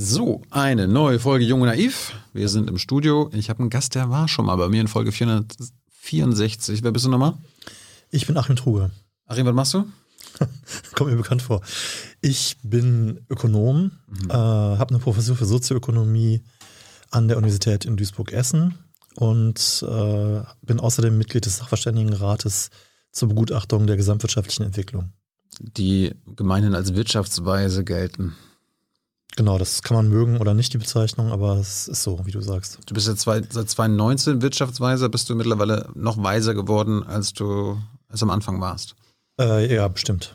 So, eine neue Folge Jung und Naiv. Wir sind im Studio. Ich habe einen Gast, der war schon mal bei mir in Folge 464. Wer bist du nochmal? Ich bin Achim Truge. Achim, was machst du? Kommt mir bekannt vor. Ich bin Ökonom, mhm. äh, habe eine Professur für Sozioökonomie an der Universität in Duisburg-Essen und äh, bin außerdem Mitglied des Sachverständigenrates zur Begutachtung der gesamtwirtschaftlichen Entwicklung. Die gemeinhin als Wirtschaftsweise gelten. Genau, das kann man mögen oder nicht, die Bezeichnung, aber es ist so, wie du sagst. Du bist ja zwei, seit 2019 Wirtschaftsweiser, bist du mittlerweile noch weiser geworden, als du als am Anfang warst. Äh, ja, bestimmt.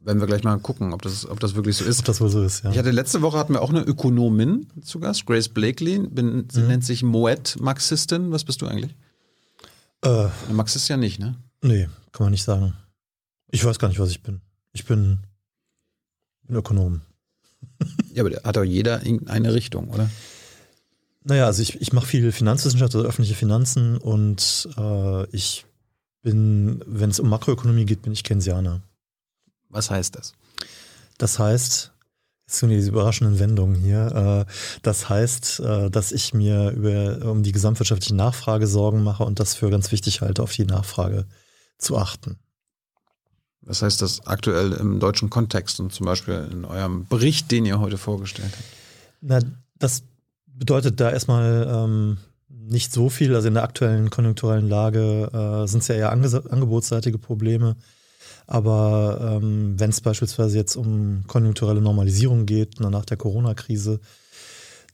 Werden wir gleich mal gucken, ob das, ob das wirklich so ist. Ob das wohl so ist, ja. Ich hatte letzte Woche hatten wir auch eine Ökonomin zu Gast, Grace Blakely. Bin, sie mhm. nennt sich Moet Marxistin. Was bist du eigentlich? Äh, eine Marxist ja nicht, ne? Nee, kann man nicht sagen. Ich weiß gar nicht, was ich bin. Ich bin, bin Ökonom. Ja, aber hat doch jeder irgendeine Richtung, oder? Naja, also ich, ich mache viel Finanzwissenschaft, also öffentliche Finanzen und äh, ich bin, wenn es um Makroökonomie geht, bin ich Keynesianer. Was heißt das? Das heißt, jetzt sind diese überraschenden Wendungen hier. Äh, das heißt, äh, dass ich mir über, um die gesamtwirtschaftliche Nachfrage Sorgen mache und das für ganz wichtig halte, auf die Nachfrage zu achten. Was heißt das aktuell im deutschen Kontext und zum Beispiel in eurem Bericht, den ihr heute vorgestellt habt? Na, das bedeutet da erstmal ähm, nicht so viel. Also in der aktuellen konjunkturellen Lage äh, sind es ja eher ange angebotsseitige Probleme. Aber ähm, wenn es beispielsweise jetzt um konjunkturelle Normalisierung geht, nach der Corona-Krise,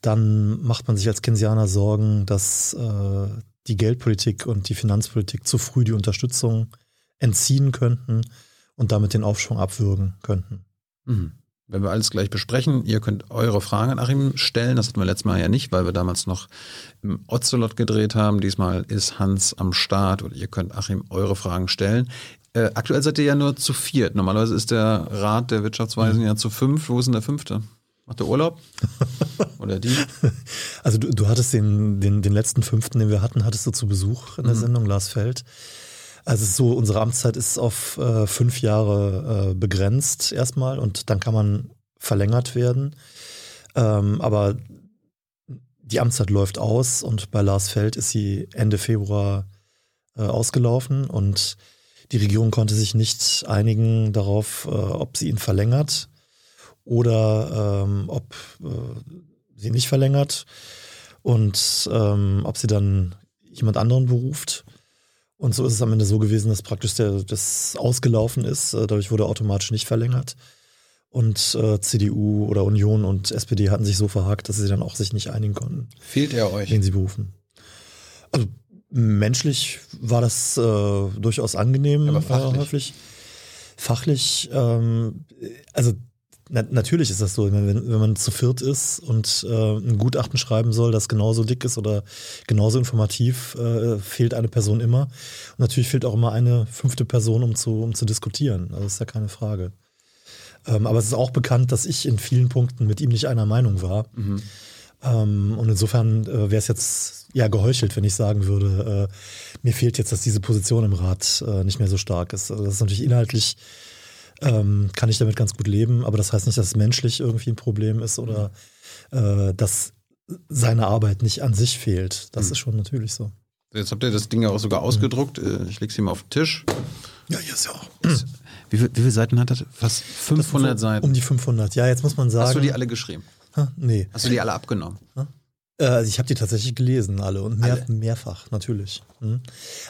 dann macht man sich als Keynesianer Sorgen, dass äh, die Geldpolitik und die Finanzpolitik zu früh die Unterstützung entziehen könnten und damit den Aufschwung abwürgen könnten. Mhm. Wenn wir alles gleich besprechen, ihr könnt eure Fragen an Achim stellen. Das hatten wir letztes Mal ja nicht, weil wir damals noch im Ocelot gedreht haben. Diesmal ist Hans am Start und ihr könnt Achim eure Fragen stellen. Äh, aktuell seid ihr ja nur zu viert. Normalerweise ist der Rat der Wirtschaftsweisen mhm. ja zu fünf. Wo ist denn der fünfte? Macht der Urlaub? Oder die? Also du, du hattest den, den, den letzten fünften, den wir hatten, hattest du zu Besuch in der mhm. Sendung, Lars Feld. Also so, unsere Amtszeit ist auf äh, fünf Jahre äh, begrenzt erstmal und dann kann man verlängert werden. Ähm, aber die Amtszeit läuft aus und bei Lars Feld ist sie Ende Februar äh, ausgelaufen und die Regierung konnte sich nicht einigen darauf, äh, ob sie ihn verlängert oder ähm, ob äh, sie nicht verlängert und ähm, ob sie dann jemand anderen beruft. Und so ist es am Ende so gewesen, dass praktisch der, das ausgelaufen ist. Äh, dadurch wurde automatisch nicht verlängert. Und äh, CDU oder Union und SPD hatten sich so verhakt, dass sie dann auch sich nicht einigen konnten. Fehlt er euch? Den sie berufen. Also menschlich war das äh, durchaus angenehm, aber fachlich. Äh, häufig. Fachlich, ähm, also na, natürlich ist das so, wenn, wenn man zu viert ist und äh, ein Gutachten schreiben soll, das genauso dick ist oder genauso informativ, äh, fehlt eine Person immer. Und natürlich fehlt auch immer eine fünfte Person, um zu, um zu diskutieren. Also das ist ja keine Frage. Ähm, aber es ist auch bekannt, dass ich in vielen Punkten mit ihm nicht einer Meinung war. Mhm. Ähm, und insofern äh, wäre es jetzt ja geheuchelt, wenn ich sagen würde, äh, mir fehlt jetzt, dass diese Position im Rat äh, nicht mehr so stark ist. Also das ist natürlich inhaltlich ähm, kann ich damit ganz gut leben. Aber das heißt nicht, dass es menschlich irgendwie ein Problem ist oder äh, dass seine Arbeit nicht an sich fehlt. Das mhm. ist schon natürlich so. Jetzt habt ihr das Ding ja auch sogar ausgedruckt. Mhm. Ich lege es hier mal auf den Tisch. Ja, hier ist ja auch. Wie, viel, wie viele Seiten hat das? Fast 500 das so Seiten. Um die 500. Ja, jetzt muss man sagen. Hast du die alle geschrieben? Ha? Nee. Hast du die alle abgenommen? Ha? Äh, also ich habe die tatsächlich gelesen, alle und mehr, alle? mehrfach natürlich. Mhm.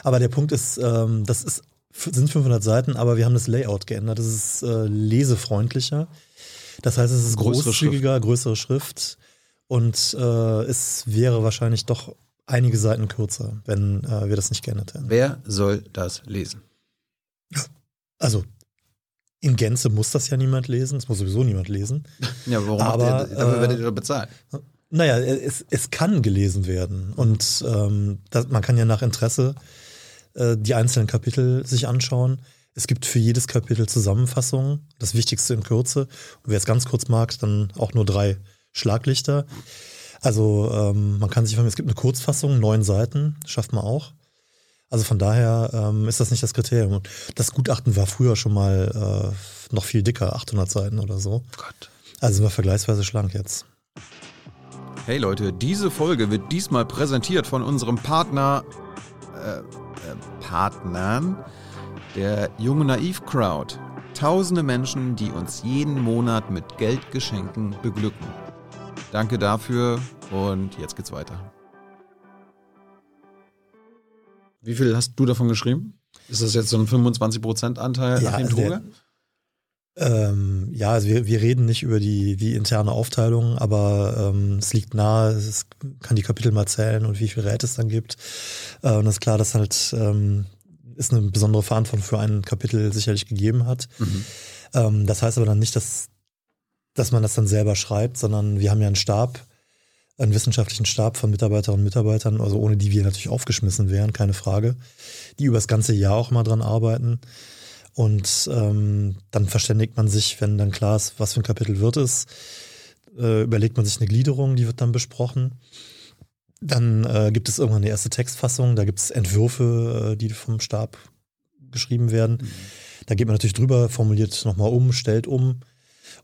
Aber der Punkt ist, ähm, das ist sind 500 Seiten, aber wir haben das Layout geändert. Das ist äh, lesefreundlicher. Das heißt, es ist größere großzügiger, Schrift. größere Schrift und äh, es wäre wahrscheinlich doch einige Seiten kürzer, wenn äh, wir das nicht geändert hätten. Wer soll das lesen? Also in Gänze muss das ja niemand lesen, es muss sowieso niemand lesen. Ja, warum aber, ihr, dafür werdet ihr doch bezahlt. Naja, es, es kann gelesen werden und ähm, das, man kann ja nach Interesse äh, die einzelnen Kapitel sich anschauen. Es gibt für jedes Kapitel Zusammenfassungen, das Wichtigste in Kürze. Und wer es ganz kurz mag, dann auch nur drei Schlaglichter. Also ähm, man kann sich, es gibt eine Kurzfassung, neun Seiten, schafft man auch. Also von daher ähm, ist das nicht das Kriterium. Und das Gutachten war früher schon mal äh, noch viel dicker, 800 Seiten oder so. Gott. Also sind wir vergleichsweise schlank jetzt. Hey Leute, diese Folge wird diesmal präsentiert von unserem Partner, äh, äh, Partnern, der Junge Naiv Crowd. Tausende Menschen, die uns jeden Monat mit Geldgeschenken beglücken. Danke dafür und jetzt geht's weiter. Wie viel hast du davon geschrieben? Ist das jetzt so ein 25% Anteil Ja, nach dem also der- Droge? Ähm, ja, also wir, wir reden nicht über die, die interne Aufteilung, aber ähm, es liegt nahe, es kann die Kapitel mal zählen und wie viele Räte es dann gibt. Äh, und es ist klar, dass halt ähm, es eine besondere Verantwortung für ein Kapitel sicherlich gegeben hat. Mhm. Ähm, das heißt aber dann nicht, dass, dass man das dann selber schreibt, sondern wir haben ja einen Stab, einen wissenschaftlichen Stab von Mitarbeiterinnen und Mitarbeitern, also ohne die wir natürlich aufgeschmissen wären, keine Frage, die über das ganze Jahr auch mal dran arbeiten. Und ähm, dann verständigt man sich, wenn dann klar ist, was für ein Kapitel wird es, äh, überlegt man sich eine Gliederung, die wird dann besprochen. Dann äh, gibt es irgendwann eine erste Textfassung, da gibt es Entwürfe, äh, die vom Stab geschrieben werden. Da geht man natürlich drüber, formuliert nochmal um, stellt um.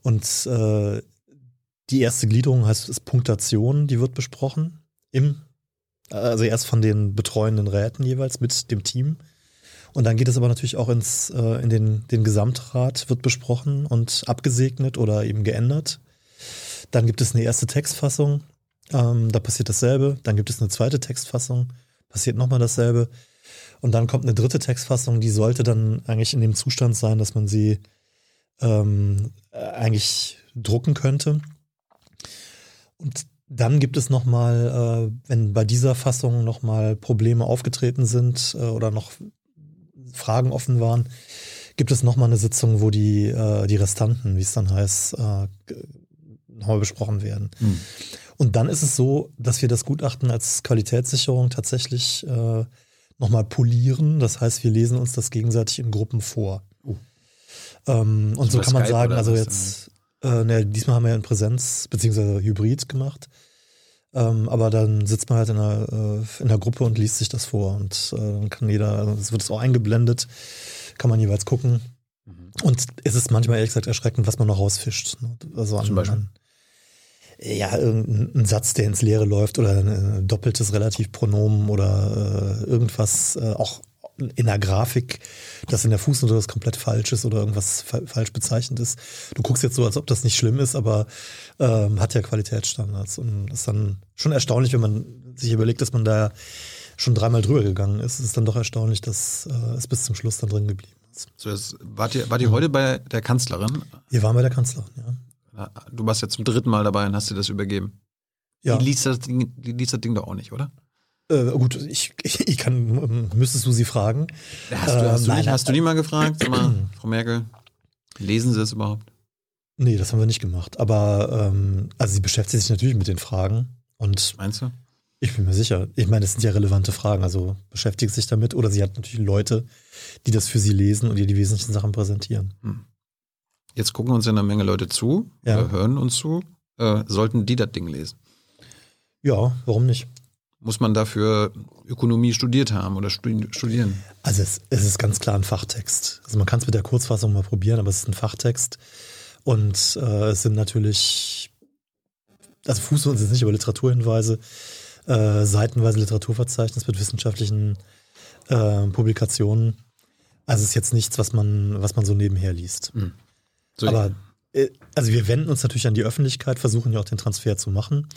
Und äh, die erste Gliederung heißt ist Punktation, die wird besprochen. Im, also erst von den betreuenden Räten jeweils mit dem Team. Und dann geht es aber natürlich auch ins, äh, in den, den Gesamtrat, wird besprochen und abgesegnet oder eben geändert. Dann gibt es eine erste Textfassung, ähm, da passiert dasselbe. Dann gibt es eine zweite Textfassung, passiert nochmal dasselbe. Und dann kommt eine dritte Textfassung, die sollte dann eigentlich in dem Zustand sein, dass man sie ähm, äh, eigentlich drucken könnte. Und dann gibt es nochmal, äh, wenn bei dieser Fassung nochmal Probleme aufgetreten sind äh, oder noch Fragen offen waren, gibt es nochmal eine Sitzung, wo die, äh, die Restanten, wie es dann heißt, äh, nochmal besprochen werden. Mhm. Und dann ist es so, dass wir das Gutachten als Qualitätssicherung tatsächlich äh, nochmal polieren. Das heißt, wir lesen uns das gegenseitig in Gruppen vor. Oh. Ähm, und so kann man Skype sagen, also jetzt, äh, ne, diesmal haben wir ja in Präsenz beziehungsweise Hybrid gemacht. Ähm, aber dann sitzt man halt in der, äh, in der Gruppe und liest sich das vor. Und äh, dann kann jeder, also es wird es auch eingeblendet, kann man jeweils gucken. Mhm. Und es ist manchmal ehrlich gesagt erschreckend, was man noch rausfischt. ne? Also an, Zum Beispiel? An, ja, irgendein Satz, der ins Leere läuft oder ein äh, doppeltes Relativpronomen oder äh, irgendwas, äh, auch in der Grafik, das in der Fußnote das komplett falsch ist oder irgendwas fa falsch bezeichnet ist. Du guckst jetzt so, als ob das nicht schlimm ist, aber ähm, hat ja Qualitätsstandards. Und das ist dann schon erstaunlich, wenn man sich überlegt, dass man da schon dreimal drüber gegangen ist. Es ist dann doch erstaunlich, dass äh, es bis zum Schluss dann drin geblieben ist. So, jetzt, wart, ihr, wart ihr heute bei der Kanzlerin? Wir waren bei der Kanzlerin, ja. Du warst jetzt zum dritten Mal dabei und hast dir das übergeben. Ja. Die, liest das Ding, die liest das Ding doch auch nicht, oder? Äh, gut, ich, ich kann, müsstest du sie fragen. Hast du, hast, Ähm, du, nein, hast du die mal gefragt? Mal, Frau Merkel, lesen Sie es überhaupt? Nee, das haben wir nicht gemacht. Aber ähm, also sie beschäftigt sich natürlich mit den Fragen und Meinst du? ich bin mir sicher. Ich meine, das sind ja relevante Fragen. Also beschäftigt sich damit oder sie hat natürlich Leute, die das für sie lesen und ihr die wesentlichen Sachen präsentieren. Jetzt gucken uns ja eine Menge Leute zu, Ja. äh, hören uns zu. Äh, sollten die das Ding lesen? Ja, warum nicht? Muss man dafür Ökonomie studiert haben oder studi- studieren? Also es, es ist ganz klar ein Fachtext. Also man kann es mit der Kurzfassung mal probieren, aber es ist ein Fachtext. Und äh, es sind natürlich, also Fußnoten sind nicht über Literaturhinweise, äh, seitenweise Literaturverzeichnis mit wissenschaftlichen äh, Publikationen. Also es ist jetzt nichts, was man, was man so nebenher liest. So, Aber äh, also wir wenden uns natürlich an die Öffentlichkeit, versuchen ja auch den Transfer zu machen.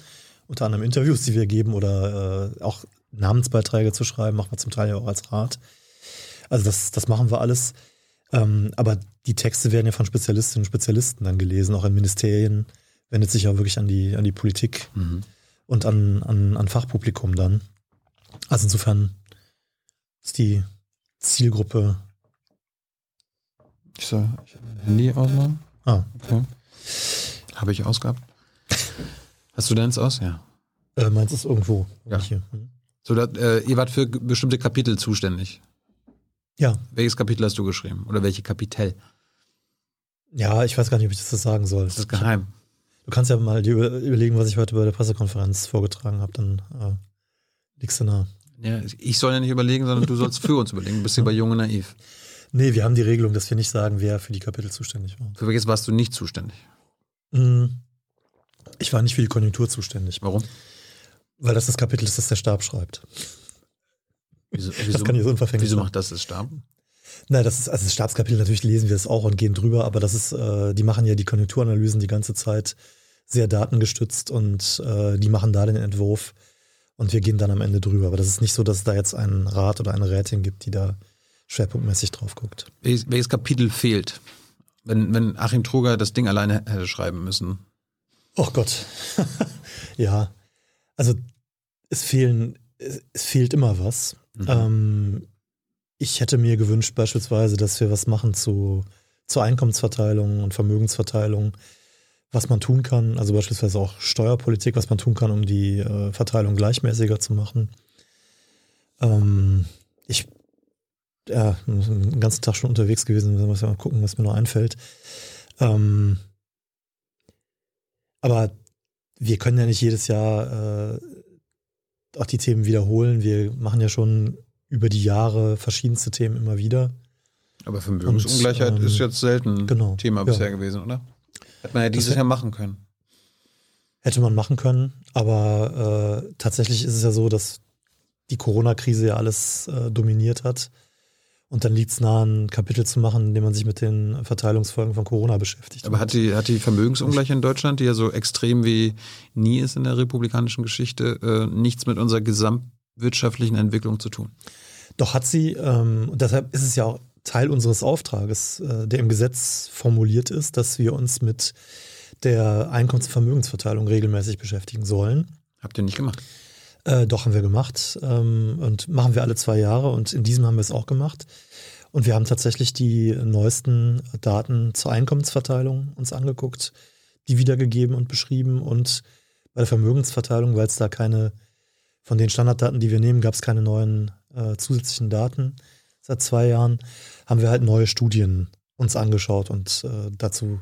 Unter anderem Interviews, die wir geben oder äh, auch Namensbeiträge zu schreiben, machen wir zum Teil ja auch als Rat. Also das, das machen wir alles. Ähm, aber die Texte werden ja von Spezialistinnen und Spezialisten dann gelesen, auch in Ministerien, wendet sich ja wirklich an die, an die Politik Mhm. und an, an, an Fachpublikum dann. Also insofern ist die Zielgruppe. Ich soll ich Handy ausmachen? Ah, Okay. Habe ich ausgehabt? Hast du deins aus? Ja. äh, meins ist irgendwo. Ja. Hier. Hm. So, dat, äh, ihr wart für bestimmte Kapitel zuständig. Ja, Welches Kapitel hast du geschrieben? Oder welche Kapitel? Ja, ich weiß gar nicht, ob ich das sagen soll. Das ist geheim. Du kannst ja mal überlegen, was ich heute bei der Pressekonferenz vorgetragen habe, dann äh, liegst du nah. Ja, ich soll ja nicht überlegen, sondern du sollst für uns überlegen. Du bist hier bei Junge Naiv. Nee, wir haben die Regelung, dass wir nicht sagen, wer für die Kapitel zuständig war. Für welches warst du nicht zuständig? Hm, ich war nicht für die Konjunktur zuständig. Warum? Weil das das Kapitel ist, das der Stab schreibt. Wieso, Das wieso, kann ich so unverfänglich wieso macht das das Stab? Nein, das ist, also das Stabskapitel, natürlich lesen wir es auch und gehen drüber, aber das ist, äh, die machen ja die Konjunkturanalysen die ganze Zeit sehr datengestützt und äh, die machen da den Entwurf und wir gehen dann am Ende drüber. Aber das ist nicht so, dass es da jetzt einen Rat oder eine Rätin gibt, die da schwerpunktmäßig drauf guckt. Welches, welches Kapitel fehlt? Wenn, wenn Achim Truger das Ding alleine hätte schreiben müssen. Oh Gott. ja. Also es fehlen, es, es fehlt immer was. Mhm. Ähm, ich hätte mir gewünscht, beispielsweise, dass wir was machen zu, zur Einkommensverteilung und Vermögensverteilung, was man tun kann, also beispielsweise auch Steuerpolitik, was man tun kann, um die äh, Verteilung gleichmäßiger zu machen. Ähm, ich ja, den ganzen Tag schon unterwegs gewesen, muss ja mal gucken, was mir noch einfällt. Ähm, aber wir können ja nicht jedes Jahr äh, auch die Themen wiederholen. Wir machen ja schon über die Jahre verschiedenste Themen immer wieder. Aber Vermögensungleichheit ähm, ist jetzt selten genau, Thema ja. bisher gewesen, oder? Hätte man ja dieses Das- Jahr machen können. Hätte man machen können, aber äh, tatsächlich ist es ja so, dass die Corona-Krise ja alles äh, dominiert hat. Und dann liegt es nahe, ein Kapitel zu machen, in dem man sich mit den Verteilungsfolgen von Corona beschäftigt. Aber hat die, hat die Vermögensungleichheit in Deutschland, die ja so extrem wie nie ist in der republikanischen Geschichte, äh, nichts mit unserer gesamtwirtschaftlichen Entwicklung zu tun? Doch hat sie, ähm, und deshalb ist es ja auch Teil unseres Auftrages, äh, der im Gesetz formuliert ist, dass wir uns mit der Einkommens- und Vermögensverteilung regelmäßig beschäftigen sollen. Habt ihr nicht gemacht? Äh, doch, haben wir gemacht ähm, und machen wir alle zwei Jahre und in diesem haben wir es auch gemacht. Und wir haben tatsächlich die neuesten Daten zur Einkommensverteilung uns angeguckt, die wiedergegeben und beschrieben und bei der Vermögensverteilung, weil es da keine, von den Standarddaten, die wir nehmen, gab es keine neuen äh, zusätzlichen Daten. Seit zwei Jahren haben wir halt neue Studien uns angeschaut und äh, dazu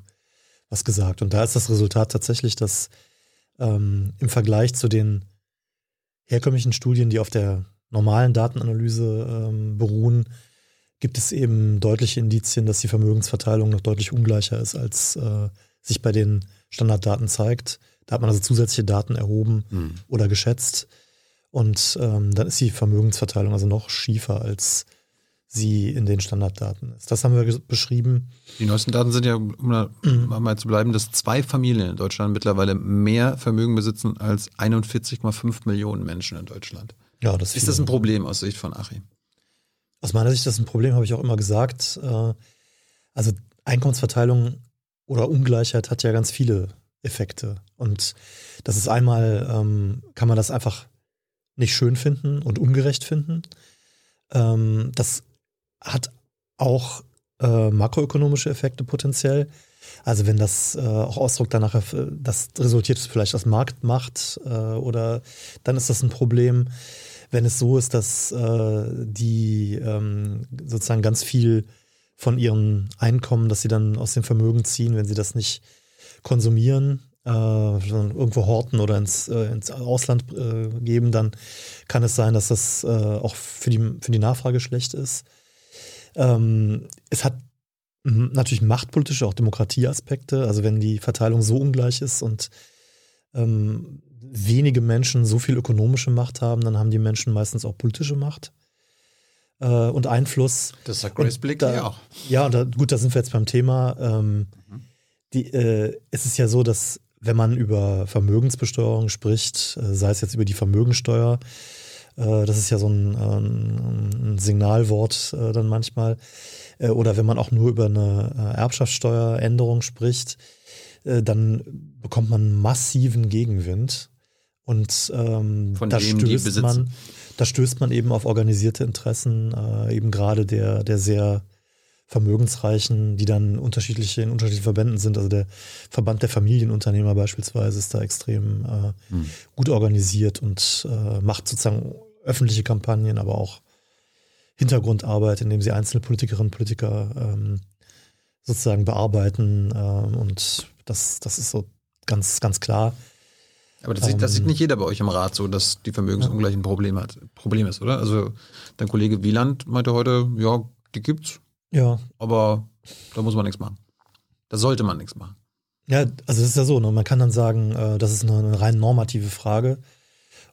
was gesagt. Und da ist das Resultat tatsächlich, dass ähm, im Vergleich zu den herkömmlichen Studien, die auf der normalen Datenanalyse ähm, beruhen, gibt es eben deutliche Indizien, dass die Vermögensverteilung noch deutlich ungleicher ist, als äh, sich bei den Standarddaten zeigt. Da hat man also zusätzliche Daten erhoben Hm. oder geschätzt. Und ähm, dann ist die Vermögensverteilung also noch schiefer, als sie in den Standarddaten ist. Das haben wir beschrieben. Die neuesten Daten sind ja, um da mal zu bleiben, dass zwei Familien in Deutschland mittlerweile mehr Vermögen besitzen als 41,5 Millionen Menschen in Deutschland. Ja, das Ist das ein Problem aus Sicht von Achim? Aus meiner Sicht ist das ein Problem, habe ich auch immer gesagt. Äh, Also Einkommensverteilung oder Ungleichheit hat ja ganz viele Effekte. Und das ist einmal, ähm, kann man das einfach nicht schön finden und ungerecht finden. Ähm, das hat auch äh, makroökonomische Effekte potenziell. Also wenn das äh, auch Ausdruck danach, das resultiert vielleicht aus Marktmacht äh, oder dann ist das ein Problem. Wenn es so ist, dass äh, die ähm, sozusagen ganz viel von ihren Einkommen, dass sie dann aus dem Vermögen ziehen, wenn sie das nicht konsumieren, äh, sondern irgendwo horten oder ins, äh, ins Ausland äh, geben, dann kann es sein, dass das auch für die, für die Nachfrage schlecht ist. Ähm, es hat mhm, natürlich machtpolitische, auch Demokratieaspekte. Also wenn die Verteilung so ungleich ist und ähm, wenige Menschen so viel ökonomische Macht haben, dann haben die Menschen meistens auch politische Macht äh, und Einfluss. Das sagt Und Blick da- ja auch. Ja, und da, gut, da sind wir jetzt beim Thema. Ähm, die, äh, es ist ja so, dass wenn man über Vermögensbesteuerung spricht, äh, sei es jetzt über die Vermögensteuer, das ist ja so ein, ähm, ein Signalwort äh, dann manchmal, äh, oder wenn man auch nur über eine äh, Erbschaftssteueränderung spricht, äh, dann bekommt man massiven Gegenwind. Und ähm, Von da stößt man, da stößt man eben auf organisierte Interessen, äh, eben gerade der, der sehr Vermögensreichen, die dann unterschiedliche in unterschiedlichen Verbänden sind. Also der Verband der Familienunternehmer beispielsweise ist da extrem äh, Hm. gut organisiert und äh, macht sozusagen öffentliche Kampagnen, aber auch Hintergrundarbeit, indem sie einzelne Politikerinnen und Politiker ähm, sozusagen bearbeiten. Ähm, und das, das ist so ganz, ganz klar. Aber das, sieht, das Ähm, sieht nicht jeder bei euch im Rat so, dass die Vermögensungleichheit ein Problem hat. Problem ist, oder? Also dein Kollege Wieland meinte heute, ja, die gibt's, Ja, aber da muss man nichts machen. Da sollte man nichts machen. Ja, also das ist ja so, ne? man kann dann sagen, äh, das ist eine, eine rein normative Frage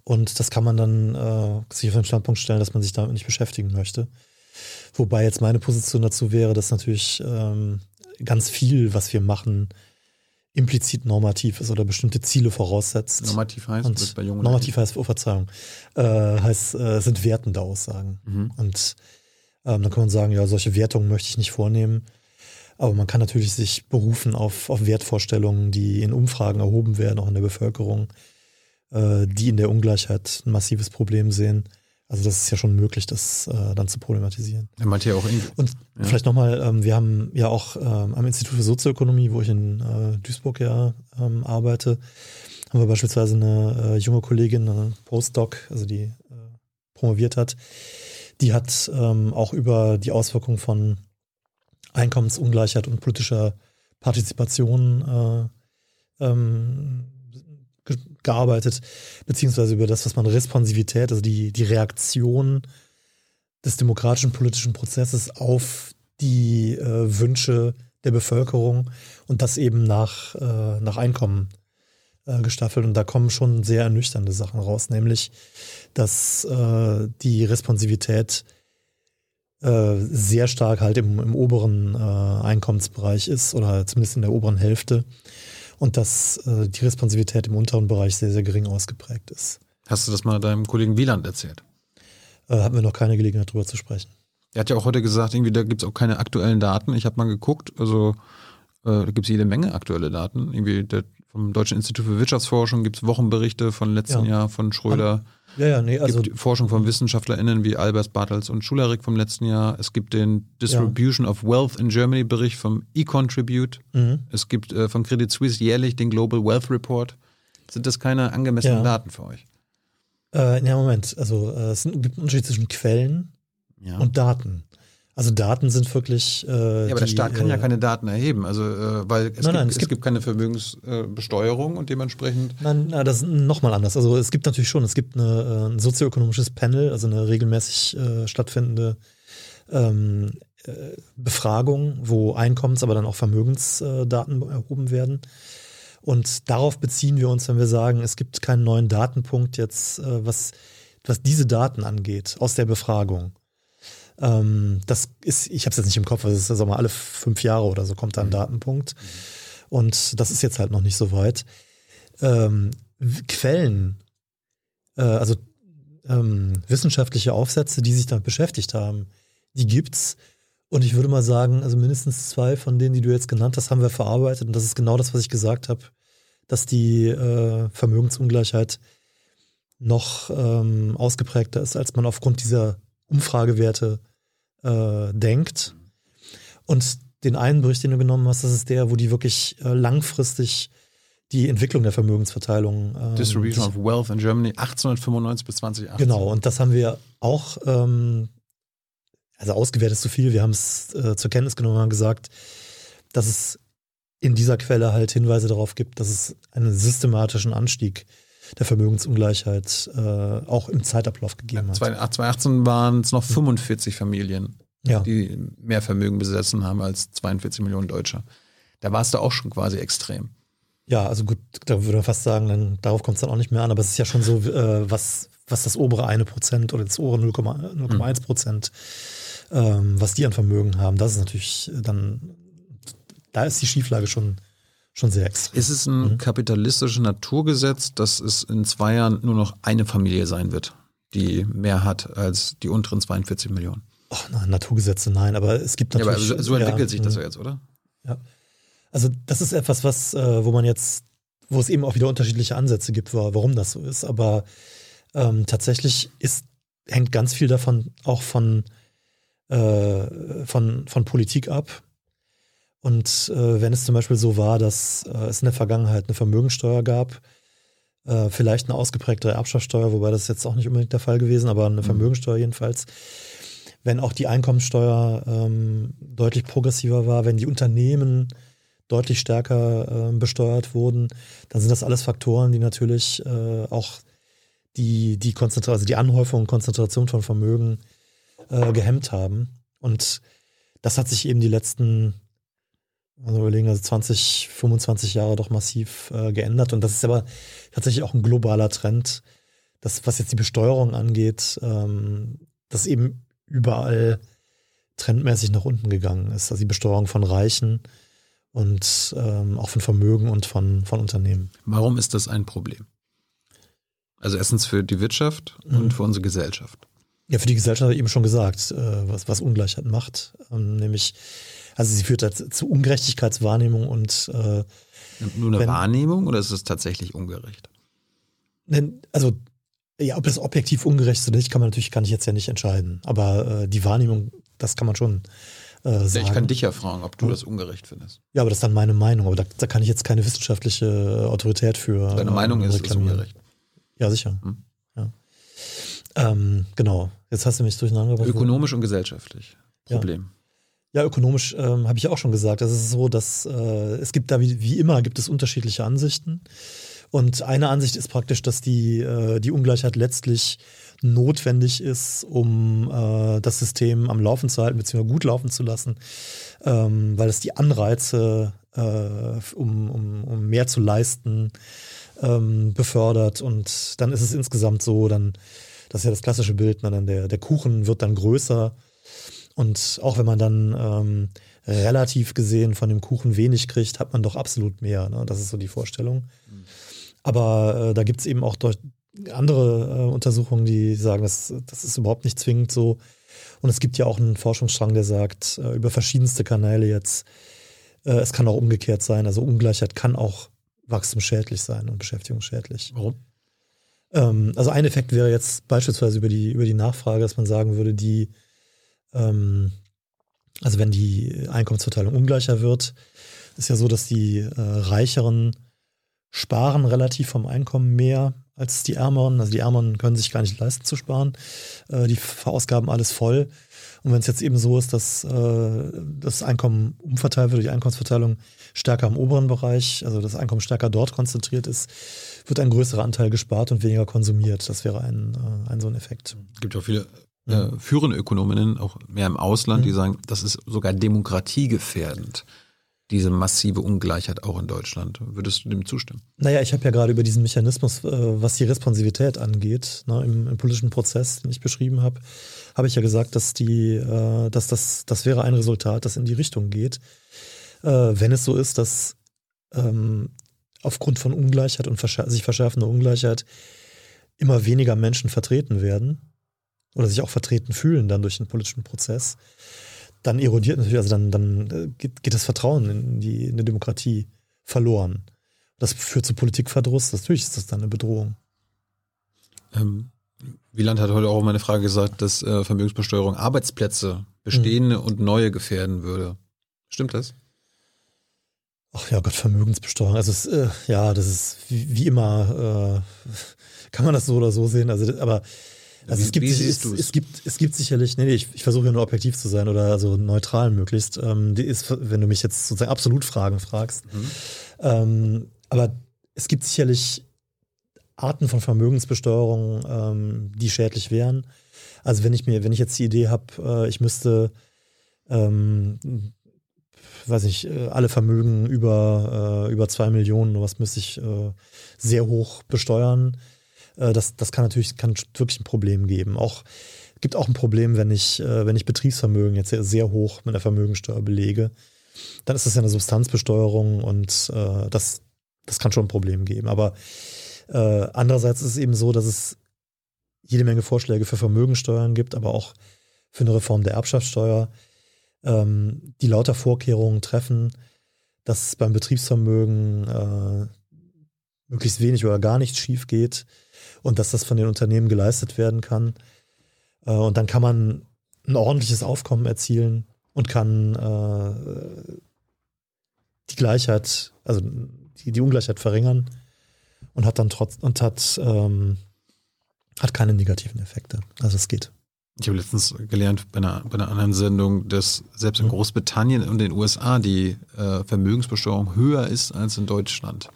und das kann man dann äh, sich auf den Standpunkt stellen, dass man sich damit nicht beschäftigen möchte. Wobei jetzt meine Position dazu wäre, dass natürlich ähm, ganz viel, was wir machen, implizit normativ ist oder bestimmte Ziele voraussetzt. Normativ heißt, und bei jungen Normativ heißt, oh Verzeihung, äh, heißt, äh, sind wertende Aussagen. Mhm. Und ähm, dann kann man sagen, ja, solche Wertungen möchte ich nicht vornehmen. Aber man kann natürlich sich berufen auf, auf Wertvorstellungen, die in Umfragen erhoben werden, auch in der Bevölkerung, äh, die in der Ungleichheit ein massives Problem sehen. Also das ist ja schon möglich, das äh, dann zu problematisieren. Er meinte ja auch irgendwie. Und ja. vielleicht nochmal, ähm, wir haben ja auch ähm, am Institut für Sozioökonomie, wo ich in äh, Duisburg ja ähm, arbeite, haben wir beispielsweise eine äh, junge Kollegin, eine Postdoc, also die promoviert hat, die hat auch über die Auswirkungen von Einkommensungleichheit und politischer Partizipation gearbeitet, beziehungsweise über das, was man Responsivität, also die, die Reaktion des demokratischen politischen Prozesses auf die äh, Wünsche der Bevölkerung und das eben nach, äh, nach Einkommen äh, gestaffelt. Und da kommen schon sehr ernüchternde Sachen raus, nämlich, dass äh, die Responsivität äh, sehr stark halt im, im oberen äh, Einkommensbereich ist oder zumindest in der oberen Hälfte und dass äh, die Responsivität im unteren Bereich sehr, sehr gering ausgeprägt ist. Hast du das mal deinem Kollegen Wieland erzählt? Äh, hatten wir noch keine Gelegenheit, darüber zu sprechen. Er hat ja auch heute gesagt, irgendwie, da gibt es auch keine aktuellen Daten. Ich habe mal geguckt, also äh, da gibt es jede Menge aktuelle Daten. Irgendwie der, vom Deutschen Institut für Wirtschaftsforschung gibt es Wochenberichte von letzten ja. Jahr von Schröder. Ja, ja, nee, also. Es gibt Forschung von WissenschaftlerInnen wie Albers Bartels und Schularik vom letzten Jahr. Es gibt den Distribution ja. of Wealth in Germany Bericht vom E-Contribute. Mhm. Es gibt äh, von Credit Suisse jährlich den Global Wealth Report. Sind das keine angemessenen ja. Daten für euch? Äh, ja, Moment. Also äh, es gibt einen Unterschied zwischen Quellen ja. und Daten. Also Daten sind wirklich. Äh, ja, aber der Staat kann ja äh, keine Daten erheben, also äh, weil es, nein, gibt, nein, es, es gibt, keine Vermögensbesteuerung und dementsprechend. Nein, nein, das ist nochmal anders. Also es gibt natürlich schon, es gibt eine, äh, ein sozioökonomisches Panel, also eine regelmäßig äh, stattfindende ähm, äh, Befragung, wo Einkommens-, aber dann auch Vermögensdaten erhoben werden. Und darauf beziehen wir uns, wenn wir sagen, es gibt keinen neuen Datenpunkt jetzt, was, was diese Daten angeht aus der Befragung. Ähm, das ist, ich habe es jetzt nicht im Kopf, also es ist mal alle fünf Jahre oder so kommt da ein mhm. Datenpunkt. Und das ist jetzt halt noch nicht so weit. Ähm, Quellen, äh, also ähm, wissenschaftliche Aufsätze, die sich damit beschäftigt haben, die gibt's. Und ich würde mal sagen, also mindestens zwei von denen, die du jetzt genannt hast, haben wir verarbeitet. Und das ist genau das, was ich gesagt habe, dass die äh, Vermögensungleichheit noch ähm, ausgeprägter ist, als man aufgrund dieser Umfragewerte äh, denkt. Und den einen Bericht, den du genommen hast, das ist der, wo die wirklich äh, langfristig die Entwicklung der Vermögensverteilung. Ähm, Distribution of Wealth in Germany 1895 bis 2018. Genau, und das haben wir auch, ähm, also ausgewertet zu viel, wir haben es äh, zur Kenntnis genommen und gesagt, dass es in dieser Quelle halt Hinweise darauf gibt, dass es einen systematischen Anstieg gibt der Vermögensungleichheit äh, auch im Zeitablauf gegeben hat. 2018 waren es noch 45 Familien, ja. die mehr Vermögen besessen haben als 42 Millionen Deutsche. Da war es da auch schon quasi extrem. Ja, also gut, da würde man fast sagen, dann, darauf kommt es dann auch nicht mehr an, aber es ist ja schon so, äh, was, was das obere eine Prozent oder das obere 0,1 Prozent, mhm. ähm, was die an Vermögen haben, das ist natürlich dann, da ist die Schieflage schon schon sehr extrem. Ist es ein mhm. kapitalistisches Naturgesetz, dass es in zwei Jahren nur noch eine Familie sein wird, die mehr hat als die unteren 42 Millionen? Ach, nein, Naturgesetze nein, aber es gibt natürlich. Ja, aber so, entwickelt ja, sich das ja jetzt, oder? Ja. Also das ist etwas, was, äh, wo man jetzt, wo es eben auch wieder unterschiedliche Ansätze gibt, warum das so ist. Aber ähm, tatsächlich ist, hängt ganz viel davon auch von, äh, von, von Politik ab. Und äh, wenn es zum Beispiel so war, dass äh, es in der Vergangenheit eine Vermögensteuer gab, äh, vielleicht eine ausgeprägtere Erbschaftssteuer, wobei das jetzt auch nicht unbedingt der Fall gewesen, aber eine mhm. Vermögensteuer jedenfalls, wenn auch die Einkommensteuer ähm, deutlich progressiver war, wenn die Unternehmen deutlich stärker äh, besteuert wurden, dann sind das alles Faktoren, die natürlich äh, auch die, die also die Anhäufung und Konzentration von Vermögen äh, gehemmt haben. Und das hat sich eben die letzten also überlegen, also 20, 25 Jahre doch massiv äh, geändert. Und das ist aber tatsächlich auch ein globaler Trend, dass, was jetzt die Besteuerung angeht, ähm, dass eben überall trendmäßig nach unten gegangen ist. Also die Besteuerung von Reichen und ähm, auch von Vermögen und von, von Unternehmen. Warum ist das ein Problem? Also erstens für die Wirtschaft mhm. und für unsere Gesellschaft. Ja, für die Gesellschaft habe ich eben schon gesagt, äh, was, was Ungleichheit macht. Ähm, nämlich, also sie führt halt zu Ungerechtigkeitswahrnehmung und äh, nur eine wenn, Wahrnehmung oder ist es tatsächlich ungerecht? Also, ja, ob das objektiv ungerecht ist oder nicht, kann man natürlich, kann ich jetzt ja nicht entscheiden. Aber äh, die Wahrnehmung, das kann man schon äh, sagen. Ich kann dich ja fragen, ob du das ungerecht findest. Ja, aber das ist dann meine Meinung. Aber da, da kann ich jetzt keine wissenschaftliche Autorität für. Deine Meinung ist, ist ungerecht. Ja, sicher. Hm. Ja. Ähm, genau. Jetzt hast du mich durcheinander gebracht. Ökonomisch und gesellschaftlich. Problem. Ja, ja ökonomisch ähm, habe ich auch schon gesagt. Das ist so, dass äh, es gibt da wie, wie immer gibt es unterschiedliche Ansichten. Und eine Ansicht ist praktisch, dass die, äh, die Ungleichheit letztlich notwendig ist, um äh, das System am Laufen zu halten, beziehungsweise gut laufen zu lassen, ähm, weil es die Anreize, äh, um, um, um mehr zu leisten, ähm, befördert. Und dann ist es insgesamt so, dann, das ist ja das klassische Bild, ne, dann der, der Kuchen wird dann größer. Und auch wenn man dann ähm, relativ gesehen von dem Kuchen wenig kriegt, hat man doch absolut mehr. Ne? Das ist so die Vorstellung. Aber äh, da gibt es eben auch durch andere äh, Untersuchungen, die sagen, das, das ist überhaupt nicht zwingend so. Und es gibt ja auch einen Forschungsstrang, der sagt, äh, über verschiedenste Kanäle jetzt, äh, es kann auch umgekehrt sein. Also Ungleichheit kann auch wachstumsschädlich sein und beschäftigungsschädlich. Warum? Ähm, also ein Effekt wäre jetzt beispielsweise über die, über die Nachfrage, dass man sagen würde, die, ähm, also wenn die Einkommensverteilung ungleicher wird, ist ja so, dass die äh, Reicheren sparen relativ vom Einkommen mehr als die Ärmeren. Also die Ärmeren können sich gar nicht leisten zu sparen. Äh, die verausgaben alles voll. Und wenn es jetzt eben so ist, dass äh, das Einkommen umverteilt wird, die Einkommensverteilung stärker im oberen Bereich, also das Einkommen stärker dort konzentriert ist, wird ein größerer Anteil gespart und weniger konsumiert. Das wäre ein, äh, ein so ein Effekt. Es gibt auch viele äh, führende Ökonominnen, auch mehr im Ausland, mhm. die sagen, das ist sogar demokratiegefährdend diese massive Ungleichheit auch in Deutschland. Würdest du dem zustimmen? Naja, ich habe ja gerade über diesen Mechanismus, äh, was die Responsivität angeht, ne, im, im, politischen Prozess, den ich beschrieben habe, habe ich ja gesagt, dass die, äh, dass das, das wäre ein Resultat, das in die Richtung geht. Äh, wenn es so ist, dass ähm, aufgrund von Ungleichheit und verschär sich verschärfender Ungleichheit immer weniger Menschen vertreten werden oder sich auch vertreten fühlen dann durch den politischen Prozess, dann erodiert natürlich, also dann, dann äh, geht, geht das Vertrauen in die, in die Demokratie verloren. Das führt zu Politikverdruss. Natürlich ist das dann eine Bedrohung. Ähm, Wieland hat heute auch meine Frage gesagt, dass äh, Vermögensbesteuerung Arbeitsplätze, bestehende mhm. und neue gefährden würde. Stimmt das? Ach ja, Gott, Vermögensbesteuerung. Also es, äh, ja, das ist wie, wie immer, äh, kann man das so oder so sehen. Also, aber also wie, es, gibt, es, es, gibt, es gibt sicherlich, nee, nee ich, ich versuche ja nur objektiv zu sein oder also neutral möglichst. Ähm, die ist, wenn du mich jetzt sozusagen absolut Fragen fragst. Mhm. Ähm, aber es gibt sicherlich Arten von Vermögensbesteuerung, ähm, die schädlich wären. Also wenn ich mir, wenn ich jetzt die Idee habe, äh, ich müsste, ähm, weiß nicht, äh, alle Vermögen über, äh, über zwei Millionen was müsste ich äh, sehr hoch besteuern äh, das, das kann natürlich kann wirklich ein Problem geben. Auch gibt auch ein Problem, wenn ich, äh, wenn ich Betriebsvermögen jetzt sehr, sehr hoch mit der Vermögensteuer belege. Dann ist das ja eine Substanzbesteuerung und äh, das, das kann schon ein Problem geben. Aber äh, andererseits ist es eben so, dass es jede Menge Vorschläge für Vermögensteuern gibt, aber auch für eine Reform der Erbschaftssteuer, ähm, die lauter Vorkehrungen treffen, dass beim Betriebsvermögen äh, möglichst wenig oder gar nichts schief geht und dass das von den Unternehmen geleistet werden kann. Äh, und dann kann man ein ordentliches Aufkommen erzielen und kann äh, die Gleichheit, also die, die Ungleichheit verringern und hat dann trotz und hat, ähm, hat keine negativen Effekte. Also es geht. Ich habe letztens gelernt bei einer, bei einer anderen Sendung, dass selbst in mhm. Großbritannien und den USA die äh, Vermögensbesteuerung höher ist als in Deutschland.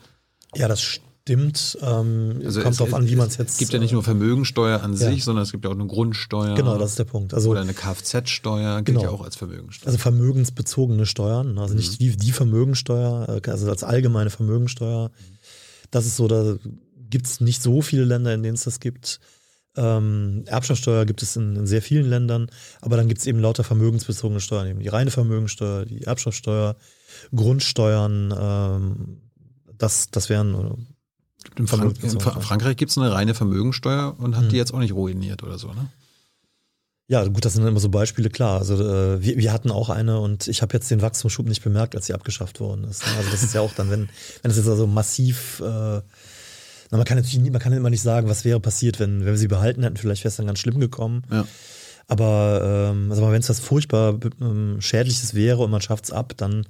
Ja, das Stimmt. Ähm, also kommt darauf an, wie man es jetzt. Es gibt ja nicht nur Vermögensteuer an ja. sich, sondern es gibt ja auch eine Grundsteuer. Genau, das ist der Punkt. Also, oder eine Kfz-Steuer, gilt genau. ja auch als Vermögensteuer. Also vermögensbezogene Steuern, also nicht mhm. die, die Vermögensteuer, also als allgemeine Vermögensteuer. Das ist so, da gibt es nicht so viele Länder, in denen es das gibt. Ähm, Erbschaftssteuer gibt es in, in, sehr vielen Ländern, aber dann gibt es eben lauter vermögensbezogene Steuern, eben die reine Vermögensteuer, die Erbschaftssteuer, Grundsteuern, ähm, das, das wären in, Frank in Frankreich gibt es eine reine Vermögensteuer und hat hm. die jetzt auch nicht ruiniert oder so, ne? Ja, gut, das sind immer so Beispiele, klar. Also äh, wir, wir hatten auch eine und ich habe jetzt den Wachstumsschub nicht bemerkt, als sie abgeschafft worden ist. Ne? Also das ist ja auch dann, wenn, wenn es jetzt also massiv äh, na, man kann natürlich nie, man kann immer nicht sagen, was wäre passiert, wenn, wenn wir sie behalten hätten. Vielleicht wäre es dann ganz schlimm gekommen. Ja. Aber ähm, also wenn es was furchtbar ähm, Schädliches wäre und man schafft es ab, dann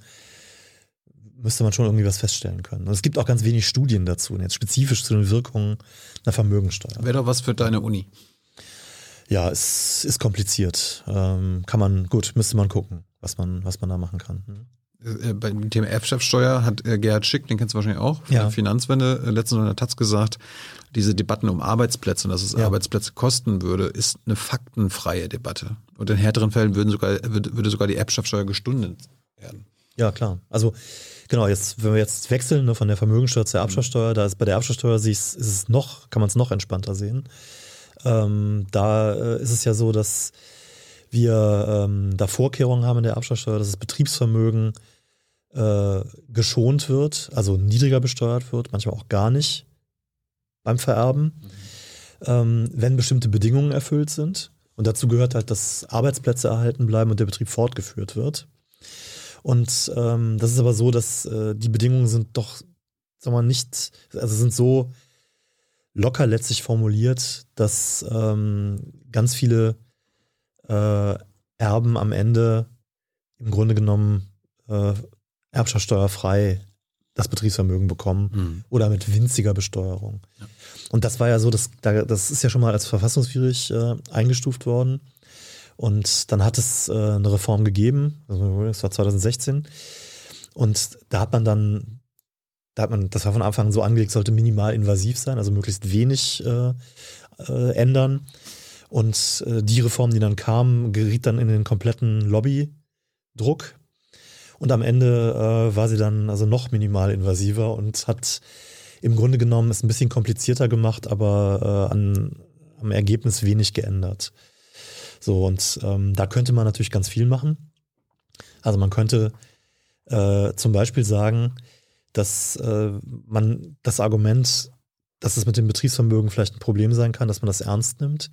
müsste man schon irgendwie was feststellen können. Und es gibt auch ganz wenig Studien dazu, jetzt spezifisch zu den Wirkungen einer Vermögensteuer. Wäre doch was für deine Uni. Ja, es ist kompliziert. Ähm, kann man, gut, müsste man gucken, was man, was man da machen kann. Hm. Äh, beim Thema Erbschaftssteuer hat äh, Gerhard Schick, den kennst du wahrscheinlich auch, von ja. der Finanzwende, äh, letztens in der Taz gesagt, diese Debatten um Arbeitsplätze und dass es ja. Arbeitsplätze kosten würde, ist eine faktenfreie Debatte. Und in härteren Fällen würden sogar, würde sogar die Erbschaftssteuer gestundet werden. Ja, klar. Also genau, jetzt, wenn wir jetzt wechseln ne, von der Vermögensteuer zur Erbschaftssteuer, da ist bei der Erbschaftssteuer ist es noch, kann man es noch entspannter sehen. Ähm, da äh, ist es ja so, dass wir ähm, da Vorkehrungen haben in der Erbschaftssteuer, dass das Betriebsvermögen äh, geschont wird, also niedriger besteuert wird, manchmal auch gar nicht beim Vererben, mhm. ähm, wenn bestimmte Bedingungen erfüllt sind. Und dazu gehört halt, dass Arbeitsplätze erhalten bleiben und der Betrieb fortgeführt wird. Und ähm, das ist aber so, dass äh, die Bedingungen sind doch, wir mal, nicht, also sind so locker letztlich formuliert, dass ähm, ganz viele äh, Erben am Ende im Grunde genommen äh, erbschaftssteuerfrei das Betriebsvermögen bekommen mhm. oder mit winziger Besteuerung. Ja. Und das war ja so, das, das ist ja schon mal als verfassungswidrig äh, eingestuft worden. Und dann hat es äh, eine Reform gegeben, also das war 2016. Und da hat man dann, da hat man, das war von Anfang an so angelegt, sollte minimal invasiv sein, also möglichst wenig äh, äh, ändern. Und äh, die Reform, die dann kam, geriet dann in den kompletten Lobbydruck. Und am Ende äh, war sie dann also noch minimal invasiver und hat im Grunde genommen es ein bisschen komplizierter gemacht, aber äh, an, am Ergebnis wenig geändert. So, und ähm, da könnte man natürlich ganz viel machen. Also man könnte äh, zum Beispiel sagen, dass äh, man das Argument, dass es mit dem Betriebsvermögen vielleicht ein Problem sein kann, dass man das ernst nimmt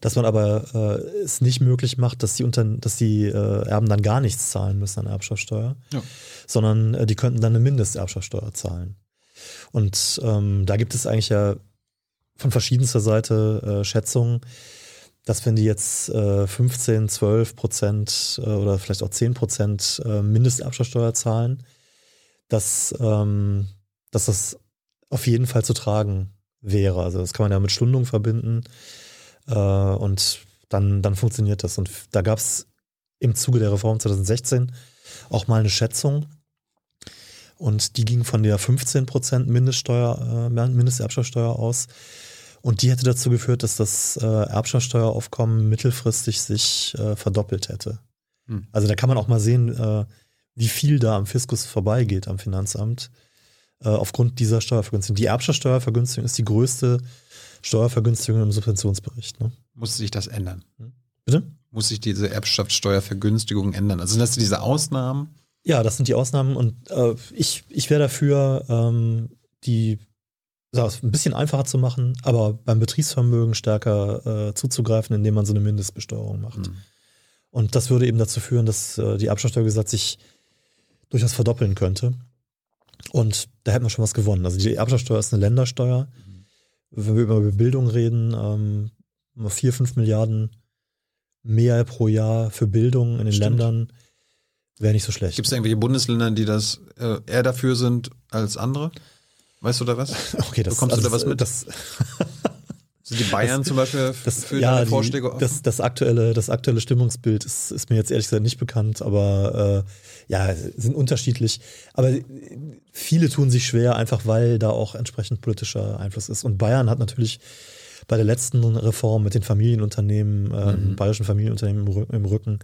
dass man aber äh, es nicht möglich macht, dass die, Unter dass die äh, Erben dann gar nichts zahlen müssen an Erbschaftssteuer, ja. sondern äh, die könnten dann eine Mindesterbschaftssteuer zahlen. Und ähm, da gibt es eigentlich ja von verschiedenster Seite äh, Schätzungen, dass wenn die jetzt äh, 15, 12 Prozent äh, oder vielleicht auch 10 Prozent äh, Mindesterbschaftssteuer zahlen, dass, ähm, dass das auf jeden Fall zu tragen wäre. Also das kann man ja mit Stundung verbinden. Äh, und dann, dann funktioniert das. Und da gab es im Zuge der Reform 2016 auch mal eine Schätzung. Und die ging von der 15% Mindeststeuer, äh, Mindesterbschaftssteuer aus. Und die hätte dazu geführt, dass das äh, Erbschaftssteueraufkommen mittelfristig sich äh, verdoppelt hätte. Hm. Also da kann man auch mal sehen, äh, wie viel da am Fiskus vorbeigeht, am Finanzamt, äh, aufgrund dieser Steuervergünstigung. Die Erbschaftssteuervergünstigung ist die größte Steuervergünstigung im Subventionsbericht. Ne? Muss sich das ändern? Hm? Bitte? Muss sich diese Erbschaftssteuervergünstigung ändern? Also sind das diese Ausnahmen? Ja, das sind die Ausnahmen und äh, ich, ich wäre dafür, ähm, die ein bisschen einfacher zu machen, aber beim Betriebsvermögen stärker äh, zuzugreifen, indem man so eine Mindestbesteuerung macht. Mhm. Und das würde eben dazu führen, dass äh, die Erbschaftssteuergesetz sich durchaus verdoppeln könnte. Und da hätten wir schon was gewonnen. Also die Erbschaftssteuer ist eine Ländersteuer. Mhm wenn wir über Bildung reden, ähm, vier, fünf Milliarden mehr pro Jahr für Bildung in den Stimmt. Ländern wäre nicht so schlecht. Gibt es irgendwelche Bundesländer, die das äh, eher dafür sind als andere? Weißt du da was? Okay, das Bekommst also du da was mit? Das, Sind die Bayern das, zum Beispiel das, für ja, Vorschläge offen? Das, das, aktuelle, das aktuelle Stimmungsbild ist, ist mir jetzt ehrlich gesagt nicht bekannt, aber äh, ja, sind unterschiedlich. Aber viele tun sich schwer, einfach weil da auch entsprechend politischer Einfluss ist. Und Bayern hat natürlich bei der letzten Reform mit den Familienunternehmen, äh, mhm. bayerischen Familienunternehmen im, im Rücken,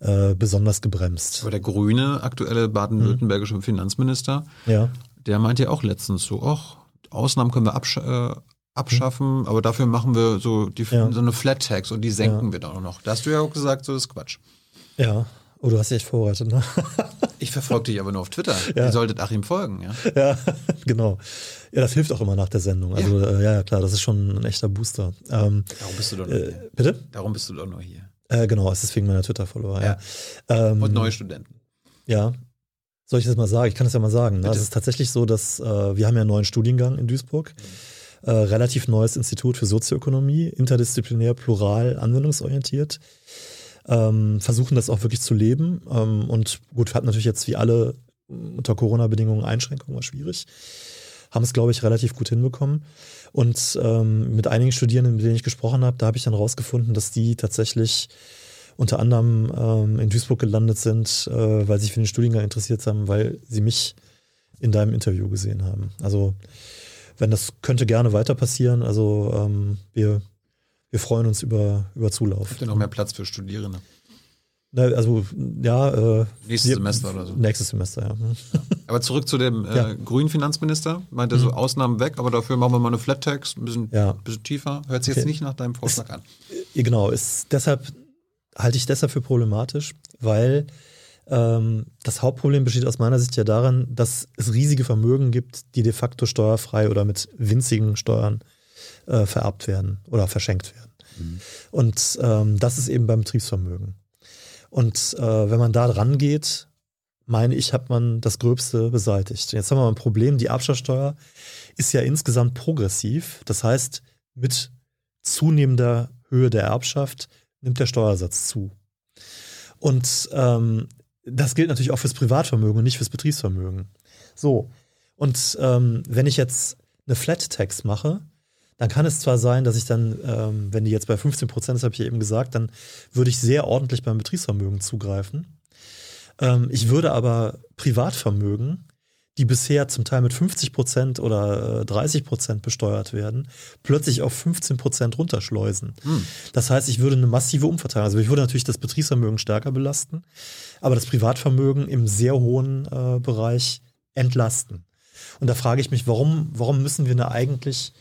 äh, besonders gebremst. Aber der grüne aktuelle baden-württembergische mhm. Finanzminister, ja. Der meinte ja auch letztens so, ach, Ausnahmen können wir absch äh, abschaffen, mhm. aber dafür machen wir so, die, ja. so eine Flat Tax und die senken ja. wir dann auch noch. Da hast du ja auch gesagt, so ist Quatsch. Ja. Oh, du hast dich echt vorbereitet, ne? ich verfolge dich aber nur auf Twitter. Ja. Ihr solltet Achim folgen, ja? Ja, genau. Ja, das hilft auch immer nach der Sendung. Also, ja, äh, ja klar, das ist schon ein echter Booster. Ähm, Darum bist du doch nur äh, hier. Bitte? Darum bist du doch nur hier. Äh, genau, es ist wegen meiner Twitter-Follower, ja. ja. Ähm, und neue Studenten. Ja. Soll ich das mal sagen? Ich kann es ja mal sagen. Ne? Es ist tatsächlich so, dass äh, wir haben ja einen neuen Studiengang in Duisburg. Mhm. Äh, relativ neues Institut für Sozioökonomie, interdisziplinär, plural, anwendungsorientiert. Ähm, versuchen das auch wirklich zu leben. Ähm, und gut, wir hatten natürlich jetzt wie alle unter Corona-Bedingungen Einschränkungen, war schwierig. Haben es, glaube ich, relativ gut hinbekommen. Und ähm, mit einigen Studierenden, mit denen ich gesprochen habe, da habe ich dann rausgefunden, dass die tatsächlich unter anderem ähm, in Duisburg gelandet sind, äh, weil sie sich für den Studiengang interessiert haben, weil sie mich in deinem Interview gesehen haben. Also wenn das könnte gerne weiter passieren. Also ähm, wir, wir freuen uns über, über Zulauf. Habt ihr noch mehr Platz für Studierende? Also ja. Äh, nächstes wir, Semester oder so. Nächstes Semester, ja. Aber zurück zu dem äh, ja. grünen Finanzminister. Meinte mhm. so Ausnahmen weg, aber dafür machen wir mal eine Flat Tax, ein bisschen, ja. bisschen tiefer. Hört sich okay. jetzt nicht nach deinem Vorschlag ist, an. Genau, ist deshalb halte ich deshalb für problematisch, weil ähm, das Hauptproblem besteht aus meiner Sicht ja darin, dass es riesige Vermögen gibt, die de facto steuerfrei oder mit winzigen Steuern äh, vererbt werden oder verschenkt werden. Mhm. Und ähm, das ist eben beim Betriebsvermögen. Und äh, wenn man da dran geht, meine ich, hat man das Gröbste beseitigt. Jetzt haben wir ein Problem, die Erbschaftssteuer ist ja insgesamt progressiv. Das heißt, mit zunehmender Höhe der Erbschaft nimmt der Steuersatz zu. Und ähm, das gilt natürlich auch fürs Privatvermögen und nicht fürs Betriebsvermögen. So, und ähm, wenn ich jetzt eine Flat Tax mache, dann kann es zwar sein, dass ich dann, ähm, wenn die jetzt bei 15 Prozent ist, habe ich ja eben gesagt, dann würde ich sehr ordentlich beim Betriebsvermögen zugreifen. Ähm, ich würde aber Privatvermögen, die bisher zum Teil mit 50 Prozent oder 30 äh, Prozent besteuert werden, plötzlich auf 15 Prozent runterschleusen. Hm. Das heißt, ich würde eine massive Umverteilung, also ich würde natürlich das Betriebsvermögen stärker belasten, aber das Privatvermögen im sehr hohen äh, Bereich entlasten. Und da frage ich mich, warum, warum müssen wir eine eigentlich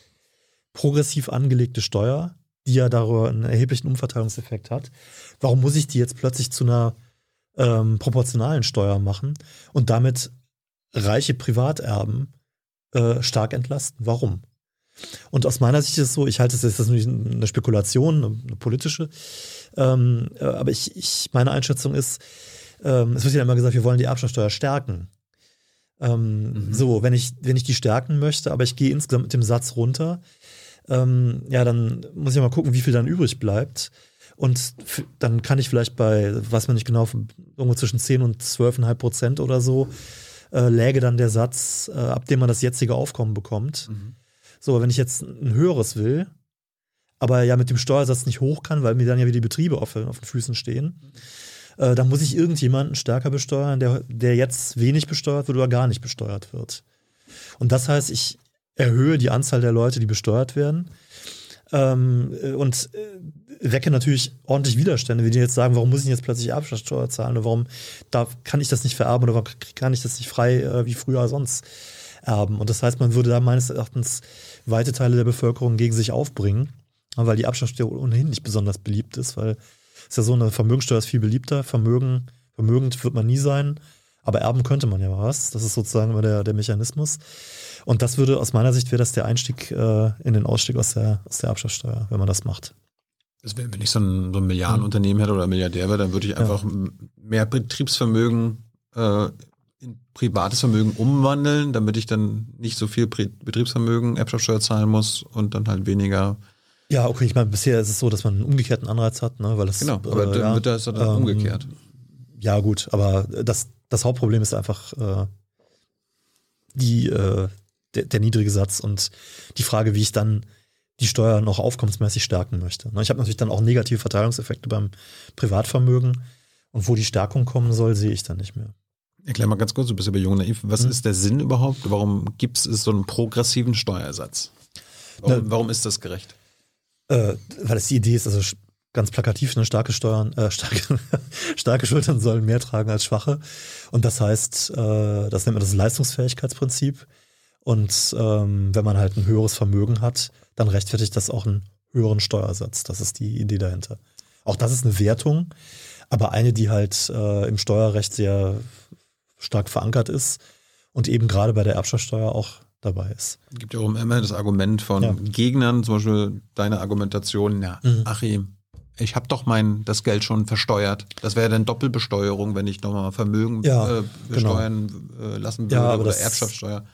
progressiv angelegte Steuer, die ja darüber einen erheblichen Umverteilungseffekt hat. Warum muss ich die jetzt plötzlich zu einer ähm, proportionalen Steuer machen und damit reiche Privaterben äh, stark entlasten? Warum? Und aus meiner Sicht ist es so, ich halte es jetzt das ist eine Spekulation, eine politische, ähm, äh, aber ich, ich, meine Einschätzung ist, ähm, es wird ja immer gesagt, wir wollen die Erbschaftssteuer stärken. Ähm, mhm. So, wenn ich, wenn ich die stärken möchte, aber ich gehe insgesamt mit dem Satz runter, ähm, ja, dann muss ich mal gucken, wie viel dann übrig bleibt. Und dann kann ich vielleicht bei, weiß man nicht genau, irgendwo zwischen 10 und 12,5 Prozent oder so, äh, läge dann der Satz, äh, ab dem man das jetzige Aufkommen bekommt. Mhm. So, wenn ich jetzt ein höheres will, aber ja mit dem Steuersatz nicht hoch kann, weil mir dann ja wieder die Betriebe auf, auf den Füßen stehen, äh, dann muss ich irgendjemanden stärker besteuern, der, der jetzt wenig besteuert wird oder gar nicht besteuert wird. Und das heißt, ich, erhöhe die Anzahl der Leute, die besteuert werden. Ähm, und äh, wecke natürlich ordentlich Widerstände, wenn die jetzt sagen, warum muss ich jetzt plötzlich Erbschaftssteuer zahlen oder warum darf, kann ich das nicht vererben oder warum kann ich das nicht frei äh, wie früher sonst erben. Und das heißt, man würde da meines Erachtens weite Teile der Bevölkerung gegen sich aufbringen, weil die Erbschaftssteuer ohnehin nicht besonders beliebt ist, weil es ist ja so, eine Vermögensteuer ist viel beliebter. Vermögen, vermögend wird man nie sein, aber erben könnte man ja was. Das ist sozusagen immer der, der Mechanismus. Und das würde aus meiner Sicht wäre das der Einstieg äh, in den Ausstieg aus der, aus der Erbschaftssteuer, wenn man das macht. Wär, wenn ich so ein, so ein Milliardenunternehmen hätte oder Milliardär wäre, dann würde ich einfach ja. mehr Betriebsvermögen äh, in privates Vermögen umwandeln, damit ich dann nicht so viel Betriebsvermögen, Erbschaftssteuer zahlen muss und dann halt weniger. Ja, okay, ich meine, bisher ist es so, dass man einen umgekehrten Anreiz hat, ne, weil das. Genau, aber äh, dann wird das dann ähm, umgekehrt. Ja, gut, aber das, das Hauptproblem ist einfach äh, die, äh, der, der niedrige Satz und die Frage, wie ich dann die Steuer noch aufkommensmäßig stärken möchte. Ne, ich habe natürlich dann auch negative Verteilungseffekte beim Privatvermögen. Und wo die Stärkung kommen soll, sehe ich dann nicht mehr. Erklär mal ganz kurz, du bist aber jung naiv. Was hm. ist der Sinn überhaupt? Warum gibt es so einen progressiven Steuersatz? Warum, Na, warum ist das gerecht? Äh, weil es die Idee ist, also ganz plakativ, eine starke Steuern, äh, starke, starke Schultern sollen mehr tragen als schwache. Und das heißt, äh, das nennt man das Leistungsfähigkeitsprinzip. Und ähm, wenn man halt ein höheres Vermögen hat, dann rechtfertigt das auch einen höheren Steuersatz. Das ist die Idee dahinter. Auch das ist eine Wertung, aber eine, die halt äh, im Steuerrecht sehr stark verankert ist und eben gerade bei der Erbschaftssteuer auch dabei ist. Es gibt ja auch immer das Argument von ja. Gegnern, zum Beispiel deine Argumentation, ja, mhm. Achim, ich habe doch mein das Geld schon versteuert. Das wäre dann Doppelbesteuerung, wenn ich nochmal Vermögen ja, äh, genau. besteuern genau. lassen würde ja, oder Erbschaftssteuer.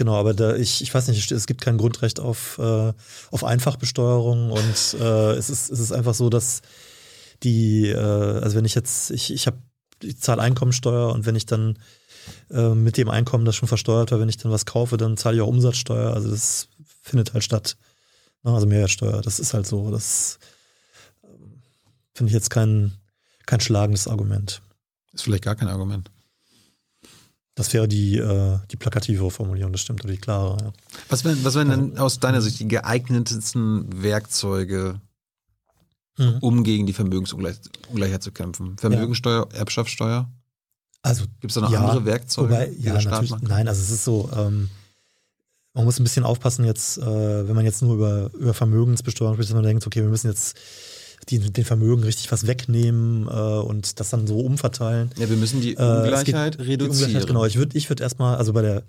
Genau, aber da, ich, ich weiß nicht, es gibt kein Grundrecht auf, äh, auf Einfachbesteuerung und äh, es, ist, es ist einfach so, dass die, äh, also wenn ich jetzt, ich, ich habe, ich zahle Einkommensteuer und wenn ich dann äh, mit dem Einkommen, das schon versteuert war, wenn ich dann was kaufe, dann zahle ich auch Umsatzsteuer. Also das findet halt statt. Ne? Also Mehrwertsteuer, das ist halt so. Das ähm, finde ich jetzt kein, kein schlagendes Argument. Ist vielleicht gar kein Argument. Das wäre die, äh, die plakative Formulierung, das stimmt, oder die klare. Ja. Was wären, was wären denn aus deiner Sicht die geeignetsten Werkzeuge, mhm. um gegen die Vermögensungleichheit zu kämpfen? Vermögensteuer, ja. Erbschaftssteuer? Also gibt es da noch ja, andere Werkzeuge? Wobei, ja, natürlich. Nein, also es ist so. Ähm, man muss ein bisschen aufpassen jetzt, äh, wenn man jetzt nur über, über Vermögensbesteuerung spricht, dass man denkt, okay, wir müssen jetzt die, den Vermögen richtig was wegnehmen äh, und das dann so umverteilen. Ja, wir müssen die Ungleichheit äh, reduzieren. Die Ungleichheit, genau. Ich würde ich würd erstmal, also bei der,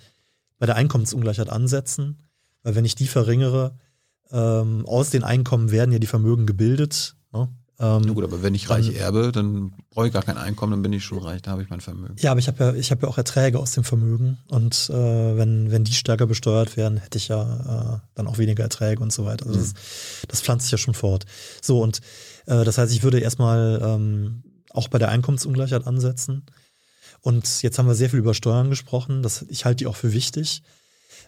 bei der Einkommensungleichheit ansetzen, weil wenn ich die verringere, ähm, aus den Einkommen werden ja die Vermögen gebildet. Ne? Ähm, Na gut, aber wenn ich reich dann, erbe, dann brauche ich gar kein Einkommen, dann bin ich schon reich, da habe ich mein Vermögen. Ja, aber ich habe ja, ich habe ja auch Erträge aus dem Vermögen und äh, wenn, wenn die stärker besteuert werden, hätte ich ja äh, dann auch weniger Erträge und so weiter. Also mhm. das, das pflanzt sich ja schon fort. So, und äh, das heißt, ich würde erstmal ähm, auch bei der Einkommensungleichheit ansetzen. Und jetzt haben wir sehr viel über Steuern gesprochen. Das, ich halte die auch für wichtig.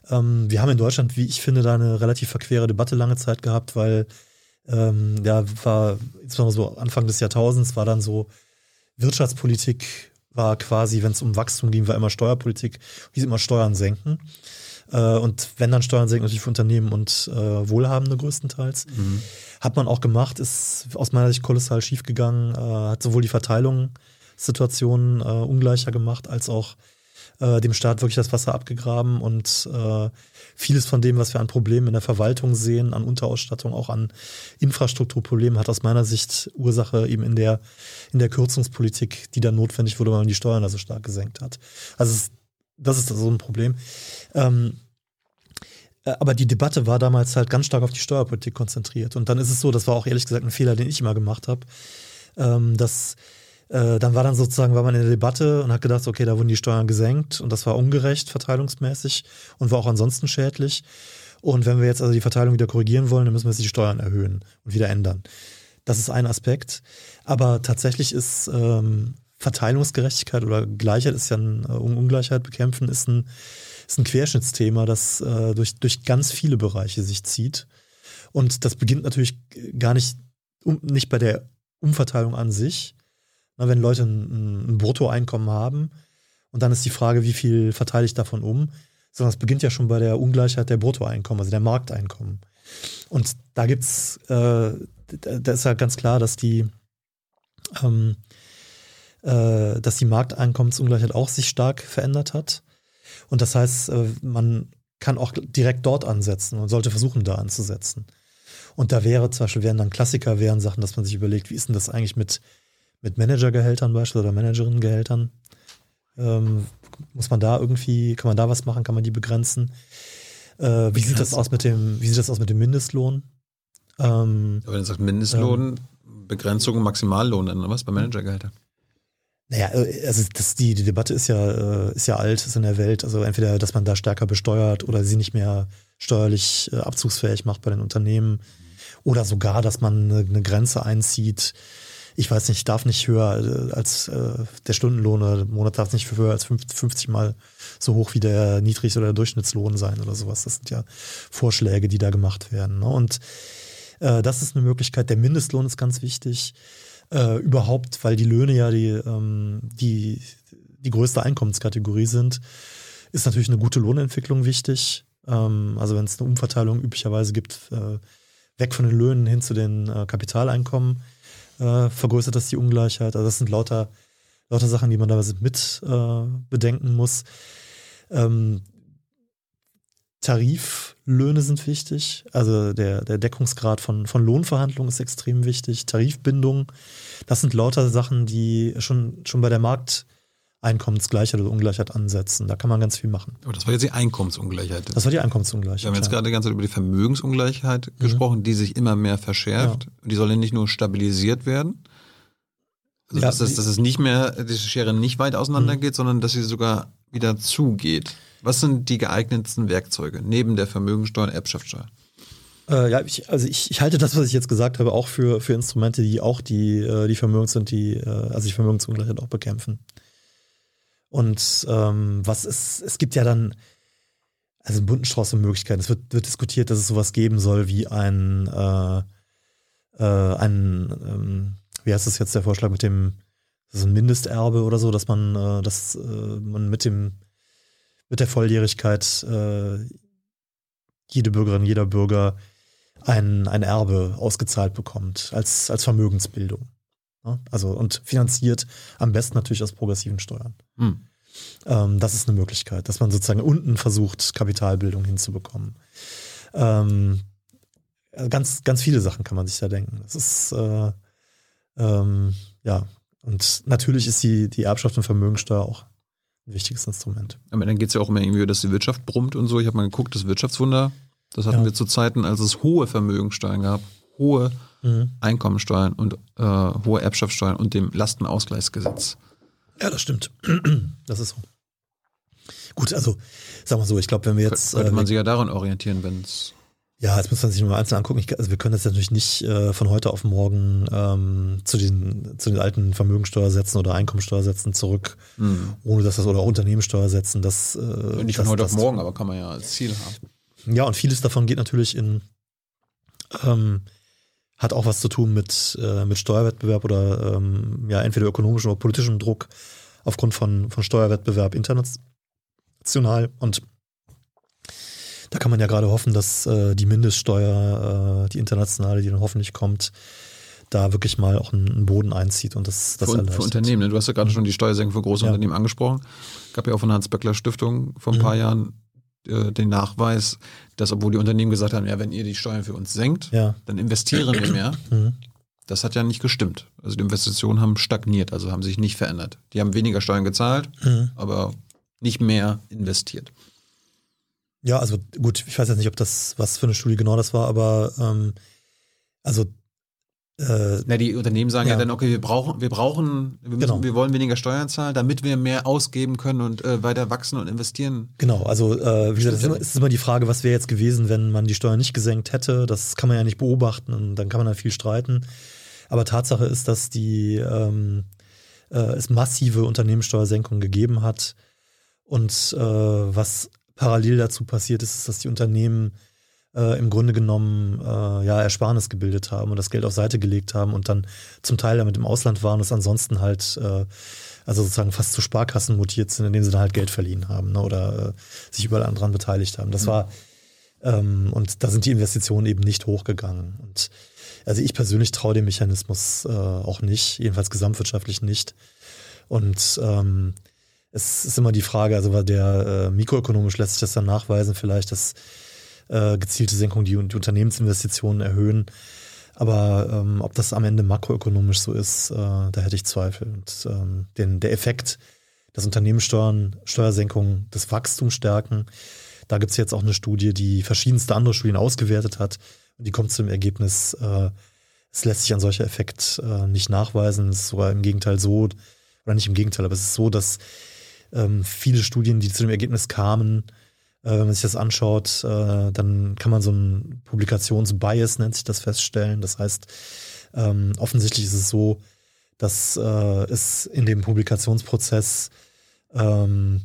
Ähm, wir haben in Deutschland, wie ich finde, da eine relativ verquere Debatte lange Zeit gehabt, weil ähm, ja, war, insbesondere so Anfang des Jahrtausends war dann so, Wirtschaftspolitik war quasi, wenn es um Wachstum ging, war immer Steuerpolitik, hieß immer Steuern senken. Äh, und wenn dann Steuern senken, natürlich für Unternehmen und äh, Wohlhabende größtenteils. Mhm. Hat man auch gemacht, ist aus meiner Sicht kolossal schiefgegangen, äh, hat sowohl die Verteilungssituationen äh, ungleicher gemacht, als auch äh, dem Staat wirklich das Wasser abgegraben und äh, vieles von dem, was wir an Problemen in der Verwaltung sehen, an Unterausstattung, auch an Infrastrukturproblemen, hat aus meiner Sicht Ursache eben in der, in der Kürzungspolitik, die dann notwendig wurde, weil man die Steuern also stark gesenkt hat. Also das ist so ein Problem. Ähm, äh, aber die Debatte war damals halt ganz stark auf die Steuerpolitik konzentriert. Und dann ist es so, das war auch ehrlich gesagt ein Fehler, den ich immer gemacht habe, ähm, dass äh, dann war dann sozusagen, war man in der Debatte und hat gedacht, okay, da wurden die Steuern gesenkt und das war ungerecht verteilungsmäßig und war auch ansonsten schädlich. Und wenn wir jetzt also die Verteilung wieder korrigieren wollen, dann müssen wir jetzt die Steuern erhöhen und wieder ändern. Das ist ein Aspekt. Aber tatsächlich ist ähm, Verteilungsgerechtigkeit oder Gleichheit ist ja ein, äh, Ungleichheit bekämpfen, ist ein, ist ein Querschnittsthema, das äh, durch, durch ganz viele Bereiche sich zieht. Und das beginnt natürlich gar nicht, um, nicht bei der Umverteilung an sich, na, wenn Leute ein, ein Bruttoeinkommen haben und dann ist die Frage, wie viel verteile ich davon um, sondern es beginnt ja schon bei der Ungleichheit der Bruttoeinkommen, also der Markteinkommen. Und da gibt's, äh, da ist ja ganz klar, dass die, ähm, äh, dass die Markteinkommensungleichheit auch sich stark verändert hat. Und das heißt, äh, man kann auch direkt dort ansetzen und sollte versuchen, da anzusetzen. Und da wäre zum Beispiel, wären dann Klassiker, wären Sachen, dass man sich überlegt, wie ist denn das eigentlich mit mit Managergehältern beispielsweise oder Managerinnengehältern. Ähm, muss man da irgendwie, kann man da was machen, kann man die begrenzen? Äh, wie sieht das aus mit dem, wie sieht das aus mit dem Mindestlohn? Ähm, Aber dann sagt Mindestlohn, ähm, Begrenzung, Maximallohn, dann was bei Managergehältern? Naja, äh, also das, die, die Debatte ist ja, äh, ist ja alt, ist in der Welt. Also entweder, dass man da stärker besteuert oder sie nicht mehr steuerlich äh, abzugsfähig macht bei den Unternehmen. Oder sogar, dass man eine, eine Grenze einzieht, ich weiß nicht, darf nicht höher äh, als äh, der Stundenlohn oder der Monat darf nicht höher als 50 Mal so hoch wie der Niedrig- oder der Durchschnittslohn sein oder sowas. Das sind ja Vorschläge, die da gemacht werden. Ne? Und äh, das ist eine Möglichkeit. Der Mindestlohn ist ganz wichtig. Äh, überhaupt, weil die Löhne ja die, ähm, die, die größte Einkommenskategorie sind, ist natürlich eine gute Lohnentwicklung wichtig. Ähm, also wenn es eine Umverteilung üblicherweise gibt, äh, weg von den Löhnen hin zu den äh, Kapitaleinkommen, äh, vergrößert das die Ungleichheit. Also das sind lauter, lauter Sachen, die man da mit äh, bedenken muss. Ähm, Tariflöhne sind wichtig. Also der, der Deckungsgrad von, von Lohnverhandlungen ist extrem wichtig. Tarifbindung, das sind lauter Sachen, die schon, schon bei der Markteinkommensgleichheit oder Ungleichheit ansetzen. Da kann man ganz viel machen. Aber das war jetzt die Einkommensungleichheit. Das war die Einkommensungleichheit. Wir haben jetzt gerade die ganze Zeit über die Vermögensungleichheit mhm. gesprochen, die sich immer mehr verschärft. Ja. Die soll ja nicht nur stabilisiert werden. Also ja, dass, das, dass es nicht mehr, die Schere nicht weit auseinander mhm. geht, sondern dass sie sogar wieder zugeht. Was sind die geeignetsten Werkzeuge neben der Vermögensteuer und Erbschaftssteuer? Äh, ja, ich, also ich, ich, halte das, was ich jetzt gesagt habe, auch für, für Instrumente, die auch die, äh, die Vermögens- und die, äh, also die Vermögensungleichheit auch bekämpfen. Und ähm, was ist, es gibt ja dann, also einen bunten Strauß von Möglichkeiten. Es wird, wird diskutiert, dass es sowas geben soll wie ein, äh, äh, ein ähm, wie heißt das jetzt der Vorschlag mit dem, ist ein Mindesterbe oder so, dass man, äh, dass äh, man mit dem mit der Volljährigkeit äh, jede Bürgerin, jeder Bürger ein, ein Erbe ausgezahlt bekommt als, als Vermögensbildung. Ja? Also und finanziert am besten natürlich aus progressiven Steuern. Hm. Ähm, das ist eine Möglichkeit, dass man sozusagen unten versucht, Kapitalbildung hinzubekommen. Ähm, ganz, ganz viele Sachen kann man sich da denken. Das ist äh, ähm, ja und natürlich ist die, die Erbschaft und Vermögensteuer auch ein wichtiges Instrument. Aber dann geht es ja auch immer irgendwie, dass die Wirtschaft brummt und so. Ich habe mal geguckt, das Wirtschaftswunder, das hatten ja. wir zu Zeiten, als es hohe Vermögensteuern gab, hohe mhm. Einkommensteuern und äh, hohe Erbschaftssteuern und dem Lastenausgleichsgesetz. Ja, das stimmt. Das ist so. Gut, also sagen wir so, ich glaube, wenn wir jetzt. Könnte man äh, sich ja daran orientieren, wenn es ja, jetzt muss man sich nur mal einzeln angucken. Ich, also wir können das natürlich nicht äh, von heute auf morgen ähm, zu, den, zu den alten Vermögensteuersätzen oder Einkommensteuersätzen zurück, mhm. ohne dass das oder auch Unternehmenssteuersätzen. Das, äh, nicht von heute das, auf morgen, aber kann man ja als Ziel haben. Ja, und vieles davon geht natürlich in, ähm, hat auch was zu tun mit, äh, mit Steuerwettbewerb oder ähm, ja, entweder ökonomischem oder politischem Druck aufgrund von, von Steuerwettbewerb international. Und da kann man ja gerade hoffen, dass äh, die Mindeststeuer, äh, die internationale, die dann hoffentlich kommt, da wirklich mal auch einen Boden einzieht und das, das für, erleichtert. Für Unternehmen, ne? du hast ja gerade schon die Steuersenkung für große ja. Unternehmen angesprochen. Gab ja auch von der Hans-Böckler-Stiftung vor ein paar mhm. Jahren äh, den Nachweis, dass obwohl die Unternehmen gesagt haben, ja, wenn ihr die Steuern für uns senkt, ja. dann investieren wir mehr. Mhm. Das hat ja nicht gestimmt. Also die Investitionen haben stagniert, also haben sich nicht verändert. Die haben weniger Steuern gezahlt, mhm. aber nicht mehr investiert. Ja, also gut, ich weiß jetzt nicht, ob das, was für eine Studie genau das war, aber ähm, also äh, Na, die Unternehmen sagen ja. ja. dann, okay, wir brauchen, wir brauchen, wir, müssen, genau. wir wollen weniger Steuern zahlen, damit wir mehr ausgeben können und äh, weiter wachsen und investieren. Genau, also äh, wie gesagt, es ist, immer, ist immer die Frage, was wäre jetzt gewesen, wenn man die Steuern nicht gesenkt hätte. Das kann man ja nicht beobachten und dann kann man da viel streiten. Aber Tatsache ist, dass die ähm, äh, es massive Unternehmenssteuersenkungen gegeben hat. Und äh, was parallel dazu passiert ist, ist, dass die Unternehmen äh, im Grunde genommen äh, ja Ersparnis gebildet haben und das Geld auf Seite gelegt haben und dann zum Teil damit im Ausland waren und es ansonsten halt äh, also sozusagen fast zu Sparkassen mutiert sind, indem sie dann halt Geld verliehen haben ne, oder äh, sich überall daran beteiligt haben. Das mhm. war ähm, und da sind die Investitionen eben nicht hochgegangen. Und also ich persönlich traue dem Mechanismus äh, auch nicht, jedenfalls gesamtwirtschaftlich nicht. Und ähm, es ist immer die Frage, also der äh, mikroökonomisch lässt sich das dann nachweisen, vielleicht, dass äh, gezielte Senkungen die, die Unternehmensinvestitionen erhöhen. Aber ähm, ob das am Ende makroökonomisch so ist, äh, da hätte ich Zweifel. Und ähm, den, der Effekt, dass Unternehmenssteuern, Steuersenkungen das Wachstum stärken, da gibt es jetzt auch eine Studie, die verschiedenste andere Studien ausgewertet hat. Und die kommt zu dem Ergebnis, äh, es lässt sich ein solcher Effekt äh, nicht nachweisen. Es ist sogar im Gegenteil so, oder nicht im Gegenteil, aber es ist so, dass ähm, viele Studien, die zu dem Ergebnis kamen, wenn man sich das anschaut, äh, dann kann man so ein Publikationsbias, nennt sich das, feststellen. Das heißt, ähm, offensichtlich ist es so, dass äh, es in dem Publikationsprozess ähm,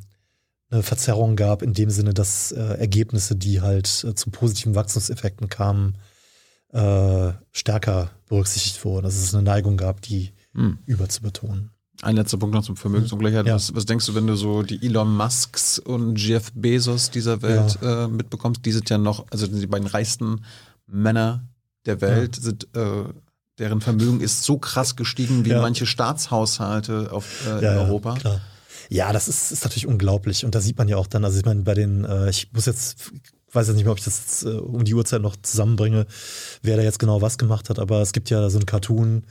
eine Verzerrung gab, in dem Sinne, dass äh, Ergebnisse, die halt äh, zu positiven Wachstumseffekten kamen, äh, stärker berücksichtigt wurden. Dass es eine Neigung gab, die hm. überzubetonen. Ein letzter Punkt noch zum Vermögensungleichheit. Ja. Was, was, denkst du, wenn du so die Elon Musks und Jeff Bezos dieser Welt ja. äh, mitbekommst? Die sind ja noch, also die beiden reichsten Männer der Welt ja. sind, äh, deren Vermögen ist so krass gestiegen wie manche Staatshaushalte auf, äh, in Europa. Klar. Ja, das ist, ist natürlich unglaublich. Und da sieht man ja auch dann, also ich meine, bei den, äh, ich muss jetzt, weiß jetzt nicht mehr, ob ich das äh, um die Uhrzeit noch zusammenbringe, wer da jetzt genau was gemacht hat, aber es gibt ja so ein Cartoon,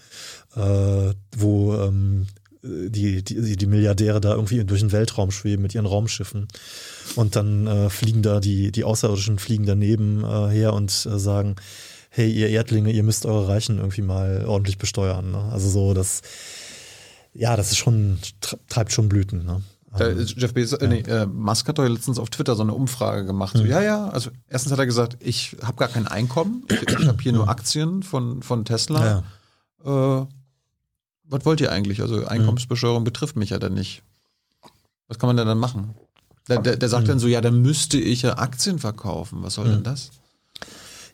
äh, wo ähm, die, die, die Milliardäre da irgendwie durch den Weltraum schweben mit ihren Raumschiffen. Und dann äh, fliegen da die, die Außerirdischen fliegen daneben äh, her und äh, sagen, hey, ihr Erdlinge, ihr müsst eure Reichen irgendwie mal ordentlich besteuern. Ne? Also so, das ja, das ist schon, treibt schon Blüten. Ne? Ähm, Jeff Bezos, äh, ja. nee, äh, Musk hat doch letztens auf Twitter so eine Umfrage gemacht. So, mhm. ja, ja, also erstens hat er gesagt, ich habe gar kein Einkommen, ich, ich habe hier nur Aktien von, von Tesla. Ja. Äh, was wollt ihr eigentlich? Also Einkommensbesteuerung betrifft mich ja dann nicht. Was kann man denn dann machen? Der, der, der sagt mhm. dann so, ja, dann müsste ich ja Aktien verkaufen. Was soll mhm. denn das?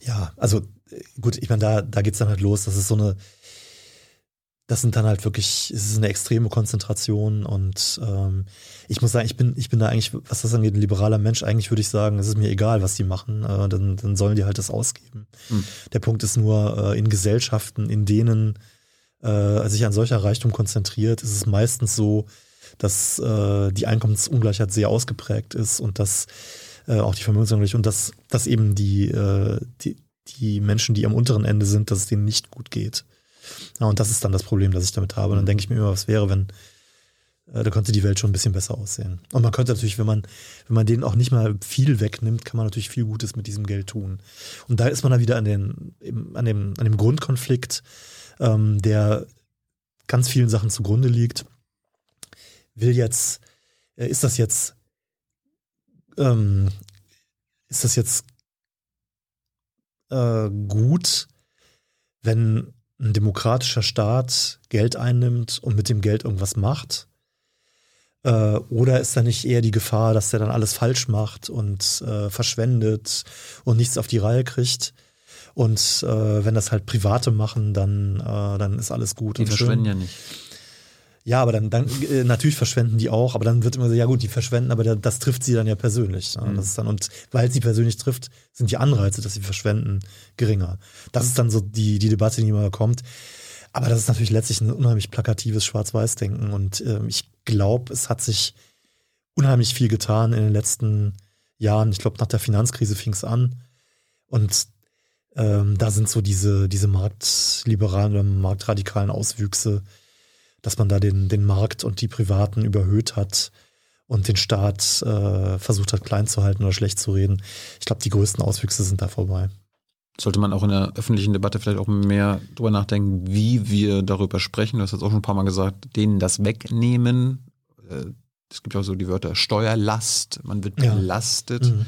Ja, also äh, gut, ich meine, da, da geht es dann halt los. Das ist so eine, das sind dann halt wirklich, es ist eine extreme Konzentration und ähm, ich muss sagen, ich bin, ich bin da eigentlich, was das angeht, ein liberaler Mensch. Eigentlich würde ich sagen, es ist mir egal, was die machen, äh, dann, dann sollen die halt das ausgeben. Hm. Der Punkt ist nur, äh, in Gesellschaften, in denen äh, sich ein solcher Reichtum konzentriert, ist es meistens so, dass äh, die Einkommensungleichheit sehr ausgeprägt ist und dass äh, auch die Vermögensungleichheit und dass, dass eben die, äh, die, die Menschen, die am unteren Ende sind, dass es denen nicht gut geht. Ja, und das ist dann das Problem, das ich damit habe. Und dann denke ich mir immer, was wäre, wenn äh, da könnte die Welt schon ein bisschen besser aussehen. Und man könnte natürlich, wenn man, wenn man denen auch nicht mal viel wegnimmt, kann man natürlich viel Gutes mit diesem Geld tun. Und da ist man dann wieder an, den, an, dem, an dem Grundkonflikt, ähm, der ganz vielen Sachen zugrunde liegt. Will jetzt, äh, ist das jetzt, ähm, ist das jetzt äh, gut, wenn ein demokratischer Staat Geld einnimmt und mit dem Geld irgendwas macht? Äh, oder ist da nicht eher die Gefahr, dass der dann alles falsch macht und äh, verschwendet und nichts auf die Reihe kriegt? Und äh, wenn das halt Private machen, dann, äh, dann ist alles gut. Die verschwenden ja nicht. Ja, aber dann, dann äh, natürlich verschwenden die auch, aber dann wird immer so, ja gut, die verschwenden, aber der, das trifft sie dann ja persönlich. Ne? Mhm. Das ist dann, und weil sie persönlich trifft, sind die Anreize, dass sie verschwenden, geringer. Das ist dann so die, die Debatte, die immer kommt. Aber das ist natürlich letztlich ein unheimlich plakatives Schwarz-Weiß-Denken. Und äh, ich glaube, es hat sich unheimlich viel getan in den letzten Jahren. Ich glaube, nach der Finanzkrise fing es an. Und ähm, da sind so diese, diese marktliberalen oder marktradikalen Auswüchse dass man da den, den Markt und die Privaten überhöht hat und den Staat äh, versucht hat, klein zu halten oder schlecht zu reden. Ich glaube, die größten Auswüchse sind da vorbei. Sollte man auch in der öffentlichen Debatte vielleicht auch mehr drüber nachdenken, wie wir darüber sprechen. Du hast jetzt auch schon ein paar Mal gesagt, denen das wegnehmen. Äh, es gibt ja auch so die Wörter Steuerlast, man wird belastet. Ja. Mhm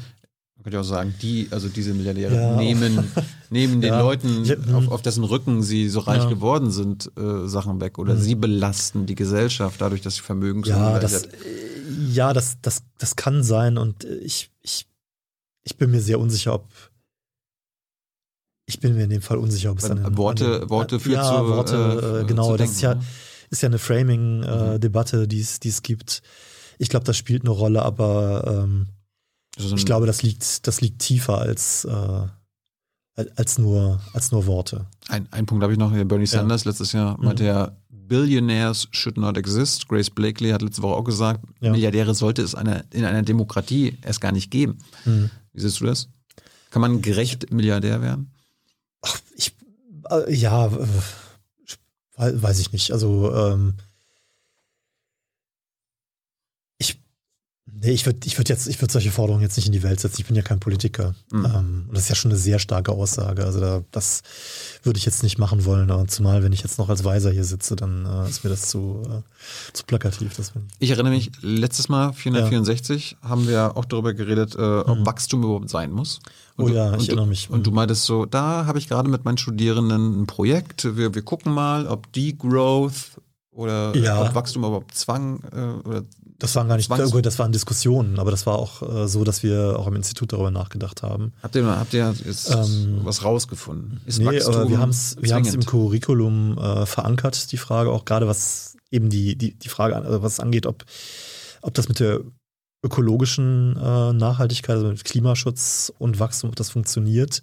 könnte ich auch sagen, die, also diese Milliardäre ja. nehmen, nehmen den ja. Leuten, auf, auf, dessen Rücken sie so reich ja. geworden sind, äh, Sachen weg. Oder mhm. sie belasten die Gesellschaft dadurch, dass sie Vermögen ja, das, ja, das, das, das kann sein. Und ich, ich, ich bin mir sehr unsicher, ob ich bin mir in dem Fall unsicher, ob es dann Worte, eine, Worte führt ja, zu, Worte, äh, genau, zu das ist ja, ist ja eine Framing-Debatte, äh, mhm. die es gibt. Ich glaube, das spielt eine Rolle, aber ähm, ich glaube, das liegt, das liegt tiefer als, äh, als, nur, als nur Worte. Ein, ein Punkt habe ich noch. Bernie Sanders ja. letztes Jahr meinte mhm. ja, Billionaires should not exist. Grace Blakely hat letzte Woche auch gesagt, ja. Milliardäre sollte es eine, in einer Demokratie erst gar nicht geben. Mhm. Wie siehst du das? Kann man gerecht Milliardär werden? Ach, ich, äh, ja, äh, weiß ich nicht. Also ähm, Nee, ich würde ich würd jetzt, ich würde solche Forderungen jetzt nicht in die Welt setzen. Ich bin ja kein Politiker. Mhm. Ähm, und das ist ja schon eine sehr starke Aussage. Also da, das würde ich jetzt nicht machen wollen. Aber zumal, wenn ich jetzt noch als Weiser hier sitze, dann äh, ist mir das zu, äh, zu plakativ. Das ich erinnere mich, letztes Mal, 464, ja. haben wir auch darüber geredet, äh, ob mhm. Wachstum überhaupt sein muss. Und oh ja, du, ich erinnere mich. Und du mhm. meintest so, da habe ich gerade mit meinen Studierenden ein Projekt. Wir, wir gucken mal, ob die Growth Oder Ja. ob Wachstum überhaupt Zwang äh, oder Das waren gar nicht, Zwangs- gut, das waren Diskussionen, aber das war auch äh, so, dass wir auch im Institut darüber nachgedacht haben. habt ihr habt ihr jetzt Ähm, was rausgefunden? Ist Nee, aber wir haben es wir haben's im? Curriculum äh, verankert, die Frage auch gerade was eben die, die, die Frage, also was angeht, ob, ob das mit der ökologischen äh, Nachhaltigkeit, also mit Klimaschutz und Wachstum, ob das funktioniert.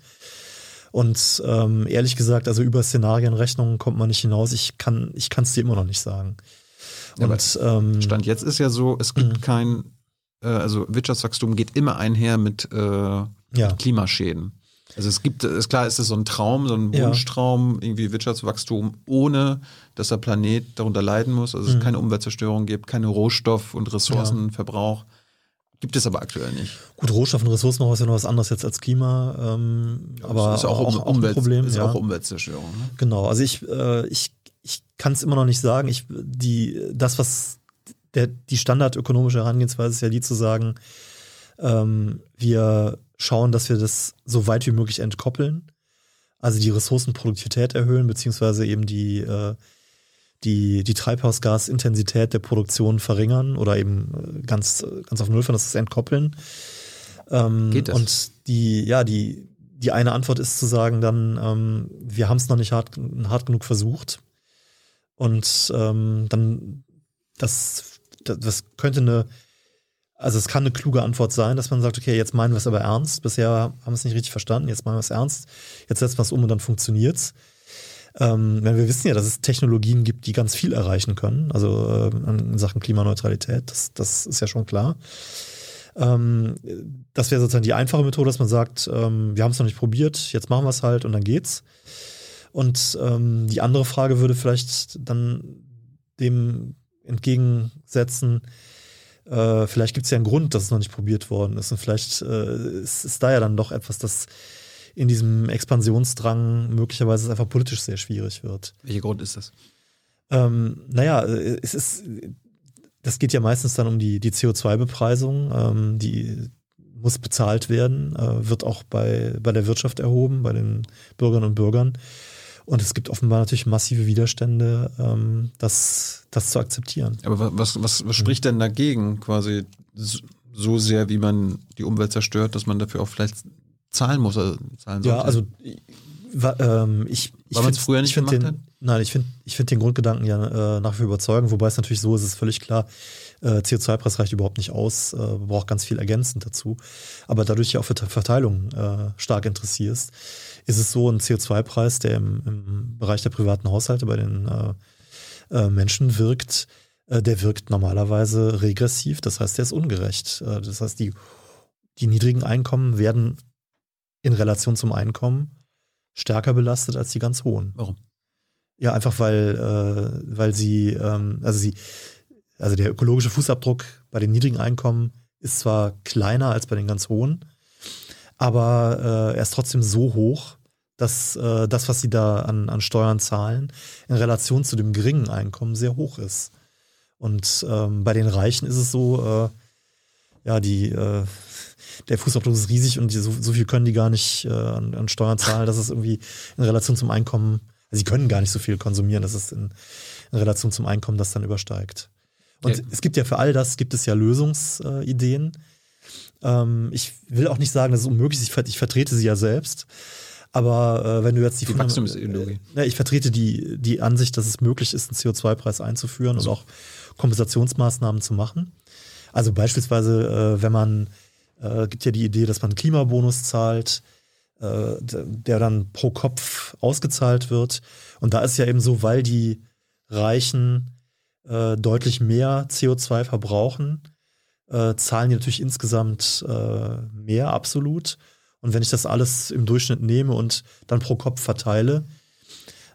Und ähm, ehrlich gesagt, also über Szenarienrechnungen kommt man nicht hinaus. Ich kann ich kann es dir immer noch nicht sagen. Ja, Und ähm, Stand jetzt ist ja so, es gibt Mhm. kein, äh, also Wirtschaftswachstum geht immer einher mit äh, ja, Klimaschäden. Also es gibt, ist klar, ist es so ein Traum, so ein Ja. Wunschtraum, irgendwie Wirtschaftswachstum, ohne dass der Planet darunter leiden muss. Also es Mhm. keine Umweltzerstörung gibt, keine Rohstoff- und Ressourcenverbrauch. Gibt es aber aktuell nicht. gut, Rohstoff und Ressourcen ist ja noch was anderes jetzt als Klima, ähm, aber ist auch, auch, um, auch Umwelt, ein Problem. ist ja. auch Umweltzerstörung. Ne? Genau, also ich, äh, ich, ich kann es immer noch nicht sagen. Ich, die, das, was der, die standardökonomische Herangehensweise ist ja die zu sagen, ähm, wir schauen, dass wir das so weit wie möglich entkoppeln, also die Ressourcenproduktivität erhöhen, beziehungsweise eben die, äh, die, die Treibhausgasintensität der Produktion verringern oder eben äh, ganz, ganz auf Null fahren, das ist entkoppeln. Ähm, Geht das? Und die, ja, die, die eine Antwort ist zu sagen dann, ähm, wir haben es noch nicht hart, hart genug versucht. Und ähm, dann, das, das, das könnte eine, also es kann eine kluge Antwort sein, dass man sagt, okay, jetzt meinen wir es aber ernst. Bisher haben wir es nicht richtig verstanden, jetzt meinen wir es ernst. Jetzt setzen wir es um und dann funktioniert's. Ähm, wenn wir wissen ja, dass es Technologien gibt, die ganz viel erreichen können, also äh, in Sachen Klimaneutralität, das, das ist ja schon klar. Ähm, das wäre sozusagen die einfache Methode, dass man sagt, ähm, wir haben es noch nicht probiert, jetzt machen wir es halt und dann geht's. Und ähm, die andere Frage würde vielleicht dann dem entgegensetzen, äh, vielleicht gibt es ja einen Grund, dass es noch nicht probiert worden ist. Und vielleicht äh, ist, ist da ja dann doch etwas, das in diesem Expansionsdrang möglicherweise einfach politisch sehr schwierig wird. Welcher Grund ist das? Ähm, naja, es ist, das geht ja meistens dann um die, die CO2-Bepreisung, ähm, die muss bezahlt werden, äh, wird auch bei, bei der Wirtschaft erhoben, bei den Bürgerinnen und Bürgern. Und es gibt offenbar natürlich massive Widerstände, ähm, das, das zu akzeptieren. Aber wa- was, was, was spricht denn dagegen, quasi so- sehr, wie man die Umwelt zerstört, dass man dafür auch vielleicht zahlen muss, also zahlen sollte? Ja, also ähm, ich, ich Weil man's find- früher nicht gemacht den, hat? Nein, ich finde ich find den Grundgedanken ja äh, nach wie vor überzeugend, wobei es natürlich so ist, es ist völlig klar, äh, CO2-Preis reicht überhaupt nicht aus, äh, braucht ganz viel ergänzend dazu. Aber dadurch ja auch für Verteilung äh, stark interessierst, ist es so ein CO2-Preis, der im, im Bereich der privaten Haushalte bei den äh, äh, Menschen wirkt, äh, der wirkt normalerweise regressiv, das heißt, der ist ungerecht. Äh, das heißt, die, die niedrigen Einkommen werden in Relation zum Einkommen stärker belastet als die ganz hohen. Warum? Ja, einfach weil, äh, weil sie, ähm, also sie, also der ökologische Fußabdruck bei den niedrigen Einkommen ist zwar kleiner als bei den ganz hohen, aber äh, er ist trotzdem so hoch, dass äh, das, was sie da an, an Steuern zahlen, in Relation zu dem geringen Einkommen sehr hoch ist. Und ähm, bei den Reichen ist es so, äh, ja, die, äh, der Fußabdruck ist riesig und die, so, so viel können die gar nicht äh, an, an Steuern zahlen, dass es irgendwie in Relation zum Einkommen, also sie können gar nicht so viel konsumieren, dass es in, in Relation zum Einkommen das dann übersteigt. Und Ja. es gibt ja für all das gibt es ja Lösungsideen. Ähm, ich will auch nicht sagen, dass es unmöglich ist, ich, ver- ich vertrete sie ja selbst. Aber äh, wenn du jetzt die, Die Wachstumsideologie. Äh, ja, ich vertrete die, die Ansicht, dass es möglich ist, einen CO2-Preis einzuführen und auch Kompensationsmaßnahmen zu machen. Also beispielsweise, äh, wenn man, äh, gibt ja die Idee, dass man einen Klimabonus zahlt, äh, der dann pro Kopf ausgezahlt wird. Und da ist ja eben so, weil die Reichen äh, deutlich mehr CO2 verbrauchen, äh, zahlen die natürlich insgesamt äh, mehr absolut. Und wenn ich das alles im Durchschnitt nehme und dann pro Kopf verteile,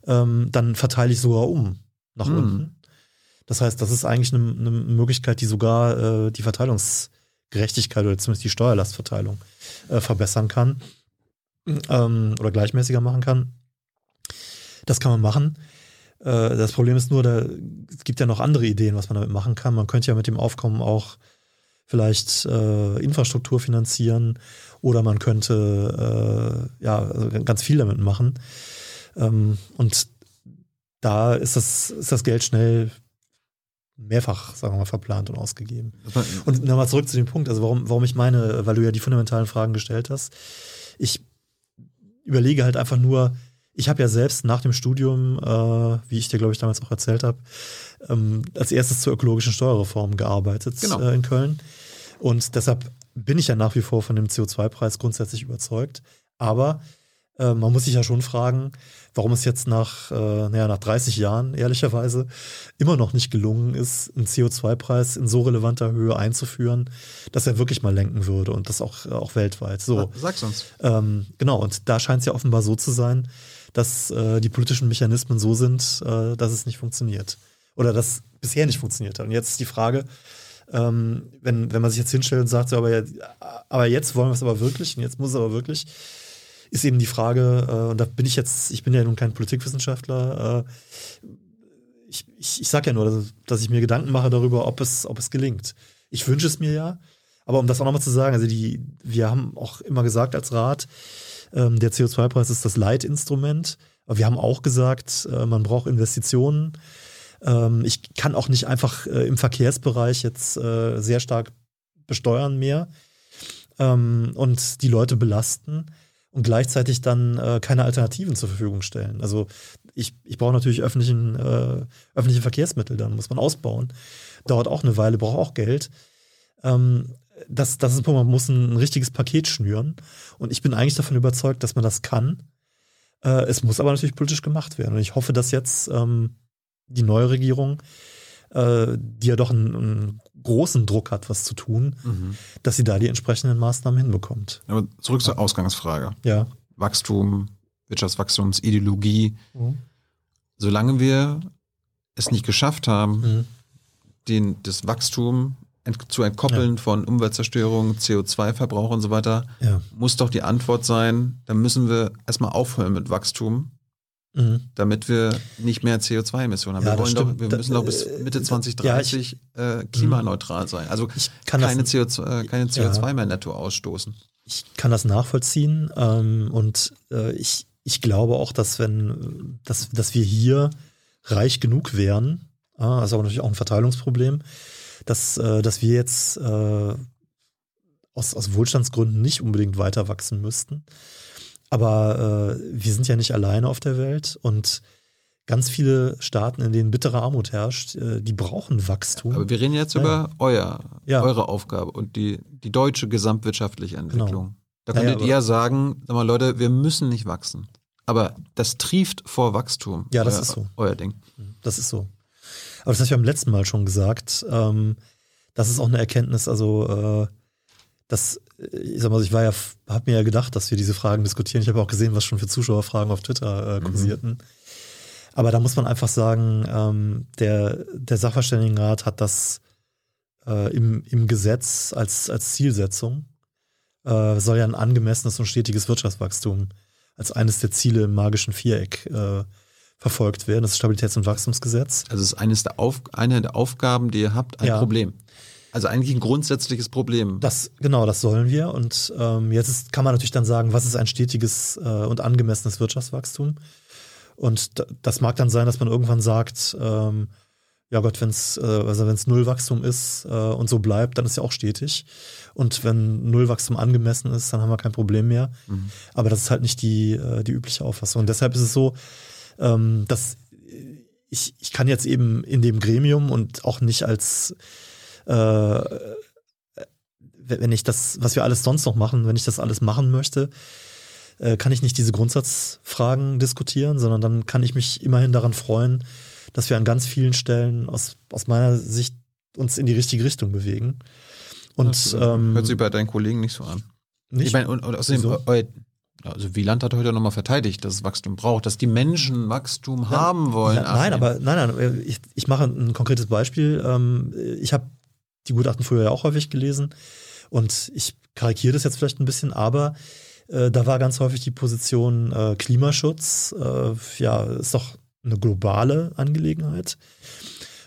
ähm, dann verteile ich sogar um nach Mhm. unten. Das heißt, das ist eigentlich eine, eine Möglichkeit, die sogar äh, die Verteilungsgerechtigkeit oder zumindest die Steuerlastverteilung äh, verbessern kann ähm, oder gleichmäßiger machen kann. Das kann man machen. Äh, das Problem ist nur, da, es gibt ja noch andere Ideen, was man damit machen kann. Man könnte ja mit dem Aufkommen auch vielleicht äh, Infrastruktur finanzieren oder man könnte äh, ja also ganz viel damit machen. Ähm, und da ist das, ist das Geld schnell mehrfach, sagen wir mal, verplant und ausgegeben. Und nochmal zurück zu dem Punkt, also warum, warum ich meine, weil du ja die fundamentalen Fragen gestellt hast. Ich überlege halt einfach nur, ich habe ja selbst nach dem Studium, äh, wie ich dir, glaube ich, damals auch erzählt habe, ähm, als erstes zur ökologischen Steuerreform gearbeitet genau. äh, in Köln. Und deshalb bin ich ja nach wie vor von dem CO2-Preis grundsätzlich überzeugt. Aber äh, man muss sich ja schon fragen, warum es jetzt nach, äh, naja, nach 30 Jahren ehrlicherweise immer noch nicht gelungen ist, einen CO2-Preis in so relevanter Höhe einzuführen, dass er wirklich mal lenken würde und das auch, auch weltweit. So. Sag's uns. Ähm, genau, und da scheint es ja offenbar so zu sein, dass äh, die politischen Mechanismen so sind, äh, dass es nicht funktioniert. Oder dass bisher nicht funktioniert hat. Und jetzt ist die Frage, ähm, wenn, wenn man sich jetzt hinstellt und sagt, so, aber, aber jetzt wollen wir es aber wirklich und jetzt muss es aber wirklich, ist eben die Frage, äh, und da bin ich jetzt, ich bin ja nun kein Politikwissenschaftler, äh, ich, ich, ich sage ja nur, dass, dass, ich mir Gedanken mache darüber, ob es, ob es gelingt. Ich wünsche es mir ja, aber um das auch nochmal zu sagen, also die, wir haben auch immer gesagt als Rat, ähm, der CO2-Preis ist das Leitinstrument, aber wir haben auch gesagt, äh, man braucht Investitionen. Ähm, ich kann auch nicht einfach äh, im Verkehrsbereich jetzt äh, sehr stark besteuern mehr ähm, und die Leute belasten und gleichzeitig dann äh, keine Alternativen zur Verfügung stellen. Also ich, ich brauche natürlich öffentlichen, äh, öffentliche Verkehrsmittel, dann muss man ausbauen. Dauert auch eine Weile, braucht auch Geld. Ähm, das, das ist man muss ein, ein, richtiges Paket schnüren. Und ich bin eigentlich davon überzeugt, dass man das kann. Äh, es muss aber natürlich politisch gemacht werden. Und ich hoffe, dass jetzt ähm, die neue Regierung äh, die ja doch einen, einen, großen Druck hat, was zu tun, mhm. dass sie da die entsprechenden Maßnahmen hinbekommt. Aber zurück zur Ausgangsfrage. Ja. Wachstum, Wirtschaftswachstumsideologie. Mhm. Solange wir es nicht geschafft haben, mhm. den, das Wachstum ent, zu entkoppeln ja. von Umweltzerstörung, CO2-Verbrauch und so weiter, ja. muss doch die Antwort sein, dann müssen wir erstmal aufhören mit Wachstum Mhm. damit wir nicht mehr CO2-Emissionen haben. Ja, wir, wollen doch, wir müssen doch bis äh, Mitte 2030 ja, ich, äh, klimaneutral sein. Also keine, das, CO2, äh, keine CO2 ja, mehr netto ausstoßen. Ich kann das nachvollziehen ähm, und äh, ich, ich glaube auch, dass wenn, dass, dass wir hier reich genug wären, äh, also aber natürlich auch ein Verteilungsproblem, dass, äh, dass wir jetzt äh, aus, aus Wohlstandsgründen nicht unbedingt weiter wachsen müssten. Aber äh, wir sind ja nicht alleine auf der Welt und ganz viele Staaten, in denen bittere Armut herrscht, äh, die brauchen Wachstum. Aber wir reden jetzt ja. über euer, ja. eure Aufgabe und die, die deutsche gesamtwirtschaftliche Entwicklung. Genau. Da könntet ja, ihr sagen, sag mal Leute, wir müssen nicht wachsen. Aber das trieft vor Wachstum. Ja, das euer, ist so. Euer Ding. Das ist so. Aber das habe ich beim letzten Mal schon gesagt. Ähm, das ist auch eine Erkenntnis, also äh, dass ich sag mal, ich war ja, habe mir ja gedacht, dass wir diese Fragen diskutieren. Ich habe auch gesehen, was schon für Zuschauerfragen auf Twitter äh, mhm. kursierten. Mhm. Aber da muss man einfach sagen, ähm, der, der Sachverständigenrat hat das äh, im, im Gesetz als, als Zielsetzung. Äh, soll ja ein angemessenes und stetiges Wirtschaftswachstum als eines der Ziele im magischen Viereck äh, verfolgt werden. Das Stabilitäts- und Wachstumsgesetz. Also es ist eines der Auf, eine der Aufgaben, die ihr habt, ein ja. Problem. Also eigentlich ein grundsätzliches Problem. Das, genau, das sollen wir. Und ähm, jetzt ist, kann man natürlich dann sagen, was ist ein stetiges äh, und angemessenes Wirtschaftswachstum? Und das mag dann sein, dass man irgendwann sagt, ähm, ja Gott, wenn es äh, also wenn's Nullwachstum ist äh, und so bleibt, dann ist ja auch stetig. Und wenn Nullwachstum angemessen ist, dann haben wir kein Problem mehr. Mhm. Aber das ist halt nicht die, äh, die übliche Auffassung. Und deshalb ist es so, ähm, dass ich, ich kann jetzt eben in dem Gremium und auch nicht als äh, wenn ich das, was wir alles sonst noch machen, wenn ich das alles machen möchte, äh, kann ich nicht diese Grundsatzfragen diskutieren, sondern dann kann ich mich immerhin daran freuen, dass wir an ganz vielen Stellen aus, aus meiner Sicht uns in die richtige Richtung bewegen. Und das, ähm, hört sich bei deinen Kollegen nicht so an. Nicht? Ich meine, und, und außerdem, Wieso? also Wieland hat heute nochmal verteidigt, dass es Wachstum braucht, dass die Menschen Wachstum ja, haben wollen. Ja, nein, aber nein, nein, ich, ich mache ein konkretes Beispiel. Ähm, ich habe die Gutachten früher ja auch häufig gelesen. Und ich karikiere das jetzt vielleicht ein bisschen, aber äh, da war ganz häufig die Position äh, Klimaschutz, äh, ja, ist doch eine globale Angelegenheit.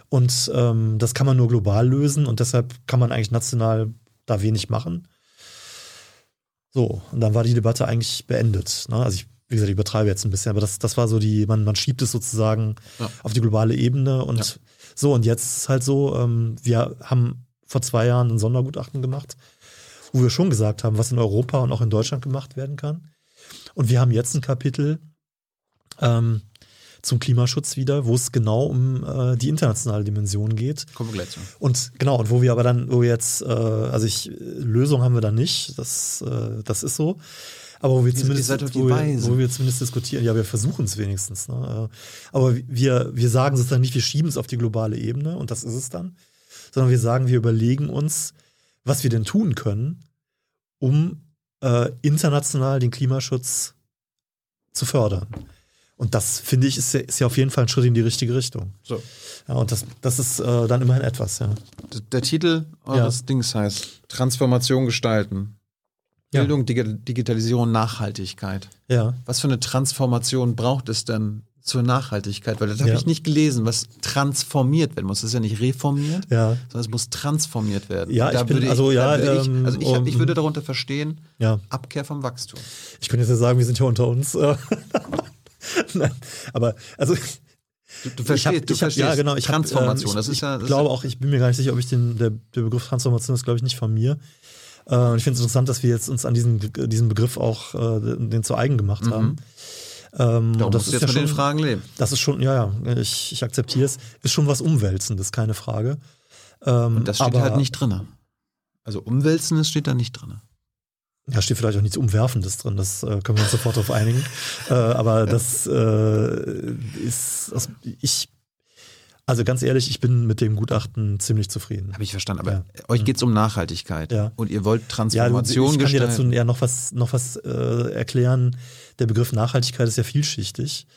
Und ähm, das kann man nur global lösen und deshalb kann man eigentlich national da wenig machen. So, und dann war die Debatte eigentlich beendet. Ne? Also ich wie gesagt, ich übertreibe jetzt ein bisschen, aber das, das war so die, man, man schiebt es sozusagen ja. auf die globale Ebene und ja. so, und jetzt ist halt so, ähm, wir haben vor zwei Jahren ein Sondergutachten gemacht, wo wir schon gesagt haben, was in Europa und auch in Deutschland gemacht werden kann. Und wir haben jetzt ein Kapitel ähm, zum Klimaschutz wieder, wo es genau um äh, die internationale Dimension geht. Kommen wir gleich zu. Und genau, und wo wir aber dann, wo wir jetzt, äh, also ich, Lösung haben wir da nicht, das, äh, das ist so. Aber wo wir, zumindest, wo wir, wo wir, zumindest diskutieren, ja, wir versuchen es wenigstens. Ne? Aber wir, wir sagen sozusagen nicht, wir schieben es auf die globale Ebene und das ist es dann, sondern wir sagen, wir überlegen uns, was wir denn tun können, um äh, international den Klimaschutz zu fördern. Und das, finde ich, ist ja, ist ja, auf jeden Fall ein Schritt in die richtige Richtung. So. Ja, und das, das ist äh, dann immerhin etwas, ja. Der Titel eures ja. Dings heißt Transformation gestalten. Bildung, ja. Digitalisierung, Nachhaltigkeit. Ja. Was für eine Transformation braucht es denn zur Nachhaltigkeit? Weil das habe ja. ich nicht gelesen, was transformiert werden muss. Das ist ja nicht reformiert, ja. sondern es muss transformiert werden. Ja, ich bin, also, ja, ich, also ich, um, ich, würde darunter verstehen, ja. Abkehr vom Wachstum. Ich könnte jetzt ja sagen, wir sind ja unter uns. Nein, aber also Du, du verstehst, hab, du verstehst ja, genau, ich Transformation. Hab, ähm, ich, das ist ja, das ich glaube auch, ich bin mir gar nicht sicher, ob ich den, der, der Begriff Transformation ist, glaube ich, nicht von mir. Äh, ich finde es interessant, dass wir jetzt uns an diesen, diesen Begriff auch äh, den zu eigen gemacht mhm. haben. Ähm, Darum das ist jetzt ja mit schon, den Fragen leben. Das ist schon, ja, ja, ich, ich akzeptiere es. Ist schon was Umwälzendes, keine Frage. Ähm, und das steht aber, halt nicht drin. Also Umwälzendes steht da nicht drin. Ja, steht vielleicht auch nichts Umwerfendes drin, das äh, können wir uns sofort darauf einigen. Äh, aber das äh, ist, also ich, also ganz ehrlich, ich bin mit dem Gutachten ziemlich zufrieden. Habe ich verstanden, aber ja. euch geht es um Nachhaltigkeit ja. und ihr wollt Transformation ja, ich kann dir dazu ja noch was, noch was äh, erklären. Der Begriff Nachhaltigkeit ist ja vielschichtig.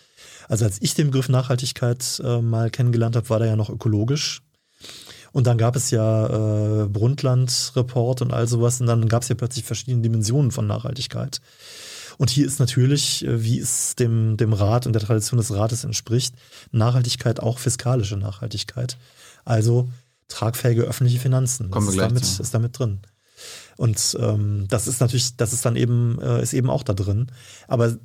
Also als ich den Begriff Nachhaltigkeit äh, mal kennengelernt habe, war der ja noch ökologisch. Und dann gab es ja äh, Brundtland-Report und all sowas. Und dann gab es ja plötzlich verschiedene Dimensionen von Nachhaltigkeit. Und hier ist natürlich, äh, wie es dem, dem Rat und der Tradition des Rates entspricht, Nachhaltigkeit auch fiskalische Nachhaltigkeit. Also tragfähige öffentliche Finanzen. Kommen wir ist, damit, ist damit drin. Und ähm, das ist natürlich, das ist dann eben, äh, ist eben auch da drin. Aber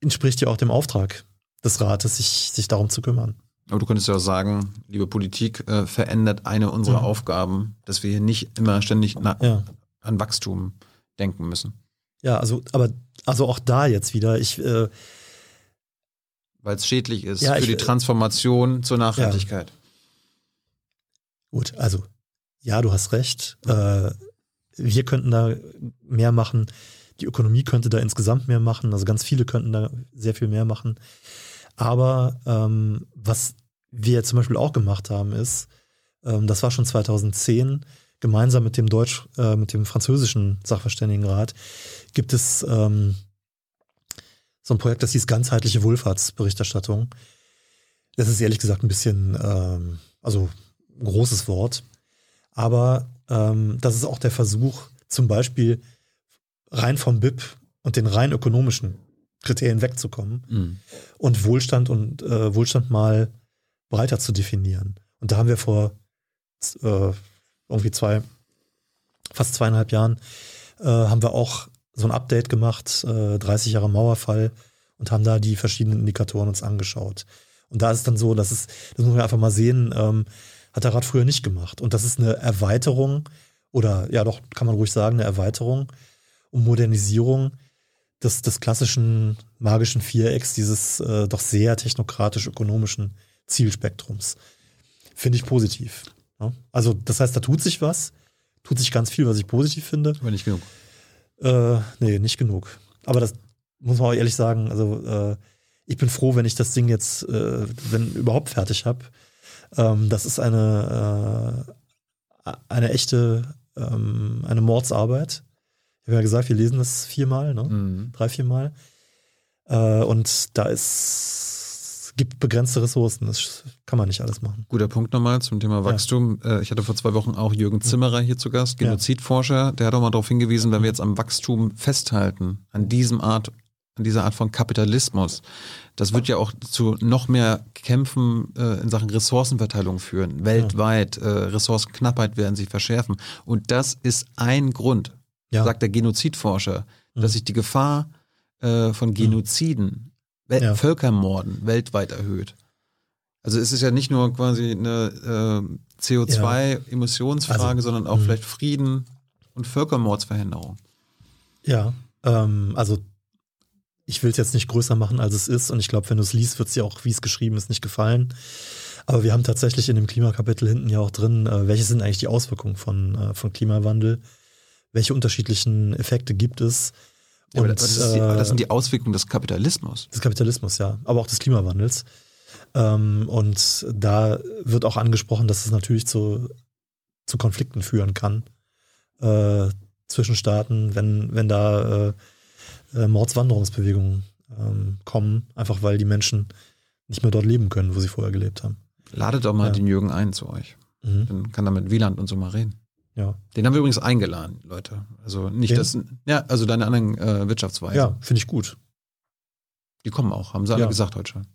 entspricht ja auch dem Auftrag des Rates, sich, sich darum zu kümmern. Aber du könntest ja auch sagen, liebe Politik, äh, verändert eine unserer ja. Aufgaben, dass wir hier nicht immer ständig ja. an Wachstum denken müssen. Ja, also, aber also auch da jetzt wieder, ich äh, weil es schädlich ist ja, für ich, die Transformation zur Nachhaltigkeit. Gut, also ja, du hast recht. Äh, wir könnten da mehr machen. Die Ökonomie könnte da insgesamt mehr machen. Also ganz viele könnten da sehr viel mehr machen. Aber ähm, was wir zum Beispiel auch gemacht haben, ist, ähm, das war schon 2010, gemeinsam mit dem Deutsch, äh, mit dem französischen Sachverständigenrat, gibt es ähm, so ein Projekt, das hieß ganzheitliche Wohlfahrtsberichterstattung. Das ist ehrlich gesagt ein bisschen, ähm, also ein großes Wort. Aber ähm, das ist auch der Versuch, zum Beispiel rein vom BIP und den rein ökonomischen Kriterien wegzukommen mhm. und Wohlstand und äh, Wohlstand mal breiter zu definieren. Und da haben wir vor äh, irgendwie zwei, fast zweieinhalb Jahren, äh, haben wir auch so ein Update gemacht, äh, 30 Jahre Mauerfall und haben da die verschiedenen Indikatoren uns angeschaut. Und da ist es dann so, dass es, das muss man einfach mal sehen, ähm, hat der Rat früher nicht gemacht. Und das ist eine Erweiterung oder ja doch, kann man ruhig sagen, eine Erweiterung und Modernisierung des, des klassischen magischen Vierecks, dieses äh, doch sehr technokratisch-ökonomischen Zielspektrums. Finde ich positiv. Ja? Also, das heißt, da tut sich was, tut sich ganz viel, was ich positiv finde. Aber nicht genug. Äh, nee, nicht genug. Aber das muss man auch ehrlich sagen, also äh, ich bin froh, wenn ich das Ding jetzt, äh, wenn überhaupt fertig habe. Ähm, das ist eine, äh, eine echte, ähm, eine Mordsarbeit. Ich habe ja gesagt, wir lesen das viermal, ne? Mhm. drei, viermal. Äh, und da ist gibt begrenzte Ressourcen. Das kann man nicht alles machen. Guter Punkt nochmal zum Thema Wachstum. Ja. Äh, ich hatte vor zwei Wochen auch Jürgen Zimmerer hier zu Gast, Genozidforscher. Der hat auch mal darauf hingewiesen, wenn wir jetzt am Wachstum festhalten, an diesem Art, dieser Art von Kapitalismus, das wird ja auch zu noch mehr Kämpfen äh, in Sachen Ressourcenverteilung führen. Weltweit, äh, Ressourcenknappheit werden sich verschärfen. Und das ist ein Grund, ja. sagt der Genozidforscher, dass sich die Gefahr äh, von Genoziden, Wel Ja. Völkermorden weltweit erhöht. Also es ist ja nicht nur quasi eine äh, CO2-Emissionsfrage, Also, sondern auch mh. vielleicht Frieden und Völkermordsverhinderung. Ja, ähm, also ich will es jetzt nicht größer machen, als es ist. Und ich glaube, wenn du es liest, wird es dir auch, wie es geschrieben ist, nicht gefallen. Aber wir haben tatsächlich in dem Klimakapitel hinten ja auch drin, äh, welche sind eigentlich die Auswirkungen von, äh, von Klimawandel? Welche unterschiedlichen Effekte gibt es? Ja, Und, das, ist die, äh, das sind die Auswirkungen des Kapitalismus. des Kapitalismus, ja, aber auch des Klimawandels. Ähm, und da wird auch angesprochen, dass es natürlich zu, zu Konflikten führen kann äh, zwischen Staaten, wenn, wenn da äh, Mordswanderungsbewegungen ähm, kommen, einfach weil die Menschen nicht mehr dort leben können, wo sie vorher gelebt haben. Ladet doch mal Ja. den Jürgen ein zu euch. Mhm. Dann kann er mit Wieland und so mal reden. Ja, Den haben wir übrigens eingeladen, Leute. Also nicht das, ja, also deine anderen äh, Wirtschaftsweisen. ja finde ich gut. Die kommen auch, haben sie alle Ja. gesagt heute schon.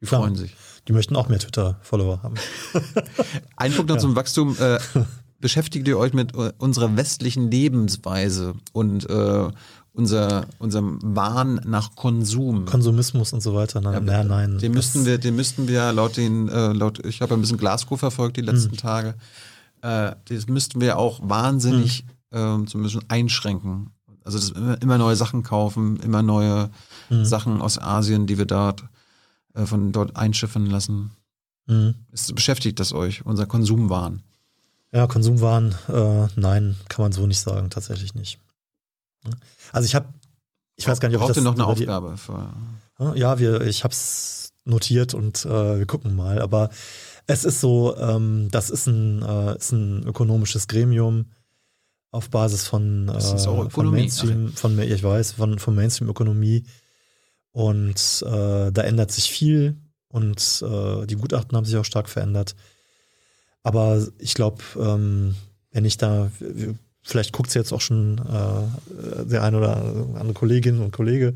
Die Klar. freuen sich. Die möchten auch mehr Twitter-Follower haben. Ein Punkt noch Ja. zum Wachstum. Äh, beschäftigt ihr euch mit äh, unserer westlichen Lebensweise und äh, unser, unserem Wahn nach Konsum? Konsumismus und so weiter. Nein, Ja, nein, nein. Den müssten wir, den müssten wir laut den, äh, laut, ich habe ein bisschen Glasgow verfolgt die letzten Tage. Äh, das müssten wir auch wahnsinnig ähm, zumindest einschränken. Also das immer, immer neue Sachen kaufen, immer neue Mhm. Sachen aus Asien, die wir dort äh, von dort einschiffen lassen. Mhm. Ist, beschäftigt das euch, unser Konsumwahn? Ja, Konsumwaren, äh, nein, kann man so nicht sagen, tatsächlich nicht. Also ich habe, ich weiß gar nicht, ob ich Braucht das ihr noch eine die- Aufgabe? Für, Ja, wir, ich habe es notiert und äh, wir gucken mal. Aber es ist so, ähm, das ist ein, äh, ist ein ökonomisches Gremium auf Basis von, äh, Das von Mainstream, von ich weiß, von, von Mainstream-Ökonomie. Und äh, da ändert sich viel und äh, die Gutachten haben sich auch stark verändert. Aber ich glaube, ähm, wenn ich da, vielleicht guckt sie jetzt auch schon äh, der eine oder andere Kollegin und Kollege.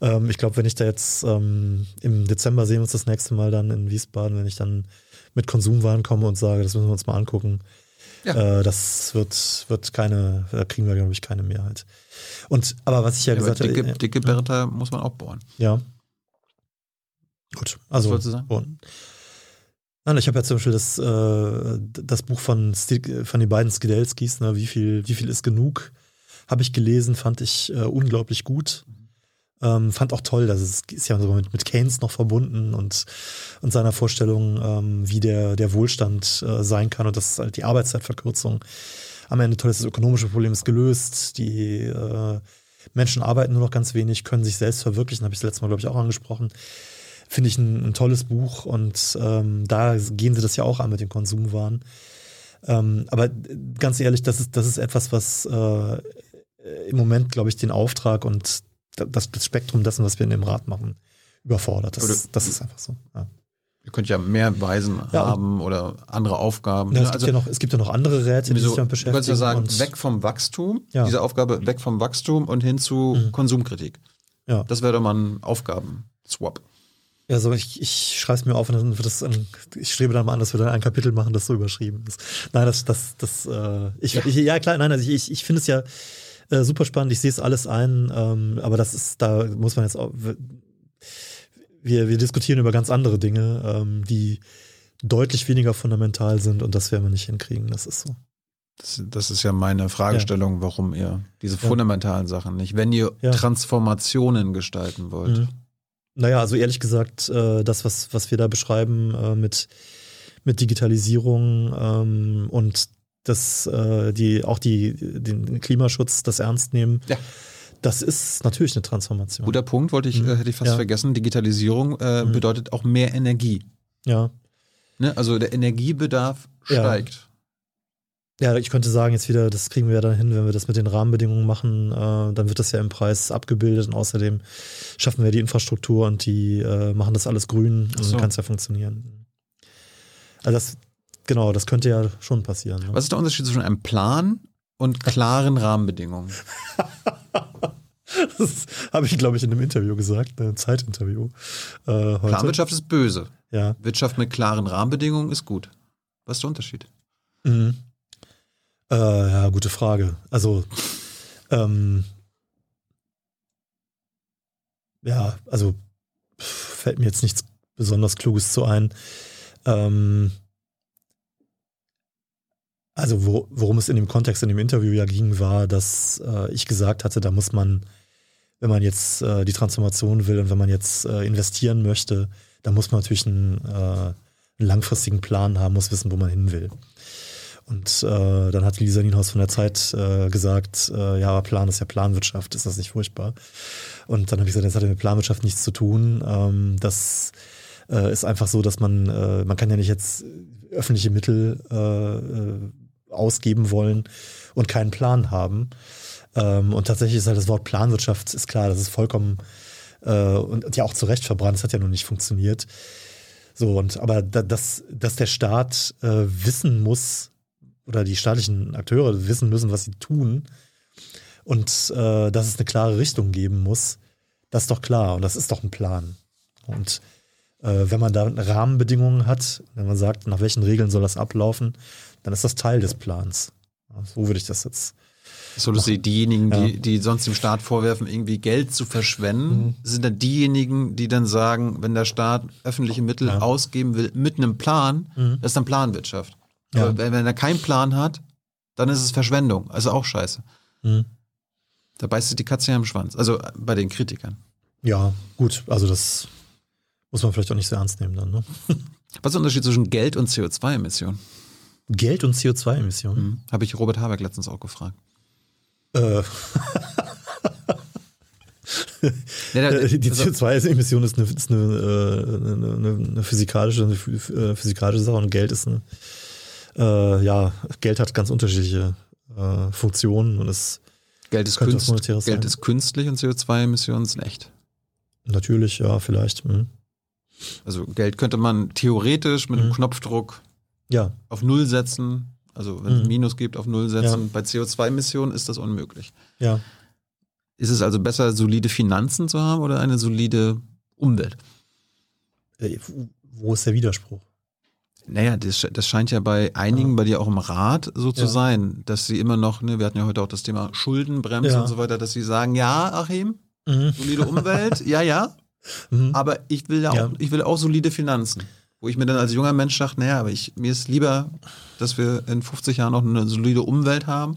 Ähm, ich glaube, wenn ich da jetzt ähm, im Dezember sehen wir uns das nächste Mal dann in Wiesbaden, wenn ich dann mit Konsumwaren komme und sage, das müssen wir uns mal angucken. Ja. Äh, das wird, wird keine, da kriegen wir, glaube ich, keine Mehrheit. Und aber was ich ja, ja, gesagt habe, dicke, äh, dicke Bertha muss man auch bohren. ja. Gut, also. wolltest du sagen? Und, nein, ich habe ja zum Beispiel das, äh, das Buch von, von den beiden Skidelskis, ne, wie, viel, wie viel ist genug, habe ich gelesen, fand ich äh, unglaublich gut. Ähm, fand auch toll, dass es ist ja sogar mit, mit Keynes noch verbunden und, und seiner Vorstellung, ähm, wie der, der Wohlstand äh, sein kann und dass halt die Arbeitszeitverkürzung am Ende toll ist, das ökonomische Problem ist gelöst, die äh, Menschen arbeiten nur noch ganz wenig, können sich selbst verwirklichen, habe ich das letzte Mal, glaube ich, auch angesprochen. Finde ich ein, ein tolles Buch und ähm, da gehen sie das ja auch an mit den Konsumwaren. Ähm, aber ganz ehrlich, das ist, das ist etwas, was äh, im Moment, glaube ich, den Auftrag und das, das Spektrum dessen, was wir in dem Rat machen, überfordert. Das, du- das ist einfach so. Ja. Ihr könnt ja mehr Weisen Ja, haben oder andere Aufgaben. Ja, es, Ne? gibt ja noch, es gibt ja noch andere Räte, die sich damit Du beschäftigen. kannst ja sagen, und- weg vom Wachstum, diese Aufgabe weg vom Wachstum und hin zu Mhm. Konsumkritik. Das wäre doch mal ein Aufgaben-Swap. Ja, so ich, ich schreibe es mir auf und dann wird das, ein, ich strebe dann mal an, dass wir dann ein Kapitel machen, das so überschrieben ist. Nein, das, das, das, äh, ich, Ja. ja. Ich, ja klar, nein, also ich, ich, ich finde es ja äh, super spannend, ich sehe es alles ein, ähm, aber das ist, da muss man jetzt auch, wir, wir diskutieren über ganz andere Dinge, ähm, die deutlich weniger fundamental sind und das werden wir nicht hinkriegen, das ist so. Das, das ist ja meine Fragestellung, warum ihr diese fundamentalen Sachen nicht, wenn ihr Ja. Transformationen gestalten wollt. Mhm. Naja, also ehrlich gesagt, äh, das, was, was wir da beschreiben äh, mit, mit Digitalisierung ähm, und das, äh, die, auch die, den Klimaschutz, das ernst nehmen, Ja. das ist natürlich eine Transformation. Guter Punkt, wollte ich, Mhm. äh, hätte ich fast Ja. vergessen. Digitalisierung äh, Mhm. bedeutet auch mehr Energie. Ja. Ne? Also der Energiebedarf steigt. Ja, ich könnte sagen, jetzt wieder, das kriegen wir ja dann hin, wenn wir das mit den Rahmenbedingungen machen, äh, dann wird das ja im Preis abgebildet und außerdem schaffen wir die Infrastruktur und die äh, machen das alles grün und so. dann kann es ja funktionieren. Also das, genau, das könnte ja schon passieren. Ne? Was ist der Unterschied zwischen einem Plan und klaren Rahmenbedingungen? Das habe ich, glaube ich, in einem Interview gesagt, einem Zeitinterview äh. Planwirtschaft ist böse. Ja. Wirtschaft mit klaren Rahmenbedingungen ist gut. Was ist der Unterschied? Mhm. Äh, ja, gute Frage. Also, ähm, ja, also fällt mir jetzt nichts besonders Kluges zu ein. Ähm, also wo, worum es in dem Kontext in dem Interview ja ging, war, dass äh, ich gesagt hatte, da muss man, wenn man jetzt äh, die Transformation will und wenn man jetzt äh, investieren möchte, da muss man natürlich einen, äh, einen, langfristigen Plan haben, muss wissen, wo man hin will. Und äh, dann hat Lisa Nienhaus von der Zeit äh, gesagt, ja, Plan ist ja Planwirtschaft, ist das nicht furchtbar? Und dann habe ich gesagt, das hat ja mit Planwirtschaft nichts zu tun. Ähm, das ist einfach so, dass man, man kann ja nicht jetzt öffentliche Mittel ausgeben wollen und keinen Plan haben. Ähm, und tatsächlich ist halt das Wort Planwirtschaft, ist klar, das ist vollkommen äh, und ja auch zu Recht verbrannt, das hat ja noch nicht funktioniert. So, und aber da, dass, dass der Staat äh, wissen muss, oder die staatlichen Akteure wissen müssen, was sie tun, und äh, dass es eine klare Richtung geben muss, das ist doch klar und das ist doch ein Plan. Und äh, wenn man da Rahmenbedingungen hat, wenn man sagt, nach welchen Regeln soll das ablaufen, dann ist das Teil des Plans. So würde ich das jetzt. So, dass sie diejenigen, ja. die, die sonst dem Staat vorwerfen, irgendwie Geld zu verschwenden, mhm. sind dann diejenigen, die dann sagen, wenn der Staat öffentliche Mittel ja. ausgeben will mit einem Plan, mhm. das ist dann Planwirtschaft. Ja. Wenn, wenn er keinen Plan hat, dann ist es Verschwendung. Also auch scheiße. Mhm. Da beißt sich die Katze ja im Schwanz. Also bei den Kritikern. Ja, gut. Also das muss man vielleicht auch nicht so ernst nehmen dann. Ne? Was ist der Unterschied zwischen Geld und CO2-Emissionen? Geld und CO2-Emissionen? Mhm. Habe ich Robert Habeck letztens auch gefragt. Äh. die CO2-Emission ist, eine, ist eine, äh, eine, eine, physikalische, eine äh, physikalische Sache und Geld ist eine, äh, ja, Geld hat ganz unterschiedliche äh, Funktionen und es Geld ist, Künst, Geld ist künstlich und CO2-Emissionen sind echt. Natürlich, ja, vielleicht. Hm. Also Geld könnte man theoretisch mit einem hm. Knopfdruck ja. auf Null setzen. Also wenn mhm. es Minus gibt, auf Null setzen. Ja. Bei CO2-Emissionen ist das unmöglich. Ja. Ist es also besser, solide Finanzen zu haben oder eine solide Umwelt? Äh, wo ist der Widerspruch? Naja, das, das scheint ja bei einigen, ja. bei dir auch im Rat so zu ja. sein, dass sie immer noch, ne, wir hatten ja heute auch das Thema Schuldenbremse ja. und so weiter, dass sie sagen, ja, Achim, mhm. solide Umwelt, ja, ja, mhm. aber ich will ja auch, ich will auch solide Finanzen. Wo ich mir dann als junger Mensch dachte, naja, aber ich, mir ist lieber, dass wir in 50 Jahren noch eine solide Umwelt haben,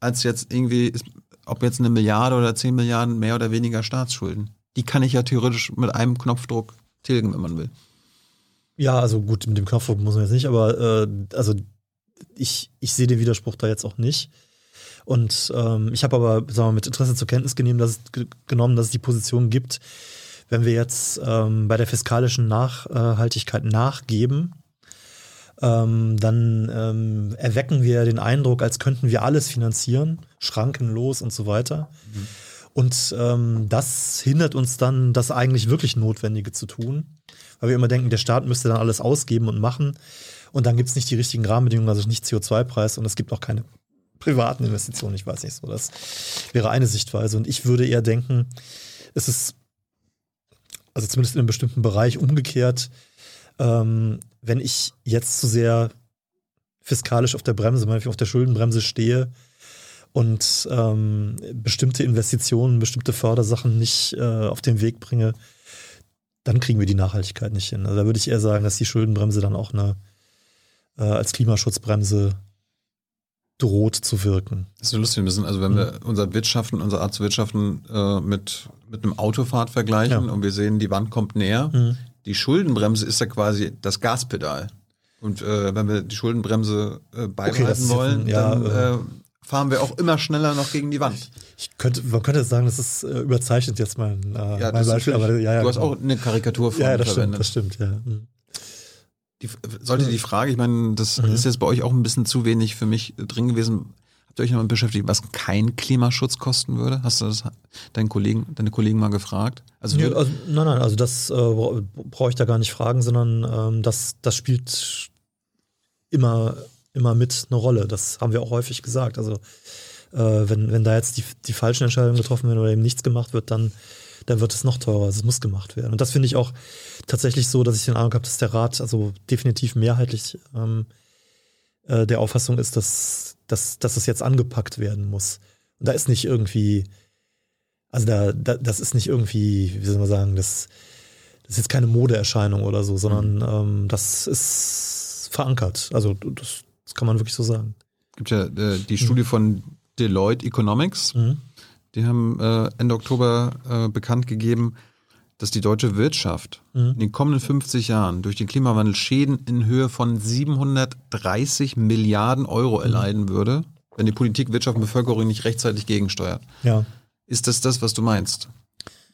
als jetzt irgendwie, ob jetzt eine Milliarde oder 10 Milliarden mehr oder weniger Staatsschulden. Die kann ich ja theoretisch mit einem Knopfdruck tilgen, wenn man will. Ja, also gut, mit dem Knopfdruck muss man jetzt nicht, aber äh, also ich, ich sehe den Widerspruch da jetzt auch nicht. Und ähm, ich habe aber sagen wir, mit Interesse zur Kenntnis genommen, dass es, genommen, dass es die Position gibt, wenn wir jetzt ähm, bei der fiskalischen Nachhaltigkeit nachgeben, ähm, dann ähm, erwecken wir den Eindruck, als könnten wir alles finanzieren, schrankenlos und so weiter. Mhm. Und ähm, das hindert uns dann, das eigentlich wirklich Notwendige zu tun, weil wir immer denken, der Staat müsste dann alles ausgeben und machen. Und dann gibt es nicht die richtigen Rahmenbedingungen, also nicht CO2-Preis und es gibt auch keine privaten Investitionen. Ich weiß nicht so. Das wäre eine Sichtweise. Und ich würde eher denken, es ist also zumindest in einem bestimmten Bereich umgekehrt, ähm, wenn ich jetzt zu sehr fiskalisch auf der Bremse, manchmal auf der Schuldenbremse stehe und ähm, bestimmte Investitionen, bestimmte Fördersachen nicht äh, auf den Weg bringe, dann kriegen wir die Nachhaltigkeit nicht hin. Also da würde ich eher sagen, dass die Schuldenbremse dann auch eine äh, als Klimaschutzbremse droht zu wirken. Das ist so lustig. Wir also wenn wir mhm. unser Wirtschaften, unsere Art zu wirtschaften äh, mit, mit einem Autofahrt vergleichen ja. und wir sehen, die Wand kommt näher, mhm. die Schuldenbremse ist ja quasi das Gaspedal. Und äh, wenn wir die Schuldenbremse äh, beibehalten okay, wollen, ja, dann äh, äh, fahren wir auch immer schneller noch gegen die Wand. Ich könnte, man könnte sagen, das ist äh, überzeichnet jetzt mein, äh, ja, mein Beispiel, aber ja, ja. Du hast genau. auch eine Karikatur von ja, das verwendet. Stimmt, das stimmt, ja. Mhm. Die, sollte die Frage, ich meine, das mhm. ist jetzt bei euch auch ein bisschen zu wenig für mich drin gewesen. Habt ihr euch damit beschäftigt, was kein Klimaschutz kosten würde? Hast du das deinen Kollegen, deine Kollegen mal gefragt? Also, ja, also nein, nein, also das äh, brauche ich da gar nicht fragen, sondern ähm, das, das spielt immer, immer mit eine Rolle. Das haben wir auch häufig gesagt. Also äh, wenn, wenn da jetzt die, die falschen Entscheidungen getroffen werden oder eben nichts gemacht wird, dann dann wird es noch teurer. Also es muss gemacht werden. Und das finde ich auch tatsächlich so, dass ich den Eindruck habe, dass der Rat also definitiv mehrheitlich ähm, äh, der Auffassung ist, dass, dass, dass es jetzt angepackt werden muss. Und da ist nicht irgendwie Also da, da, das ist nicht irgendwie, wie soll man sagen, das, das ist jetzt keine Modeerscheinung oder so, sondern mhm. ähm, das ist verankert. Also das, das, kann man wirklich so sagen. Es gibt ja äh, die mhm. Studie von Deloitte Economics. Mhm. Die haben äh, Ende Oktober äh, bekannt gegeben, dass die deutsche Wirtschaft mhm. in den kommenden 50 Jahren durch den Klimawandel Schäden in Höhe von 730 Milliarden Euro mhm. erleiden würde, wenn die Politik, Wirtschaft und Bevölkerung nicht rechtzeitig gegensteuert. Ja. Ist das das, was du meinst?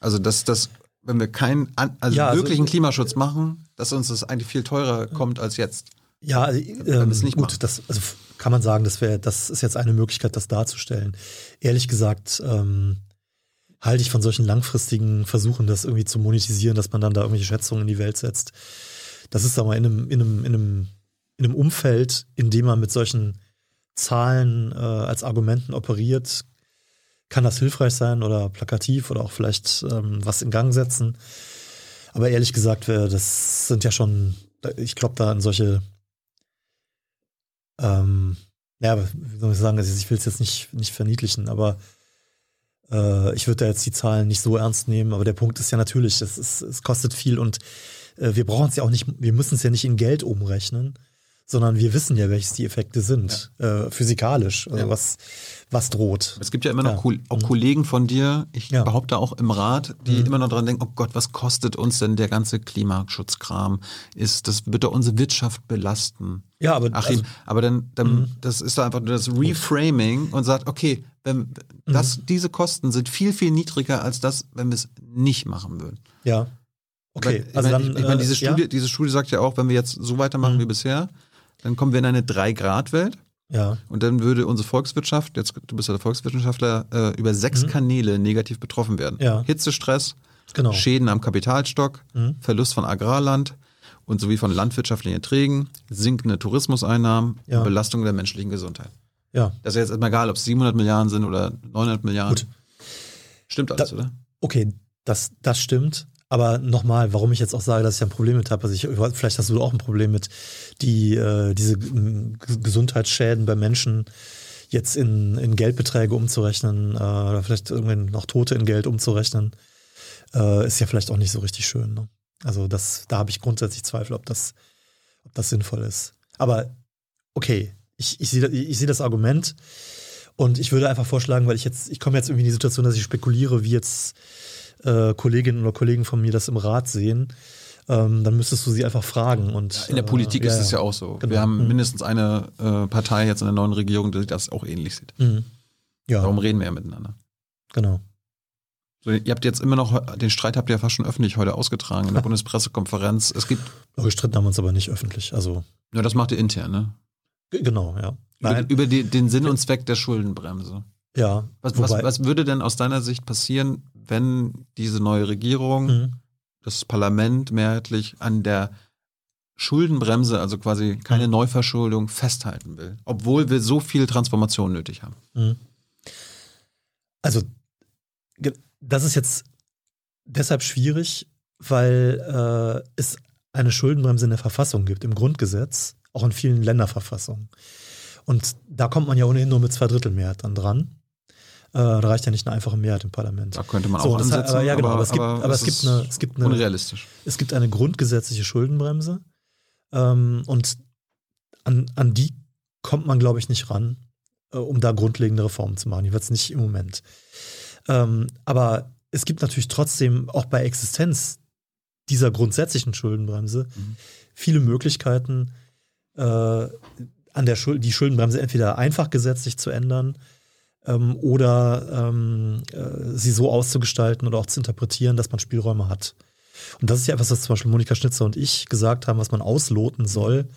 Also, dass das, wenn wir keinen also ja, also, wirklichen Klimaschutz machen, dass uns das eigentlich viel teurer kommt als jetzt. Ja, äh, ähm, nicht gut, das also kann man sagen, das wäre, das ist jetzt eine Möglichkeit, das darzustellen. Ehrlich gesagt, ähm, halte ich von solchen langfristigen Versuchen, das irgendwie zu monetisieren, dass man dann da irgendwelche Schätzungen in die Welt setzt. Das ist aber in einem, in einem, in einem, in einem Umfeld, in dem man mit solchen Zahlen äh, als Argumenten operiert, kann das hilfreich sein oder plakativ oder auch vielleicht ähm, was in Gang setzen. Aber ehrlich gesagt, das sind ja schon, ich glaube da an solche, ähm, ja, wie soll ich sagen, also ich will es jetzt nicht, nicht verniedlichen, aber äh, ich würde da jetzt die Zahlen nicht so ernst nehmen, aber der Punkt ist ja natürlich, es, ist, es kostet viel und äh, wir brauchen es ja auch nicht, wir müssen es ja nicht in Geld umrechnen, sondern wir wissen ja, welches die Effekte sind, ja. äh, physikalisch, also ja. was, was droht. Es gibt ja immer noch ja. auch mhm. Kollegen von dir, ich behaupte auch im Rat, die mhm. immer noch dran denken, oh Gott, was kostet uns denn der ganze Klimaschutzkram? Ist, das wird doch unsere Wirtschaft belasten. Ja, aber, Achim, also, aber dann, dann mhm. das ist doch einfach nur das Reframing und sagt, okay, wenn, das, mhm. diese Kosten sind viel, viel niedriger als das, wenn wir es nicht machen würden. Ja. Okay, ich also meine, dann, ich, meine, diese, äh, Studie, diese Studie sagt ja auch, wenn wir jetzt so weitermachen mhm. wie bisher, dann kommen wir in eine Drei-Grad-Welt. Ja. Und dann würde unsere Volkswirtschaft, jetzt du bist ja der Volkswirtschaftler, äh, über sechs mhm. Kanäle negativ betroffen werden. Ja. Hitzestress, genau. Schäden am Kapitalstock, mhm. Verlust von Agrarland und sowie von landwirtschaftlichen Erträgen, sinkende Tourismuseinnahmen ja. und Belastung der menschlichen Gesundheit. Ja. Das ist jetzt erstmal egal, ob es 700 Milliarden sind oder 900 Milliarden. Gut. Stimmt alles, da, oder? Okay, das, das stimmt. Aber nochmal, warum ich jetzt auch sage, dass ich ein Problem mit habe, also ich, vielleicht hast du auch ein Problem mit, die, äh, diese Gesundheitsschäden bei Menschen jetzt in, in Geldbeträge umzurechnen äh, oder vielleicht irgendwann noch Tote in Geld umzurechnen, äh, ist ja vielleicht auch nicht so richtig schön. Ne? Also das, da habe ich grundsätzlich Zweifel, ob das, ob das sinnvoll ist. Aber okay, ich, ich sehe ich seh das Argument und ich würde einfach vorschlagen, weil ich jetzt, ich komme jetzt irgendwie in die Situation, dass ich spekuliere, wie jetzt äh, Kolleginnen oder Kollegen von mir das im Rat sehen, ähm, dann müsstest du sie einfach fragen. Und, in der Politik äh, ist es ja, ja auch so. Genau. Wir haben mhm. mindestens eine äh, Partei jetzt in der neuen Regierung, die das auch ähnlich sieht. Mhm. Ja. Darum reden wir ja miteinander. Genau. So, ihr habt jetzt immer noch, den Streit habt ihr ja fast schon öffentlich heute ausgetragen in der Bundespressekonferenz. Es gibt. Gestritten haben wir uns aber nicht öffentlich. Also. Ja, das macht ihr intern, ne? Genau, ja. Über, über die, den Sinn und Zweck der Schuldenbremse. Ja. Was, was, was, würde denn aus deiner Sicht passieren, wenn diese neue Regierung, mhm. das Parlament mehrheitlich an der Schuldenbremse, also quasi keine mhm. Neuverschuldung, festhalten will, obwohl wir so viel Transformation nötig haben? Mhm. Also, das ist jetzt deshalb schwierig, weil äh, es eine Schuldenbremse in der Verfassung gibt, im Grundgesetz, auch in vielen Länderverfassungen. Und da kommt man ja ohnehin nur mit zwei Drittel Mehrheit dann dran. Äh, da reicht ja nicht eine einfache Mehrheit im Parlament. Da könnte man so, auch ansetzen, aber, ja, genau, aber, aber es gibt, aber es, gibt eine, es gibt eine, unrealistisch. Es gibt eine grundgesetzliche Schuldenbremse ähm, und an, an die kommt man, glaube ich, nicht ran, äh, um da grundlegende Reformen zu machen. Die wird es nicht im Moment. Ähm, aber es gibt natürlich trotzdem auch bei Existenz dieser grundsätzlichen Schuldenbremse mhm. viele Möglichkeiten, äh, an der Schuld, die Schuldenbremse entweder einfach gesetzlich zu ändern ähm, oder ähm, äh, sie so auszugestalten oder auch zu interpretieren, dass man Spielräume hat. Und das ist ja etwas, was zum Beispiel Monika Schnitzer und ich gesagt haben, was man ausloten soll,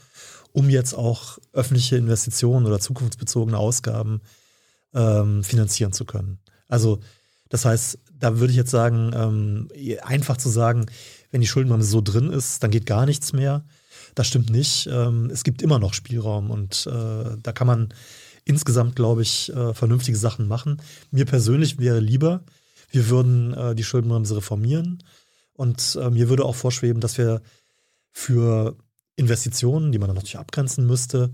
um jetzt auch öffentliche Investitionen oder zukunftsbezogene Ausgaben ähm, finanzieren zu können. Also das heißt, da würde ich jetzt sagen, ähm, einfach zu sagen, wenn die Schuldenbremse so drin ist, dann geht gar nichts mehr. Das stimmt nicht. Ähm, es gibt immer noch Spielraum und äh, da kann man insgesamt, glaube ich, äh, vernünftige Sachen machen. Mir persönlich wäre lieber, wir würden äh, die Schuldenbremse reformieren. Und äh, mir würde auch vorschweben, dass wir für Investitionen, die man dann natürlich abgrenzen müsste,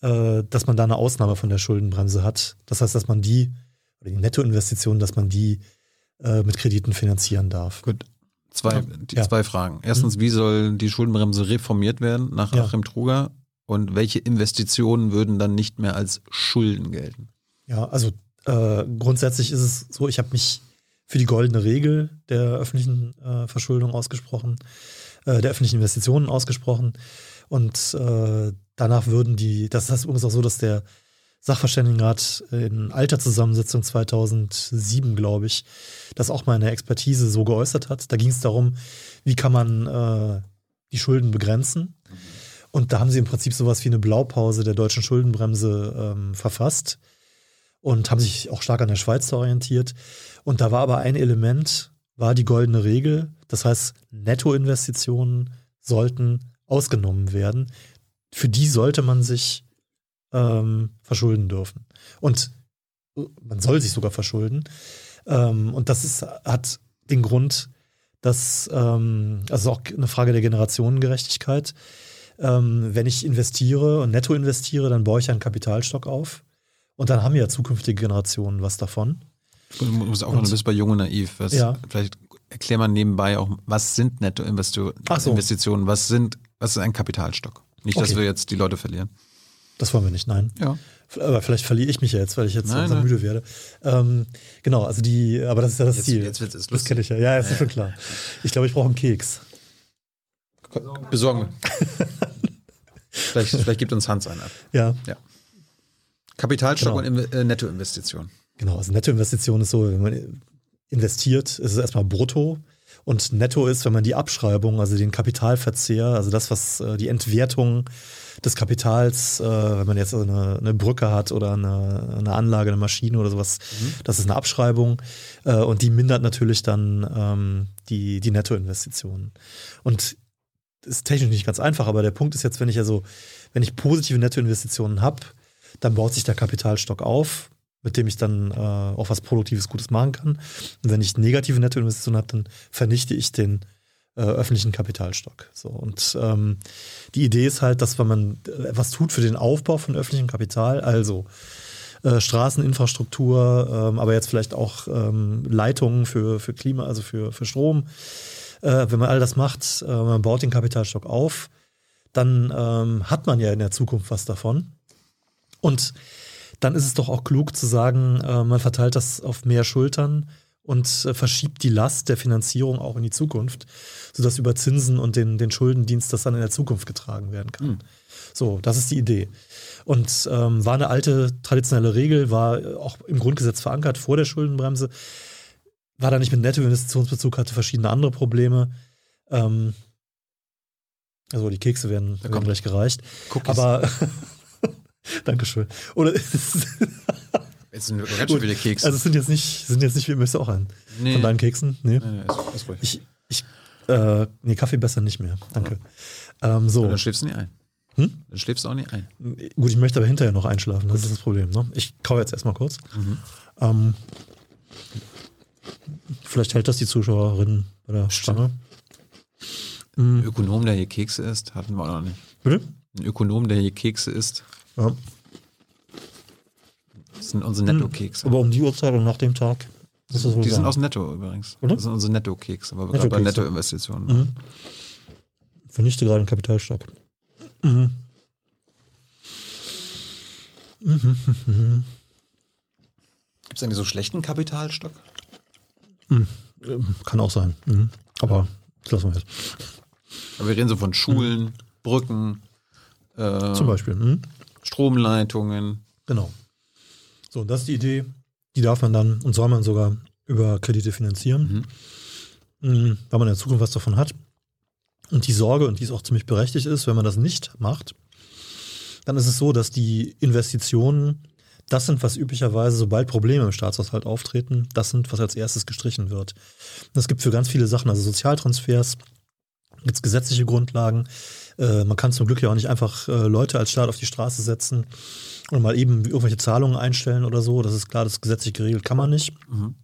äh, dass man da eine Ausnahme von der Schuldenbremse hat. Das heißt, dass man die, oder die Nettoinvestitionen, dass man die äh, mit Krediten finanzieren darf. Gut. Zwei, Ja. zwei Fragen. Erstens, wie soll die Schuldenbremse reformiert werden nach Ja. Achim Truger? Und welche Investitionen würden dann nicht mehr als Schulden gelten? Ja, also äh, grundsätzlich ist es so, ich habe mich für die goldene Regel der öffentlichen äh, Verschuldung ausgesprochen, äh, der öffentlichen Investitionen ausgesprochen. Und äh, danach würden die, das heißt übrigens auch so, dass der Sachverständigenrat in alter Zusammensetzung 2007, glaube ich, das auch mal in der Expertise so geäußert hat. Da ging es darum, wie kann man äh, die Schulden begrenzen. Und da haben sie im Prinzip sowas wie eine Blaupause der deutschen Schuldenbremse ähm, verfasst und haben sich auch stark an der Schweiz orientiert. Und da war aber ein Element, war die goldene Regel. Das heißt, Nettoinvestitionen sollten ausgenommen werden. Für die sollte man sich ähm, verschulden dürfen. Und äh, man soll sich sogar verschulden. Ähm, und das ist, hat den Grund, dass, ähm, also auch eine Frage der Generationengerechtigkeit. Ähm, wenn ich investiere und netto investiere, dann baue ich einen Kapitalstock auf. Und dann haben ja zukünftige Generationen was davon. Du musst auch noch, du bist bei Jung und Naiv. Was, Ja. Vielleicht erklär mal nebenbei auch, was sind Nettoinvestitionen? So. Was sind, was ist ein Kapitalstock? Nicht, dass Okay. wir jetzt die Leute verlieren. Das wollen wir nicht, nein. Ja. Aber vielleicht verliere ich mich ja jetzt, weil ich jetzt Nein, langsam nein. müde werde. Ähm, genau, also die, aber das ist ja das Jetzt- Ziel. jetzt wird's erst das kenne ich ja. Ja, ist schon klar. Ich glaube, ich brauche einen Keks. Besorgen. vielleicht, vielleicht gibt uns Hans einen ab. Ja, Kapitalstock Genau. und äh, Nettoinvestition. genau. Also Nettoinvestition ist so, wenn man investiert, ist es erstmal brutto. Und netto ist, wenn man die Abschreibung, also den Kapitalverzehr, also das, was äh, die Entwertung des Kapitals, äh, wenn man jetzt eine, eine Brücke hat oder eine, eine Anlage, eine Maschine oder sowas, das ist eine Abschreibung äh, und die mindert natürlich dann ähm, die, die Nettoinvestitionen. Und ist technisch nicht ganz einfach, aber der Punkt ist jetzt, wenn ich also, wenn ich positive Nettoinvestitionen habe, dann baut sich der Kapitalstock auf, mit dem ich dann äh, auch was Produktives Gutes machen kann. Und wenn ich negative Nettoinvestitionen habe, dann vernichte ich den äh, öffentlichen Kapitalstock. So und ähm, die Idee ist halt, dass wenn man äh, etwas tut für den Aufbau von öffentlichem Kapital, also äh, Straßeninfrastruktur, ähm, aber jetzt vielleicht auch ähm, Leitungen für, für Klima, also für, für Strom, äh, wenn man all das macht, äh, man baut den Kapitalstock auf, dann ähm, hat man ja in der Zukunft was davon. Und dann ist es doch auch klug zu sagen, äh, man verteilt das auf mehr Schultern und äh, verschiebt die Last der Finanzierung auch in die Zukunft, sodass über Zinsen und den, den Schuldendienst das dann in der Zukunft getragen werden kann. So, das ist die Idee. Und ähm, war eine alte traditionelle Regel, war äh, auch im Grundgesetz verankert vor der Schuldenbremse, war da nicht mit Nettoinvestitionsbezug, hatte verschiedene andere Probleme. Ähm, also die Kekse werden, werden kommt- gleich gereicht. Cookies. Aber Dankeschön. Oder Jetzt sind wir ganz schön viele Kekse. also es sind jetzt nicht, sind jetzt nicht, wie möchtest du auch einen Nee. von deinen Keksen? Nee. Nee, nee, ist, ruhig. Ich, ich, äh, nee, Kaffee besser nicht mehr. Danke. Ähm, so. Dann schläfst du nie ein. Hm? Dann schläfst du auch nie ein. Gut, ich möchte aber hinterher noch einschlafen, das ist das Problem. Ne? Ich kau jetzt erstmal kurz. Ähm, vielleicht hält das die Zuschauerin bei der Stange. Ein Ökonom, der hier Kekse isst, hatten wir auch noch nicht. Bitte? Ein Ökonom, der hier Kekse isst, Ja. das sind unsere Netto-Kekse. Aber um die Uhrzeit und nach dem Tag ist das wohl Die sind aus Netto übrigens. Oder? Das sind unsere Netto-Kekse, weil wir gerade bei. Netto-Investitionen waren. Mhm. Vernichte gerade einen Kapitalstock. Mhm. Gibt es eigentlich so schlechten Kapitalstock? Ähm, Kann auch sein. Mhm. Aber das lassen wir jetzt. Aber wir reden so von Schulen, Brücken, äh, Zum Beispiel. Mhm. Stromleitungen. Genau. So, das ist die Idee. Die darf man dann und soll man sogar über Kredite finanzieren, Mhm, weil man in der Zukunft was davon hat. Und die Sorge, und die ist auch ziemlich berechtigt ist, wenn man das nicht macht, dann ist es so, dass die Investitionen das sind, was üblicherweise, sobald Probleme im Staatshaushalt auftreten, das sind, was als erstes gestrichen wird. Es gibt für ganz viele Sachen, also Sozialtransfers, gibt es gesetzliche Grundlagen. Äh, man kann zum Glück ja auch nicht einfach äh, Leute als Staat auf die Straße setzen und mal eben irgendwelche Zahlungen einstellen oder so. Das ist klar, das ist gesetzlich geregelt, kann man nicht. Mhm.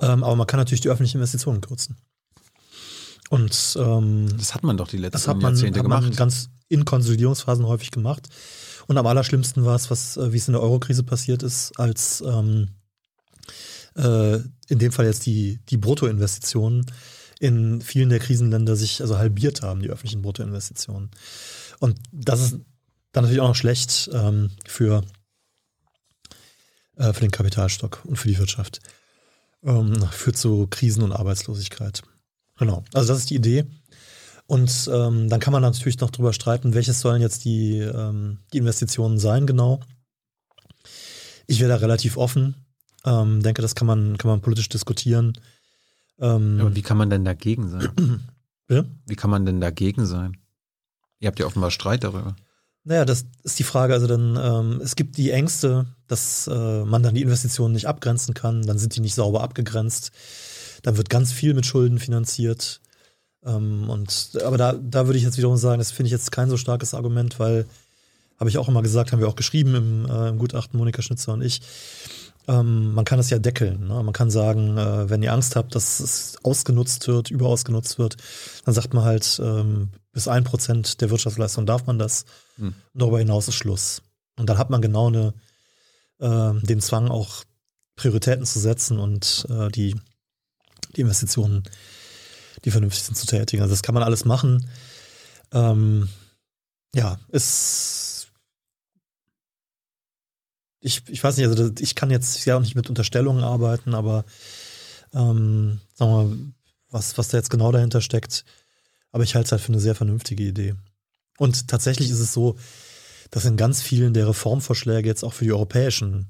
Ähm, aber man kann natürlich die öffentlichen Investitionen kürzen. Und ähm, Das hat man doch die letzten das hat man, Jahrzehnte hat man gemacht. ganz in Konsolidierungsphasen häufig gemacht. Und am allerschlimmsten war es, was, äh, wie es in der Eurokrise passiert ist, als ähm, äh, in dem Fall jetzt die, die Bruttoinvestitionen in vielen der Krisenländer sich also halbiert haben, die öffentlichen Bruttoinvestitionen. Und das ist dann natürlich auch noch schlecht ähm, für, äh, für den Kapitalstock und für die Wirtschaft. Ähm, führt zu Krisen und Arbeitslosigkeit. Genau. Also das ist die Idee. Und ähm, dann kann man natürlich noch drüber streiten, welches sollen jetzt die, ähm, die Investitionen sein, genau. Ich wäre da relativ offen. Ähm, denke, das kann man, kann man politisch diskutieren. Ähm, Aber wie kann man denn dagegen sein? ja? Wie kann man denn dagegen sein? Ihr habt ja offenbar Streit darüber. Naja, das ist die Frage. Also dann, ähm, es gibt die Ängste, dass äh, man dann die Investitionen nicht abgrenzen kann, dann sind die nicht sauber abgegrenzt. Dann wird ganz viel mit Schulden finanziert. Ähm, und, aber da, da würde ich jetzt wiederum sagen, das finde ich jetzt kein so starkes Argument, weil, habe ich auch immer gesagt, haben wir auch geschrieben im, äh, im Gutachten, Monika Schnitzer und ich, ähm, man kann es ja deckeln. Ne? Man kann sagen, äh, wenn ihr Angst habt, dass es ausgenutzt wird, überausgenutzt wird, dann sagt man halt, ähm, bis ein Prozent der Wirtschaftsleistung darf man das. Hm. Darüber hinaus ist Schluss. Und dann hat man genau eine, äh, den Zwang, auch Prioritäten zu setzen und äh, die, die Investitionen die vernünftig sind zu tätigen. Also das kann man alles machen. Ähm, ja, ist ich, ich weiß nicht, also ich kann jetzt ja auch nicht mit Unterstellungen arbeiten, aber ähm, sagen wir mal, was, was da jetzt genau dahinter steckt, aber ich halte es halt für eine sehr vernünftige Idee. Und tatsächlich ist es so, dass in ganz vielen der Reformvorschläge jetzt auch für die europäischen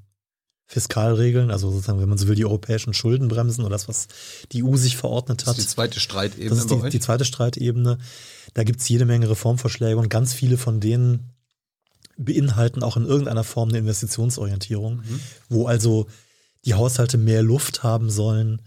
Fiskalregeln, also sozusagen, wenn man so will, die europäischen Schuldenbremsen oder das, was die EU sich verordnet hat. Das ist die zweite Streitebene. Das ist die, die zweite Streitebene. Da gibt es jede Menge Reformvorschläge und ganz viele von denen beinhalten auch in irgendeiner Form eine Investitionsorientierung, mhm. wo also die Haushalte mehr Luft haben sollen,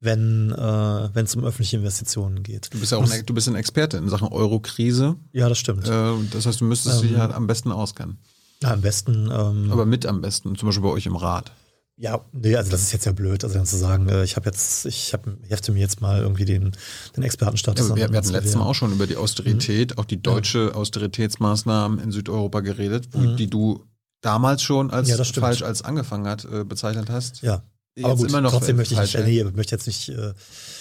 wenn äh, es um öffentliche Investitionen geht. Du bist ja auch ein, du bist ein Experte in Sachen Eurokrise. Ja, das stimmt. Äh, das heißt, du müsstest ähm, dich ja am besten auskennen. Ja, am besten. Ähm, Aber mit am besten, zum Beispiel bei euch im Rat. Ja, nee, also das ist jetzt ja blöd, also dann zu sagen, äh, ich habe jetzt, ich habe, hefte mir jetzt mal irgendwie den, den Expertenstatus ja, Wir, wir hatten letztes Mal auch schon über die Austerität, mhm. auch die deutsche ja. Austeritätsmaßnahmen in Südeuropa geredet, wo, mhm. die du damals schon als ja, falsch als angefangen hat äh, bezeichnet hast. Ja. Jetzt aber gut, immer noch trotzdem möchte ich nicht, nee, möchte jetzt nicht, äh,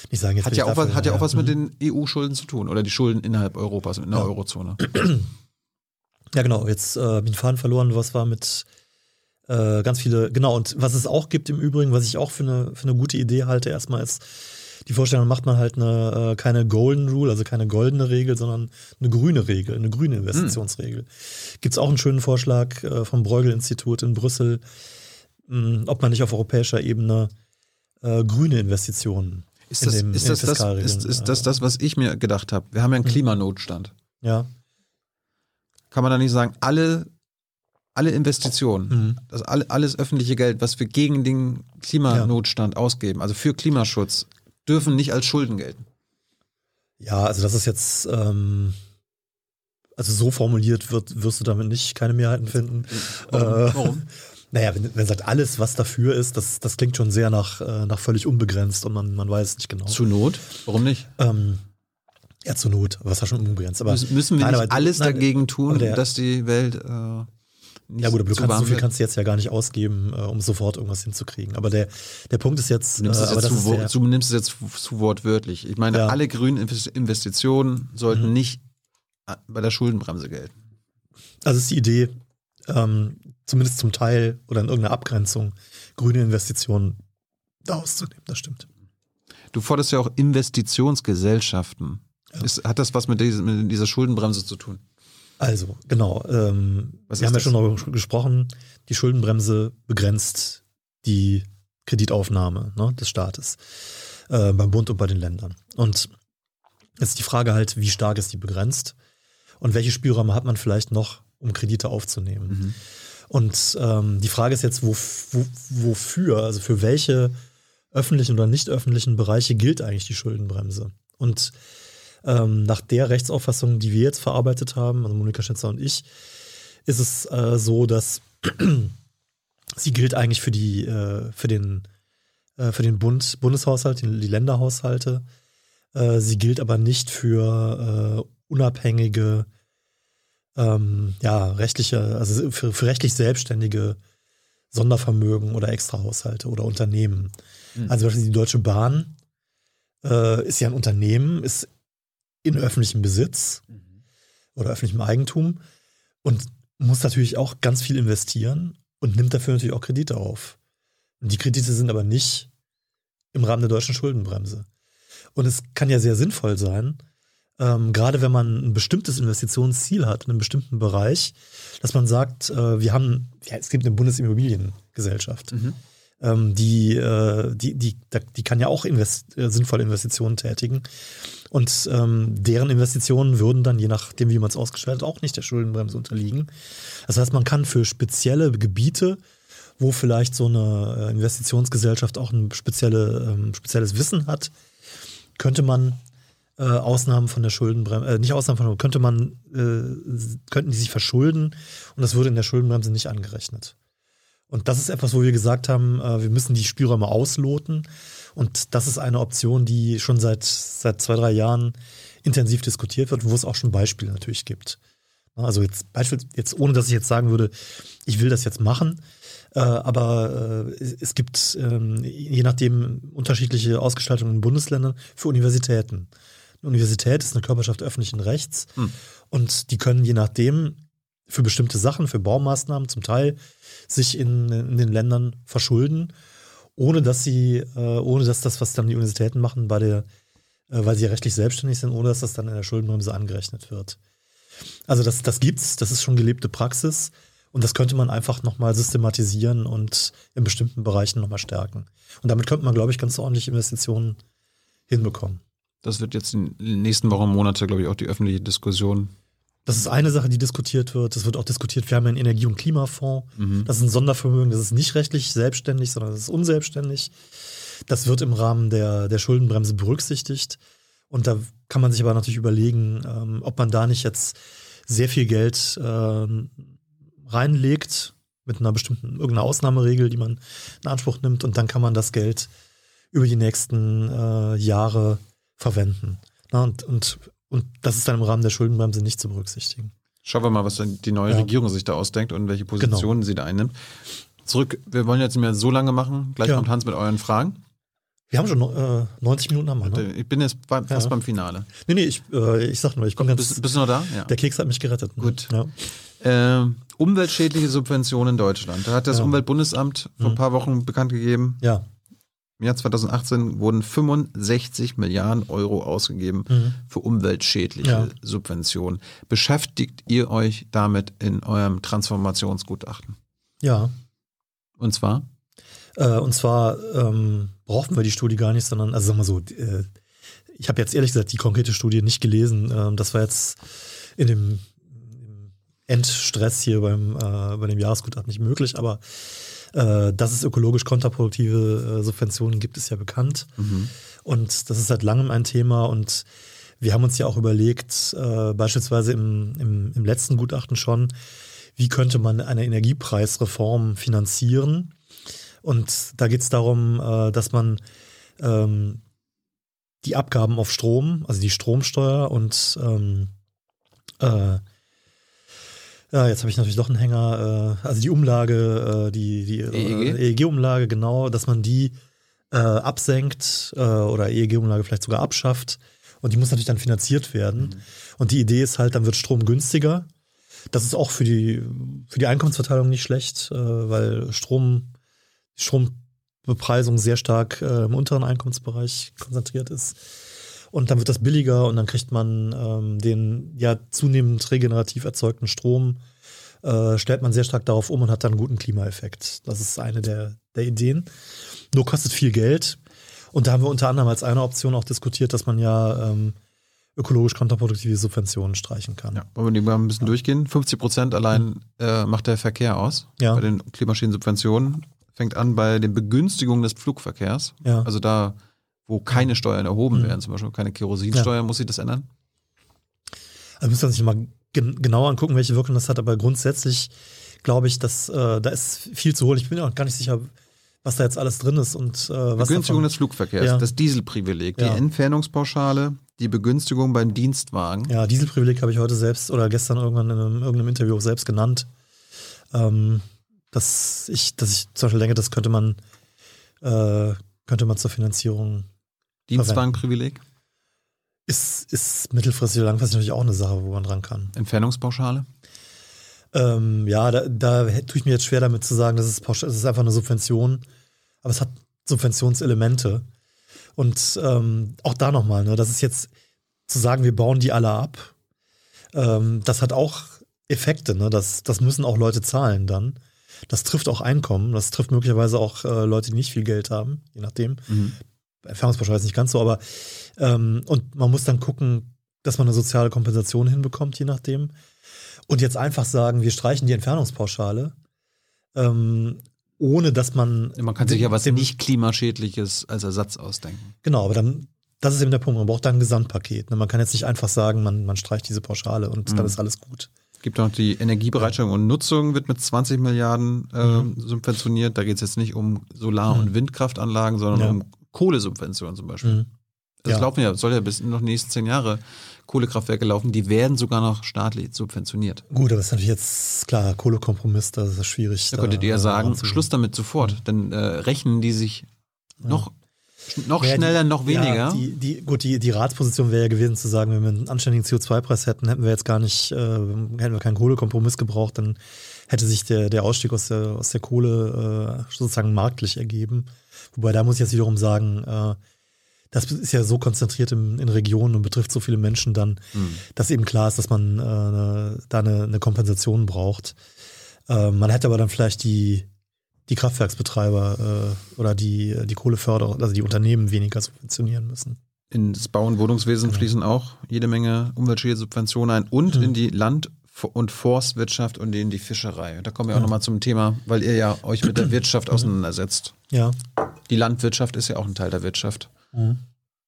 nicht sagen, jetzt hat ja auch was, hat ja auch was mit den EU-Schulden zu tun oder die Schulden innerhalb Europas, in der. Eurozone. Ja, genau. Jetzt äh, bin ich Faden verloren. Was war mit äh, ganz viele, genau. Und was es auch gibt im Übrigen, was ich auch für eine, für eine gute Idee halte, erstmal ist, die Vorstellung macht man halt eine, äh, keine Golden Rule, also keine goldene Regel, sondern eine grüne Regel, eine grüne Investitionsregel. Hm. Gibt es auch einen schönen Vorschlag äh, vom Bruegel-Institut in Brüssel, mh, hm, ob man nicht auf europäischer Ebene äh, grüne Investitionen ist das, dem, ist, das, das, ist, ist das das, was ich mir gedacht habe? Wir haben ja einen hm. Klimanotstand. Ja kann man da nicht sagen, alle, alle Investitionen, mhm. das alle, alles öffentliche Geld, was wir gegen den Klimanotstand ja. ausgeben, also für Klimaschutz, dürfen nicht als Schulden gelten. Ja, also das ist jetzt, ähm, also so formuliert wird, wirst du damit nicht keine Mehrheiten finden. Warum? Äh, Warum? Naja, wenn, wenn sagt alles, was dafür ist, das, das klingt schon sehr nach, äh, nach völlig unbegrenzt und man, man weiß nicht genau. Zu Not? Warum nicht? Ähm, ja, zur Not, was war schon unbegrenzt. Aber müssen wir nein, nicht alles nein, dagegen tun, der, dass die Welt äh, nicht Ja gut, aber du kannst, so viel kannst du jetzt ja gar nicht ausgeben, äh, um sofort irgendwas hinzukriegen. Aber der, der Punkt ist jetzt... Du nimmst, äh, es, jetzt zu, der, du nimmst es jetzt zu wortwörtlich. Ich meine, ja. alle grünen Investitionen sollten mhm. nicht äh, bei der Schuldenbremse gelten. Also ist die Idee, ähm, zumindest zum Teil oder in irgendeiner Abgrenzung, grüne Investitionen da auszunehmen, das stimmt. Du forderst ja auch Investitionsgesellschaften. Ist, hat das was mit dieser, mit dieser, Schuldenbremse zu tun? Also, genau. Ähm, wir haben ja schon darüber gesprochen, die Schuldenbremse begrenzt die Kreditaufnahme ne, des Staates äh, beim Bund und bei den Ländern. Und jetzt ist die Frage halt, wie stark ist die begrenzt und welche Spielräume hat man vielleicht noch, um Kredite aufzunehmen. Mhm. Und ähm, die Frage ist jetzt, wo, wo, wofür, also für welche öffentlichen oder nicht öffentlichen Bereiche gilt eigentlich die Schuldenbremse? Und ähm, nach der Rechtsauffassung, die wir jetzt verarbeitet haben, also Monika Schnitzer und ich, ist es äh, so, dass sie gilt eigentlich für die, äh, für den, äh, für den Bund, Bundeshaushalt, die, die Länderhaushalte. Äh, sie gilt aber nicht für äh, unabhängige, ähm, ja, rechtliche, also für, für rechtlich selbstständige Sondervermögen oder Extrahaushalte oder Unternehmen. Mhm. Also die Deutsche Bahn äh, ist ja ein Unternehmen, ist in öffentlichem Besitz mhm. oder öffentlichem Eigentum und muss natürlich auch ganz viel investieren und nimmt dafür natürlich auch Kredite auf. Und die Kredite sind aber nicht im Rahmen der deutschen Schuldenbremse. Und es kann ja sehr sinnvoll sein, ähm, gerade wenn man ein bestimmtes Investitionsziel hat in einem bestimmten Bereich, dass man sagt, äh, wir haben, ja, es gibt eine Bundesimmobiliengesellschaft. Mhm. Ähm, die, äh, die, die, die kann ja auch invest äh, sinnvolle Investitionen tätigen. Und ähm, deren Investitionen würden dann, je nachdem, wie man es ausgestaltet, auch nicht der Schuldenbremse unterliegen. Das heißt, man kann für spezielle Gebiete, wo vielleicht so eine äh, Investitionsgesellschaft auch ein spezielle, ähm, spezielles Wissen hat, könnte man äh, Ausnahmen von der Schuldenbremse, äh, nicht Ausnahmen von, könnte man, äh, könnten die sich verschulden und das würde in der Schuldenbremse nicht angerechnet. Und das ist etwas, wo wir gesagt haben, äh, wir müssen die Spielräume ausloten. Und das ist eine Option, die schon seit, seit zwei, drei Jahren intensiv diskutiert wird, wo es auch schon Beispiele natürlich gibt. Also jetzt Beispiel, jetzt ohne dass ich jetzt sagen würde, ich will das jetzt machen, äh, aber äh, es gibt ähm, je nachdem unterschiedliche Ausgestaltungen in Bundesländern für Universitäten. Eine Universität ist eine Körperschaft öffentlichen Rechts hm. und die können je nachdem für bestimmte Sachen, für Baumaßnahmen zum Teil sich in, in den Ländern verschulden, ohne dass sie, äh, ohne dass das, was dann die Universitäten machen, bei der, äh, weil sie ja rechtlich selbstständig sind, ohne dass das dann in der Schuldenbremse angerechnet wird. Also das, das gibt's, das ist schon gelebte Praxis und das könnte man einfach nochmal systematisieren und in bestimmten Bereichen nochmal stärken. Und damit könnte man, glaube ich, ganz ordentlich Investitionen hinbekommen. Das wird jetzt in den nächsten Wochen und Monate, glaube ich, auch die öffentliche Diskussion das ist eine Sache, die diskutiert wird. Das wird auch diskutiert. Wir haben einen Energie- und Klimafonds. Mhm. Das ist ein Sondervermögen. Das ist nicht rechtlich selbstständig, sondern das ist unselbstständig. Das wird im Rahmen der, der Schuldenbremse berücksichtigt. Und da kann man sich aber natürlich überlegen, ähm, ob man da nicht jetzt sehr viel Geld äh, reinlegt mit einer bestimmten irgendeiner Ausnahmeregel, die man in Anspruch nimmt. Und dann kann man das Geld über die nächsten äh, Jahre verwenden. Na, und, und und das ist dann im Rahmen der Schuldenbremse nicht zu berücksichtigen. Schauen wir mal, was die neue ja. Regierung sich da ausdenkt und welche genau. Positionen genau. sie da einnimmt. Zurück, wir wollen jetzt nicht mehr so lange machen. Gleich ja. kommt Hans mit euren Fragen. Wir haben schon äh, 90 Minuten haben wir, ne? Ich bin jetzt bei, fast ja. beim Finale. Nee, nee, ich, äh, ich sag nur, ich komme ganz. Bist, bist, du noch da? Ja. Der Keks hat mich gerettet. Ne? Gut. Ja. Äh, umweltschädliche Subventionen in Deutschland. Da hat das Umweltbundesamt vor ein mhm. paar Wochen bekannt gegeben. Ja. Im Jahr 2018 wurden 65 Milliarden Euro ausgegeben mhm. für umweltschädliche ja. Subventionen. Beschäftigt ihr euch damit in eurem Transformationsgutachten? Ja. Und zwar? Äh, und zwar ähm, brauchen wir die Studie gar nicht, sondern, also sagen wir so, äh, ich habe jetzt ehrlich gesagt die konkrete Studie nicht gelesen. Äh, das war jetzt in dem Endstress hier beim, äh, bei dem Jahresgutachten nicht möglich, aber äh, dass es ökologisch kontraproduktive äh, Subventionen gibt, ist ja bekannt. Mhm. Und das ist seit langem ein Thema. Und wir haben uns ja auch überlegt, äh, beispielsweise im, im, im letzten Gutachten schon, wie könnte man eine Energiepreisreform finanzieren? Und da geht es darum, äh, dass man ähm, die Abgaben auf Strom, also die Stromsteuer und ähm, äh, ja, jetzt habe ich natürlich doch einen Hänger. Äh, also die Umlage, äh, die, die äh, EEG-Umlage, genau, dass man die äh, absenkt äh, oder EEG-Umlage vielleicht sogar abschafft. Und die muss natürlich dann finanziert werden. Mhm. Und die Idee ist halt, dann wird Strom günstiger. Das ist auch für die, für die Einkommensverteilung nicht schlecht, äh, weil Strom, Strombepreisung sehr stark im unteren Einkommensbereich konzentriert ist. Und dann wird das billiger und dann kriegt man ähm, den ja zunehmend regenerativ erzeugten Strom, äh, stellt man sehr stark darauf um und hat dann einen guten Klimaeffekt. Das ist eine der, der Ideen. Nur kostet viel Geld. Und da haben wir unter anderem als eine Option auch diskutiert, dass man ja ähm, ökologisch kontraproduktive Subventionen streichen kann. Ja, wollen wir die mal ein bisschen ja. durchgehen? 50 Prozent allein mhm. äh, macht der Verkehr aus ja. bei den Klimaschinensubventionen. Fängt an bei den Begünstigungen des Flugverkehrs. Ja. Also da wo keine Steuern erhoben mhm. werden, zum Beispiel keine Kerosinsteuer, ja. muss sich das ändern? Also müssen wir uns mal gen genauer angucken, welche Wirkung das hat, aber grundsätzlich glaube ich, dass äh, da ist viel zu holen. Ich bin auch gar nicht sicher, was da jetzt alles drin ist und äh, was Begünstigung des Flugverkehrs, ja. das Dieselprivileg, die ja. Entfernungspauschale, die Begünstigung beim Dienstwagen. Ja, Dieselprivileg habe ich heute selbst oder gestern irgendwann in einem, irgendeinem Interview auch selbst genannt. Ähm, dass ich, dass ich zum Beispiel denke, das könnte man, äh, könnte man zur Finanzierung. Dienstwagenprivileg? Ist, ist mittelfristig oder langfristig natürlich auch eine Sache, wo man dran kann. Entfernungspauschale? Ähm, ja, da, da tue ich mir jetzt schwer damit zu sagen, das ist, das ist einfach eine Subvention, aber es hat Subventionselemente. Und ähm, auch da nochmal, ne, das ist jetzt zu sagen, wir bauen die alle ab, ähm, das hat auch Effekte, ne? das, das müssen auch Leute zahlen dann. Das trifft auch Einkommen, das trifft möglicherweise auch äh, Leute, die nicht viel Geld haben, je nachdem. Mhm. Erfahrungspauschale ist nicht ganz so, aber ähm, und man muss dann gucken, dass man eine soziale Kompensation hinbekommt, je nachdem. Und jetzt einfach sagen, wir streichen die Entfernungspauschale, ähm, ohne dass man. Man kann sich ja was nicht klimaschädliches als Ersatz ausdenken. Genau, aber dann, das ist eben der Punkt. Man braucht da ein Gesamtpaket. Ne? Man kann jetzt nicht einfach sagen, man, man streicht diese Pauschale und mhm. dann ist alles gut. Es gibt auch die Energiebereitstellung und Nutzung wird mit 20 Milliarden äh, mhm. subventioniert. Da geht es jetzt nicht um Solar- mhm. und Windkraftanlagen, sondern ja. um Kohlesubventionen zum Beispiel. Mhm. Das ja. laufen ja, soll ja bis noch die nächsten zehn Jahre Kohlekraftwerke laufen, die werden sogar noch staatlich subventioniert. Gut, aber das ist natürlich jetzt klar, Kohlekompromiss, das ist schwierig. Da, da könntet ihr ja sagen, Schluss damit sofort, dann äh, rechnen die sich noch noch ja, schneller, die, noch weniger. Ja, die, die, gut, die, die Ratsposition wäre ja gewesen zu sagen, wenn wir einen anständigen CO2-Preis hätten, hätten wir jetzt gar nicht, äh, hätten wir keinen Kohlekompromiss gebraucht, dann hätte sich der, der Ausstieg aus der, aus der Kohle äh, sozusagen marktlich ergeben. Wobei da muss ich jetzt wiederum sagen, äh, das ist ja so konzentriert in, in Regionen und betrifft so viele Menschen dann, mhm. dass eben klar ist, dass man äh, da eine, eine Kompensation braucht. Äh, man hätte aber dann vielleicht die, die Kraftwerksbetreiber äh, oder die, die Kohleförderer, also die Unternehmen weniger subventionieren müssen. Ins Bau- und Wohnungswesen genau. fließen auch jede Menge Umweltschädensubventionen ein und mhm. in die Land- und Forstwirtschaft und in die Fischerei. Da kommen wir auch ja. nochmal zum Thema, weil ihr ja euch mit der Wirtschaft mhm. auseinandersetzt. Ja. Die Landwirtschaft ist ja auch ein Teil der Wirtschaft. Mhm.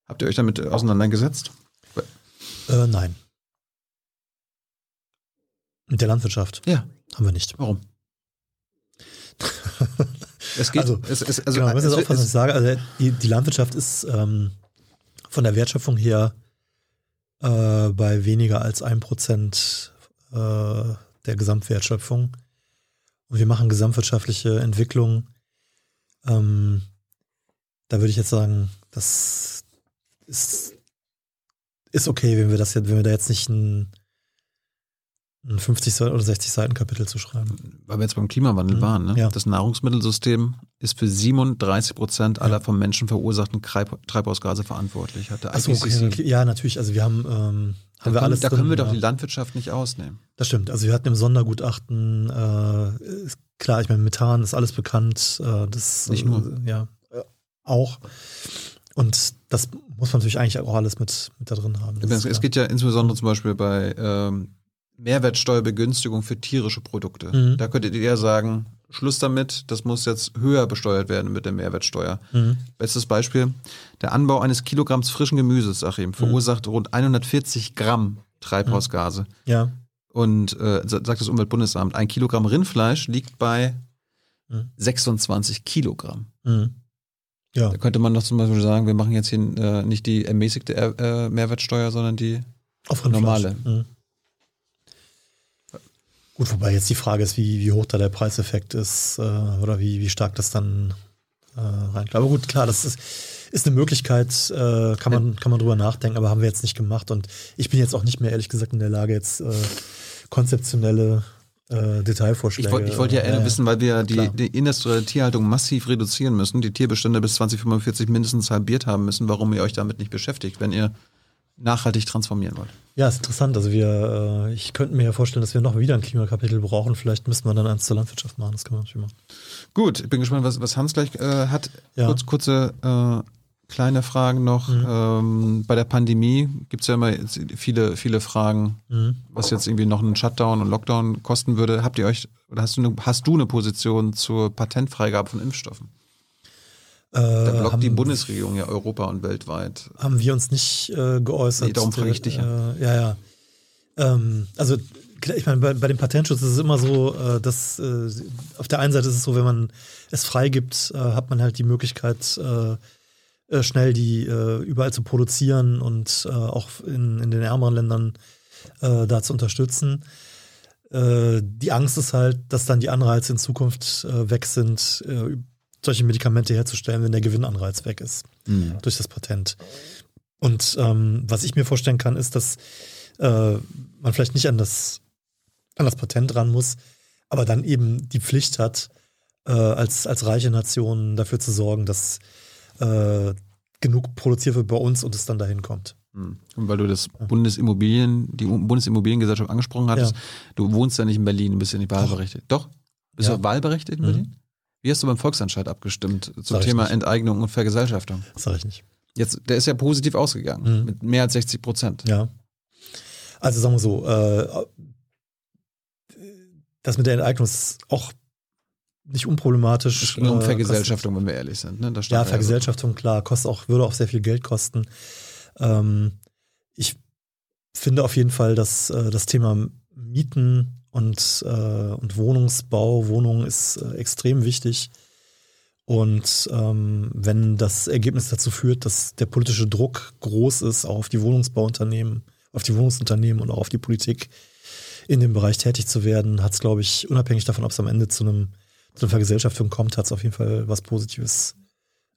Habt ihr euch damit auseinandergesetzt? Äh, nein. Mit der Landwirtschaft? Ja. Haben wir nicht. Warum? es geht, also, es, es, also, genau, ich muss jetzt aufpassen, was ich sage. Also die, die Landwirtschaft ist ähm, von der Wertschöpfung her äh, bei weniger als ein Prozent äh, der Gesamtwertschöpfung. Und wir machen gesamtwirtschaftliche Entwicklung. Ähm, da würde ich jetzt sagen, das ist, ist okay, wenn wir das jetzt, wenn wir da jetzt nicht ein, ein 50 oder 60 Seiten Kapitel zu schreiben. Weil wir jetzt beim Klimawandel mhm. waren, ne? Ja. Das Nahrungsmittelsystem ist für 37 Prozent aller ja. vom Menschen verursachten Treibhausgase verantwortlich. Hat der Achso, okay. Ja, natürlich. Also wir haben, ähm, haben wir alles. Da drin, können wir doch die Landwirtschaft nicht ausnehmen. Das stimmt. Also wir hatten im Sondergutachten, äh, klar, ich meine, Methan ist alles bekannt. Äh, das, nicht nur. Äh, ja, auch. Und das muss man natürlich eigentlich auch alles mit, mit da drin haben. Es, es geht ja insbesondere zum Beispiel bei ähm, Mehrwertsteuerbegünstigung für tierische Produkte. Mhm. Da könntet ihr ja sagen, Schluss damit, das muss jetzt höher besteuert werden mit der Mehrwertsteuer. Mhm. Bestes Beispiel, der Anbau eines Kilogramms frischen Gemüses, Achim, verursacht mhm. rund 140 Gramm Treibhausgase. Mhm. Ja. Und äh, sagt das Umweltbundesamt, ein Kilogramm Rindfleisch liegt bei 26 mhm. Kilogramm. Mhm. Ja. Da könnte man doch zum Beispiel sagen, wir machen jetzt hier äh, nicht die ermäßigte äh, Mehrwertsteuer, sondern die normale. Gut, wobei jetzt die Frage ist, wie, wie hoch da der Preiseffekt ist äh, oder wie, wie stark das dann äh, rein. Aber gut, klar, das ist, ist eine Möglichkeit, äh, kann, man, kann man drüber nachdenken, aber haben wir jetzt nicht gemacht. Und ich bin jetzt auch nicht mehr, ehrlich gesagt, in der Lage, jetzt äh, konzeptionelle äh, Detailvorschläge. Ich wollte wollt ja eher äh, wissen, weil wir die, die, industrielle Tierhaltung massiv reduzieren müssen, die Tierbestände bis 2045 mindestens halbiert haben müssen, warum ihr euch damit nicht beschäftigt, wenn ihr nachhaltig transformieren wollt. Ja, ist interessant. Also wir, äh, ich könnte mir ja vorstellen, dass wir noch wieder ein Klimakapitel brauchen. Vielleicht müssten wir dann eins zur Landwirtschaft machen. Das können wir natürlich machen. Gut, ich bin gespannt, was, was Hans gleich äh, hat. Ja. Kurz, kurze äh, kleine Fragen noch. Mhm. Ähm, bei der Pandemie gibt es ja immer viele, viele Fragen, mhm. was jetzt irgendwie noch ein Shutdown und Lockdown kosten würde. Habt ihr euch, oder hast du eine, hast du eine Position zur Patentfreigabe von Impfstoffen? Äh, da blockt haben, die Bundesregierung ja Europa und weltweit. Haben wir uns nicht äh, geäußert. Nee, darum frage ich dich ja. Äh, ja, ja. Ähm, also ich meine, bei, bei, dem Patentschutz ist es immer so, äh, dass äh, auf der einen Seite ist es so, wenn man es freigibt, äh, hat man halt die Möglichkeit, äh, äh, schnell die äh, überall zu produzieren und äh, auch in, in den ärmeren Ländern äh, da zu unterstützen. äh, die Angst ist halt, dass dann die Anreize in Zukunft äh, weg sind, äh, solche Medikamente herzustellen, wenn der Gewinnanreiz weg ist mhm. durch das Patent. Und ähm, was ich mir vorstellen kann, ist, dass äh, man vielleicht nicht an das, an das Patent ran muss, aber dann eben die Pflicht hat, äh, als, als reiche Nation dafür zu sorgen, dass äh, genug produziert wird bei uns und es dann dahin kommt. Hm. Und weil du das Bundesimmobilien, die Bundesimmobiliengesellschaft angesprochen hattest, ja. du wohnst ja nicht in Berlin, du bist ja nicht wahlberechtigt. Doch? Bist ja. du wahlberechtigt in mhm. Berlin? Wie hast du beim Volksentscheid abgestimmt zum Sag Thema Enteignung und Vergesellschaftung? Sag ich nicht. Jetzt, der ist ja positiv ausgegangen, mhm. mit mehr als 60 Prozent. Ja. Also sagen wir so, äh, das mit der Enteignung ist auch nicht unproblematisch. Es ging um äh, Vergesellschaftung, kostet, wenn wir ehrlich sind. Ne? ja, Vergesellschaftung, so. klar, kostet auch, würde auch sehr viel Geld kosten. Ähm, ich finde auf jeden Fall, dass äh, das Thema Mieten und, äh, und Wohnungsbau, Wohnungen ist äh, extrem wichtig. Und ähm, wenn das Ergebnis dazu führt, dass der politische Druck groß ist, auch auf die Wohnungsbauunternehmen, auf die Wohnungsunternehmen und auch auf die Politik in dem Bereich tätig zu werden, hat es, glaube ich, unabhängig davon, ob es am Ende zu einem zu einer Vergesellschaftung kommt, hat es auf jeden Fall was Positives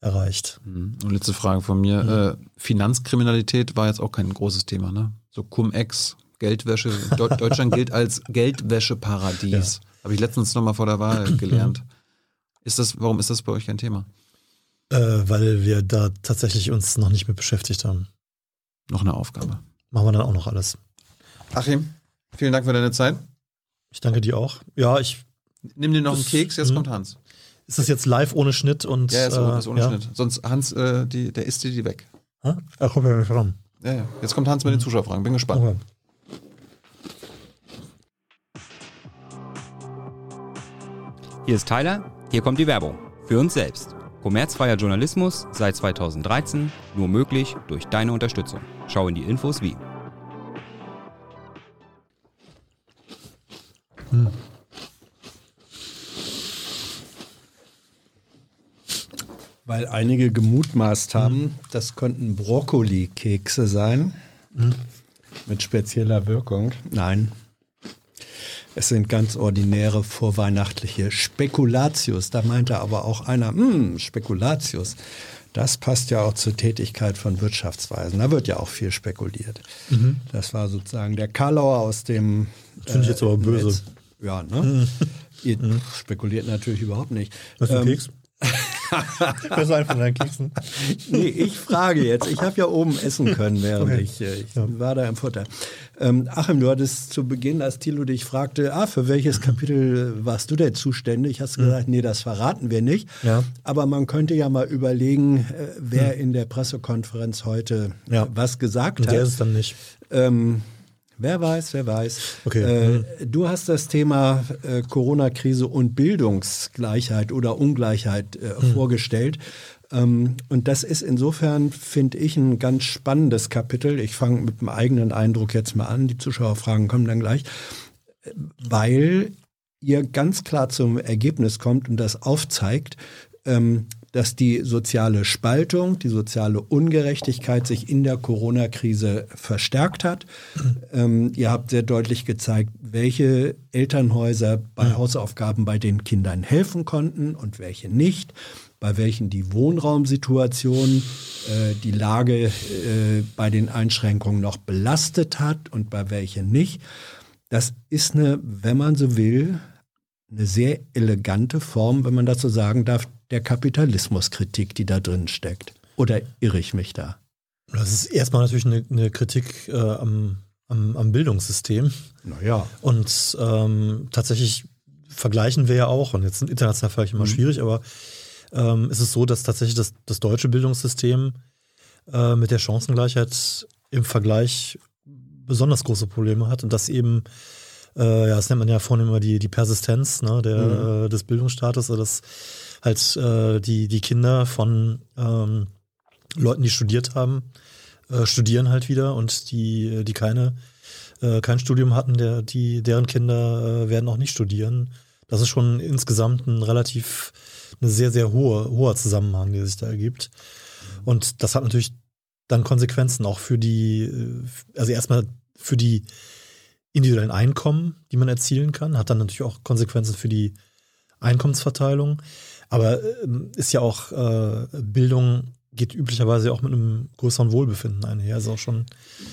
erreicht. Mhm. Und letzte Frage von mir. Mhm. Äh, Finanzkriminalität war jetzt auch kein großes Thema, ne? So Cum-Ex, Geldwäsche. Deutschland gilt als Geldwäscheparadies. Ja. Habe ich letztens nochmal vor der Wahl gelernt. Ist das, warum ist das bei euch kein Thema? Äh, weil wir da tatsächlich uns noch nicht mit beschäftigt haben. Noch eine Aufgabe. Machen wir dann auch noch alles. Achim, vielen Dank für deine Zeit. Ich danke dir auch. Ja, ich. Nimm dir noch einen Keks, jetzt hm. kommt Hans. Ist das jetzt live ohne Schnitt und. Ja, ist, äh, ist ohne ja. Schnitt. Sonst Hans, äh, die, der isst dir die weg. Er kommt ja nicht ran. Ja, ja. Jetzt kommt Hans mit den. Zuschauerfragen. Bin gespannt. Okay. Hier ist Tyler, hier kommt die Werbung. Für uns selbst. Kommerzfreier Journalismus seit 2013, nur möglich durch deine Unterstützung. Schau in die Infos wie. Hm. Weil einige gemutmaßt haben, mhm. das könnten Brokkoli-Kekse sein. Mhm. Mit spezieller Wirkung. Nein. Es sind ganz ordinäre vorweihnachtliche Spekulatius. Da meinte aber auch einer, hm, Spekulatius. Das passt ja auch zur Tätigkeit von Wirtschaftsweisen. Da wird ja auch viel spekuliert. Mhm. Das war sozusagen der Karlauer aus dem. Finde ich jetzt aber böse. Netz. Ja, ne? Ihr spekuliert natürlich überhaupt nicht. Was für ähm, Keks? Besser ein von deinen Keksen. nee, ich frage jetzt. Ich habe ja oben essen können, während okay. ich, äh, ich ja. war da im Futter. Ähm, Achim, du hattest zu Beginn, als Thilo dich fragte, ah, für welches Kapitel warst du denn zuständig? Hast du mhm. gesagt, nee, das verraten wir nicht. Ja. Aber man könnte ja mal überlegen, äh, wer mhm. in der Pressekonferenz heute ja. was gesagt hat. Der ist es dann nicht. Ähm, Wer weiß, wer weiß. Okay. Äh, mhm. du hast das Thema äh, Corona-Krise und Bildungsgleichheit oder Ungleichheit äh, mhm. vorgestellt. Ähm, und das ist insofern, finde ich, ein ganz spannendes Kapitel. Ich fange mit dem eigenen Eindruck jetzt mal an. Die Zuschauerfragen kommen dann gleich. Weil ihr ganz klar zum Ergebnis kommt und das aufzeigt, ähm, dass die soziale Spaltung, die soziale Ungerechtigkeit sich in der Corona-Krise verstärkt hat. Ähm, ihr habt sehr deutlich gezeigt, welche Elternhäuser bei mhm. Hausaufgaben bei den Kindern helfen konnten und welche nicht, bei welchen die Wohnraumsituation äh, die Lage äh, bei den Einschränkungen noch belastet hat und bei welchen nicht. Das ist eine, wenn man so will, eine sehr elegante Form, wenn man dazu sagen darf, der Kapitalismuskritik, die da drin steckt. Oder irre ich mich da? Das ist erstmal natürlich eine, eine Kritik äh, am, am, am, Bildungssystem. Naja. Und ähm, tatsächlich vergleichen wir ja auch, und jetzt sind international vielleicht immer mhm. schwierig, aber ähm, ist es so, dass tatsächlich das, das deutsche Bildungssystem äh, mit der Chancengleichheit im Vergleich besonders große Probleme hat und dass eben äh, ja, das nennt man ja vorhin immer die, die Persistenz ne, der, mhm. äh, des Bildungsstatus, also dass halt äh, die, die Kinder von ähm, Leuten, die studiert haben, äh, studieren halt wieder und die, die keine, äh, kein Studium hatten, der, die, deren Kinder äh, werden auch nicht studieren. Das ist schon insgesamt ein relativ, eine sehr, sehr hohe, hoher Zusammenhang, der sich da ergibt. Und das hat natürlich dann Konsequenzen auch für die, äh, also erstmal für die individuellen Einkommen, die man erzielen kann, hat dann natürlich auch Konsequenzen für die Einkommensverteilung. Aber äh, ist ja auch äh, Bildung geht üblicherweise auch mit einem größeren Wohlbefinden einher. Ist auch schon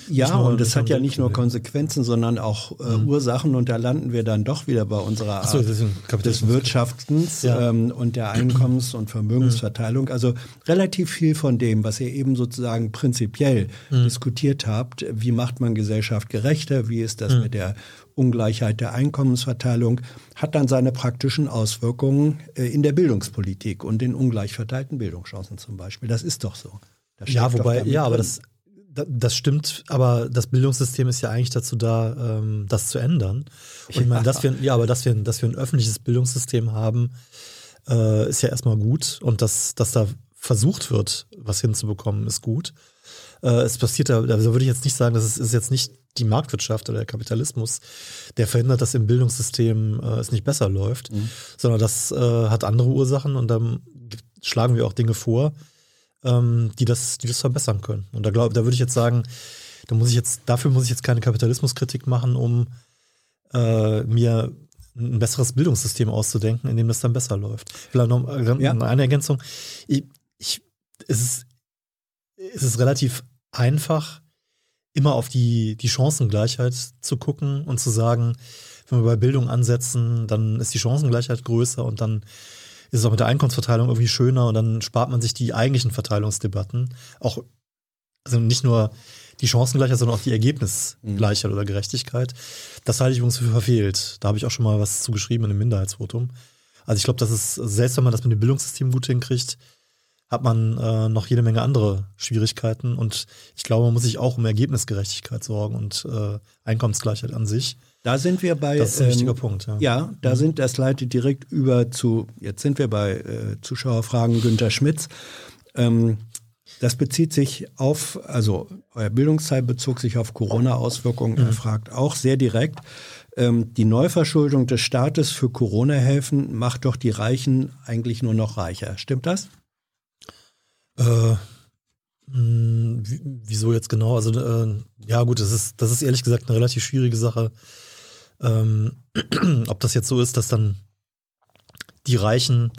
ja, und das hat ja nicht nur Konsequenzen, sondern auch äh, mhm. Ursachen. Und da landen wir dann doch wieder bei unserer Art so, des Wirtschaftens ja. ähm, und der Einkommens- und Vermögensverteilung. Also relativ viel von dem, was ihr eben sozusagen prinzipiell mhm. diskutiert habt. Wie macht man Gesellschaft gerechter? Wie ist das mhm. mit der Ungleichheit der Einkommensverteilung, hat dann seine praktischen Auswirkungen äh, in der Bildungspolitik und in ungleich verteilten Bildungschancen zum Beispiel. Das ist doch so. Ja, wobei, ja, aber das, das stimmt, aber das Bildungssystem ist ja eigentlich dazu da, ähm, das zu ändern. Und ich meine, dass wir, ja, aber dass wir, dass wir ein öffentliches Bildungssystem haben, äh, ist ja erstmal gut. Und dass, dass da versucht wird, was hinzubekommen, ist gut. Äh, es passiert da, da würde ich jetzt nicht sagen, das ist, ist jetzt nicht die Marktwirtschaft oder der Kapitalismus, der verhindert, dass im Bildungssystem äh, es nicht besser läuft, mhm. sondern das äh, hat andere Ursachen und dann schlagen wir auch Dinge vor, ähm, die, das, die das verbessern können. Und da, glaub, da würde ich jetzt sagen, da muss ich jetzt, dafür muss ich jetzt keine Kapitalismuskritik machen, um äh, mir ein besseres Bildungssystem auszudenken, in dem das dann besser läuft. Vielleicht noch äh, ja. eine Ergänzung. Ich, ich, es, ist, es ist relativ einfach, immer auf die, die Chancengleichheit zu gucken und zu sagen, wenn wir bei Bildung ansetzen, dann ist die Chancengleichheit größer und dann ist es auch mit der Einkommensverteilung irgendwie schöner und dann spart man sich die eigentlichen Verteilungsdebatten. Auch, also nicht nur die Chancengleichheit, sondern auch die Ergebnisgleichheit mhm. oder Gerechtigkeit. Das halte ich übrigens für verfehlt. Da habe ich auch schon mal was zugeschrieben in einem Minderheitsvotum. Also ich glaube, das ist, selbst wenn man das mit dem Bildungssystem gut hinkriegt, hat man äh, noch jede Menge andere Schwierigkeiten. Und ich glaube, man muss sich auch um Ergebnisgerechtigkeit sorgen und äh, Einkommensgleichheit an sich. Da sind wir bei. Das ist ein wichtiger ähm, Punkt. Ja, ja da mhm. sind, das leitet direkt über zu, jetzt sind wir bei äh, Zuschauerfragen Günter Schmitz. Ähm, das bezieht sich auf, also euer Bildungsteil bezog sich auf Corona-Auswirkungen. Mhm. Er fragt auch sehr direkt, ähm, die Neuverschuldung des Staates für Corona-Helfen macht doch die Reichen eigentlich nur noch reicher. Stimmt das? Äh, mh, hm, wieso jetzt genau? Also, äh, ja, gut, das ist, das ist ehrlich gesagt eine relativ schwierige Sache. Ähm, ob das jetzt so ist, dass dann die Reichen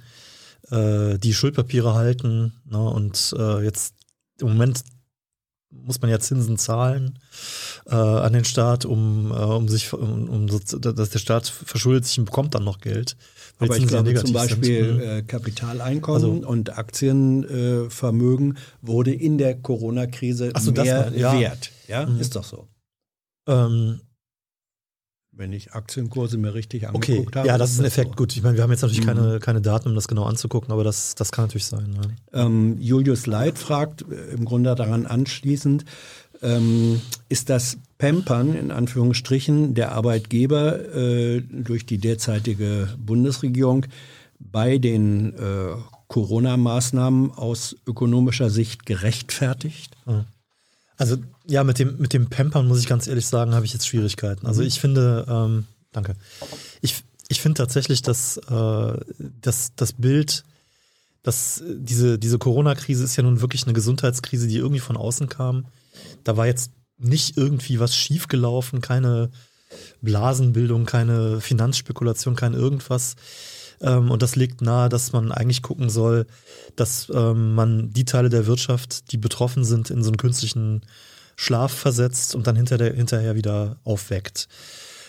äh, die Schuldpapiere halten ne, und äh, jetzt im Moment muss man ja Zinsen zahlen äh, an den Staat, um, äh, um sich, um, um dass der Staat verschuldet sich und bekommt dann noch Geld. Aber ich glaube zum Beispiel sind. äh, Kapitaleinkommen also, und Aktienvermögen wurde in der Corona-Krise so, mehr ja. wert. Ja, mhm. ist doch so. Ähm, wenn ich Aktienkurse mir richtig angeguckt okay. habe. Ja, das ist ein Effekt. So. Gut, ich meine, wir haben jetzt natürlich mhm. keine, keine Daten, um das genau anzugucken, aber das, das kann natürlich sein. Ja. Ähm, Julius Leit fragt äh, im Grunde daran anschließend, ähm, ist das Pampern in Anführungsstrichen der Arbeitgeber äh, durch die derzeitige Bundesregierung bei den äh, Corona-Maßnahmen aus ökonomischer Sicht gerechtfertigt? Also ja, mit dem, mit dem Pampern muss ich ganz ehrlich sagen, habe ich jetzt Schwierigkeiten. Also mhm. ich finde, ähm, danke. Ich, ich finde tatsächlich, dass, äh, dass das Bild, dass diese, diese Corona-Krise ist ja nun wirklich eine Gesundheitskrise, die irgendwie von außen kam. Da war jetzt nicht irgendwie was schiefgelaufen, keine Blasenbildung, keine Finanzspekulation, kein irgendwas. Ähm, und das legt nahe, dass man eigentlich gucken soll, dass ähm, man die Teile der Wirtschaft, die betroffen sind, in so einen künstlichen Schlaf versetzt und dann hinter hinterher wieder aufweckt.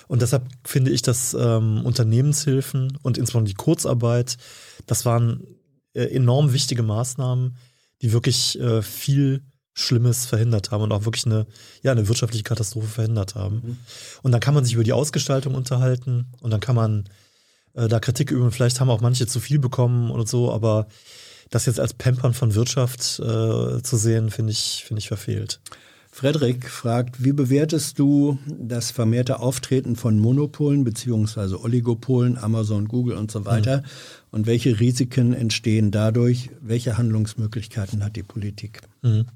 Und deshalb finde ich, dass ähm, Unternehmenshilfen und insbesondere die Kurzarbeit, das waren äh, enorm wichtige Maßnahmen, die wirklich äh, viel Schlimmes verhindert haben und auch wirklich eine, ja, eine wirtschaftliche Katastrophe verhindert haben. Mhm. Und dann kann man sich über die Ausgestaltung unterhalten und dann kann man äh, da Kritik üben. Vielleicht haben auch manche zu viel bekommen oder so, aber das jetzt als Pampern von Wirtschaft äh, zu sehen, finde ich, finde ich verfehlt. Frederik fragt, wie bewertest du das vermehrte Auftreten von Monopolen bzw. Oligopolen, Amazon, Google und so weiter? Mhm. Und welche Risiken entstehen dadurch? Welche Handlungsmöglichkeiten hat die Politik? Mhm.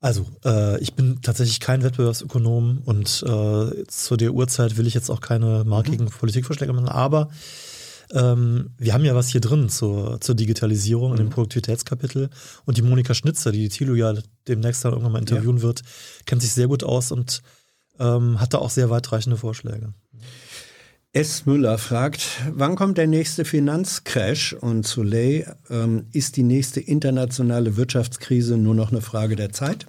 Also, äh, ich bin tatsächlich kein Wettbewerbsökonom und äh, zu der Uhrzeit will ich jetzt auch keine markigen mhm. Politikvorschläge machen, aber ähm, wir haben ja was hier drin zur, zur Digitalisierung mhm. in dem. Produktivitätskapitel und die Monika Schnitzer, die die Thilo ja demnächst dann irgendwann mal interviewen ja. wird, kennt sich sehr gut aus und ähm, hat da auch sehr weitreichende Vorschläge. S. Müller fragt, wann kommt der nächste Finanzcrash? Und Soleil, ähm, ist die nächste internationale Wirtschaftskrise nur noch eine Frage der Zeit?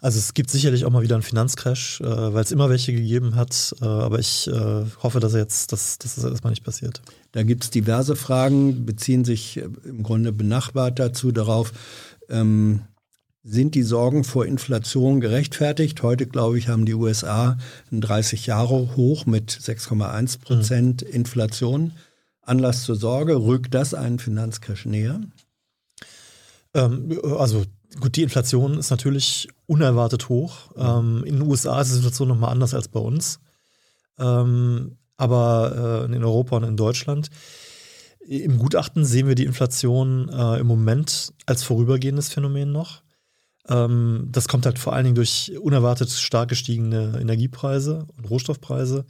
Also es gibt sicherlich auch mal wieder einen Finanzcrash, äh, weil es immer welche gegeben hat. Äh, aber ich äh, hoffe, dass jetzt, dass, dass das erstmal nicht passiert. Da gibt es diverse Fragen, beziehen sich äh, im Grunde benachbart dazu darauf. Ähm, sind die Sorgen vor Inflation gerechtfertigt? Heute, glaube ich, haben die USA ein 30 Jahre hoch mit 6,1 Prozent mhm. Inflation. Anlass zur Sorge, rückt das einen Finanzcrash näher? Ähm, also gut, die Inflation ist natürlich unerwartet hoch. Ähm, in den USA ist die Situation nochmal anders als bei uns. Ähm, aber äh, in Europa und in Deutschland. Im Gutachten sehen wir die Inflation äh, im Moment als vorübergehendes Phänomen noch. Ähm, das kommt halt vor allen Dingen durch unerwartet stark gestiegene Energiepreise und Rohstoffpreise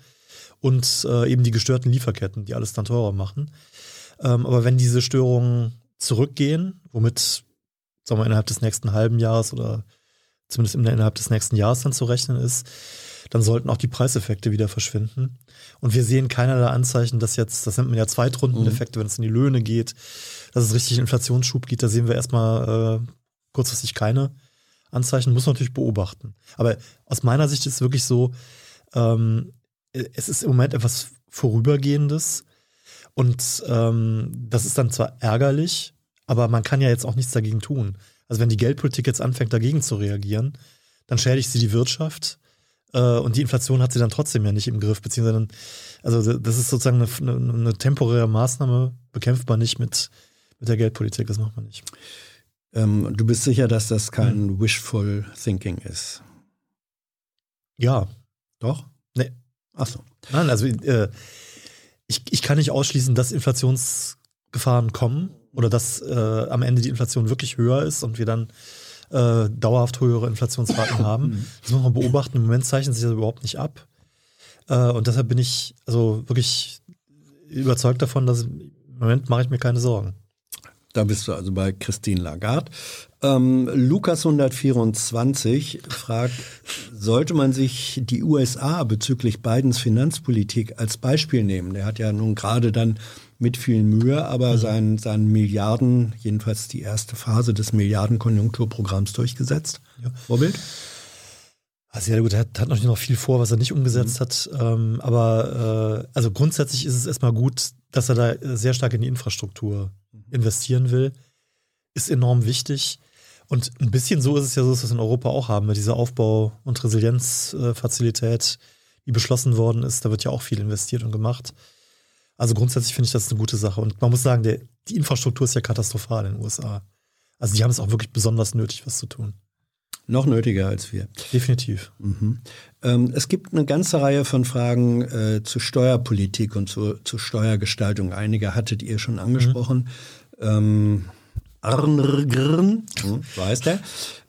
und äh, eben die gestörten Lieferketten, die alles dann teurer machen. Ähm, aber wenn diese Störungen zurückgehen, womit sagen wir, innerhalb des nächsten halben Jahres oder zumindest innerhalb des nächsten Jahres dann zu rechnen ist, dann sollten auch die Preiseffekte wieder verschwinden. Und wir sehen keinerlei Anzeichen, dass jetzt, das nennt man ja Zweitrundeneffekte, mhm. wenn es in die Löhne geht, dass es richtig Inflationsschub gibt, da sehen wir erstmal äh, kurzfristig keine Anzeichen, muss man natürlich beobachten. Aber aus meiner Sicht ist es wirklich so, ähm, es ist im Moment etwas Vorübergehendes und ähm, das ist dann zwar ärgerlich, aber man kann ja jetzt auch nichts dagegen tun. Also wenn die Geldpolitik jetzt anfängt, dagegen zu reagieren, dann schädigt sie die Wirtschaft äh, und die Inflation hat sie dann trotzdem ja nicht im Griff, beziehungsweise, also das ist sozusagen eine, eine, eine temporäre Maßnahme, bekämpft man nicht mit, mit der Geldpolitik, das macht man nicht. Ähm, du bist sicher, dass das kein hm. wishful thinking ist? Ja. Doch? Nee. Ach so. Nein, also äh, ich, ich kann nicht ausschließen, dass Inflationsgefahren kommen oder dass äh, am Ende die Inflation wirklich höher ist und wir dann äh, dauerhaft höhere Inflationsraten haben. Mhm. Das muss man beobachten. Im Moment zeichnet sich das überhaupt nicht ab. Äh, und deshalb bin ich also wirklich überzeugt davon, dass im Moment mache ich mir keine Sorgen. Da bist du also bei Christine Lagarde. Ähm, Lukas 124 fragt, sollte man sich die USA bezüglich Bidens Finanzpolitik als Beispiel nehmen? Der hat ja nun gerade dann mit viel Mühe, aber mhm. seinen, seinen Milliarden, jedenfalls die erste Phase des Milliardenkonjunkturprogramms durchgesetzt. Ja. Vorbild? Also ja gut, er hat, hat natürlich noch viel vor, was er nicht umgesetzt mhm. hat. Ähm, aber äh, also grundsätzlich ist es erstmal gut, dass er da sehr stark in die Infrastruktur investieren will, ist enorm wichtig. Und ein bisschen so ist es ja so, dass wir es in Europa auch haben, mit dieser Aufbau- und Resilienzfazilität, die beschlossen worden ist. Da wird ja auch viel investiert und gemacht. Also grundsätzlich finde ich das eine gute Sache. Und man muss sagen, der, die Infrastruktur ist ja katastrophal in den USA. Also die haben es auch wirklich besonders nötig, was zu tun. Noch nötiger als wir. Definitiv. Mhm. Ähm, es gibt eine ganze Reihe von Fragen äh, zu Steuerpolitik und zu, zu, Steuergestaltung. Einige hattet ihr schon angesprochen. Mhm. Ähm, Arngrn, hm, weiß der.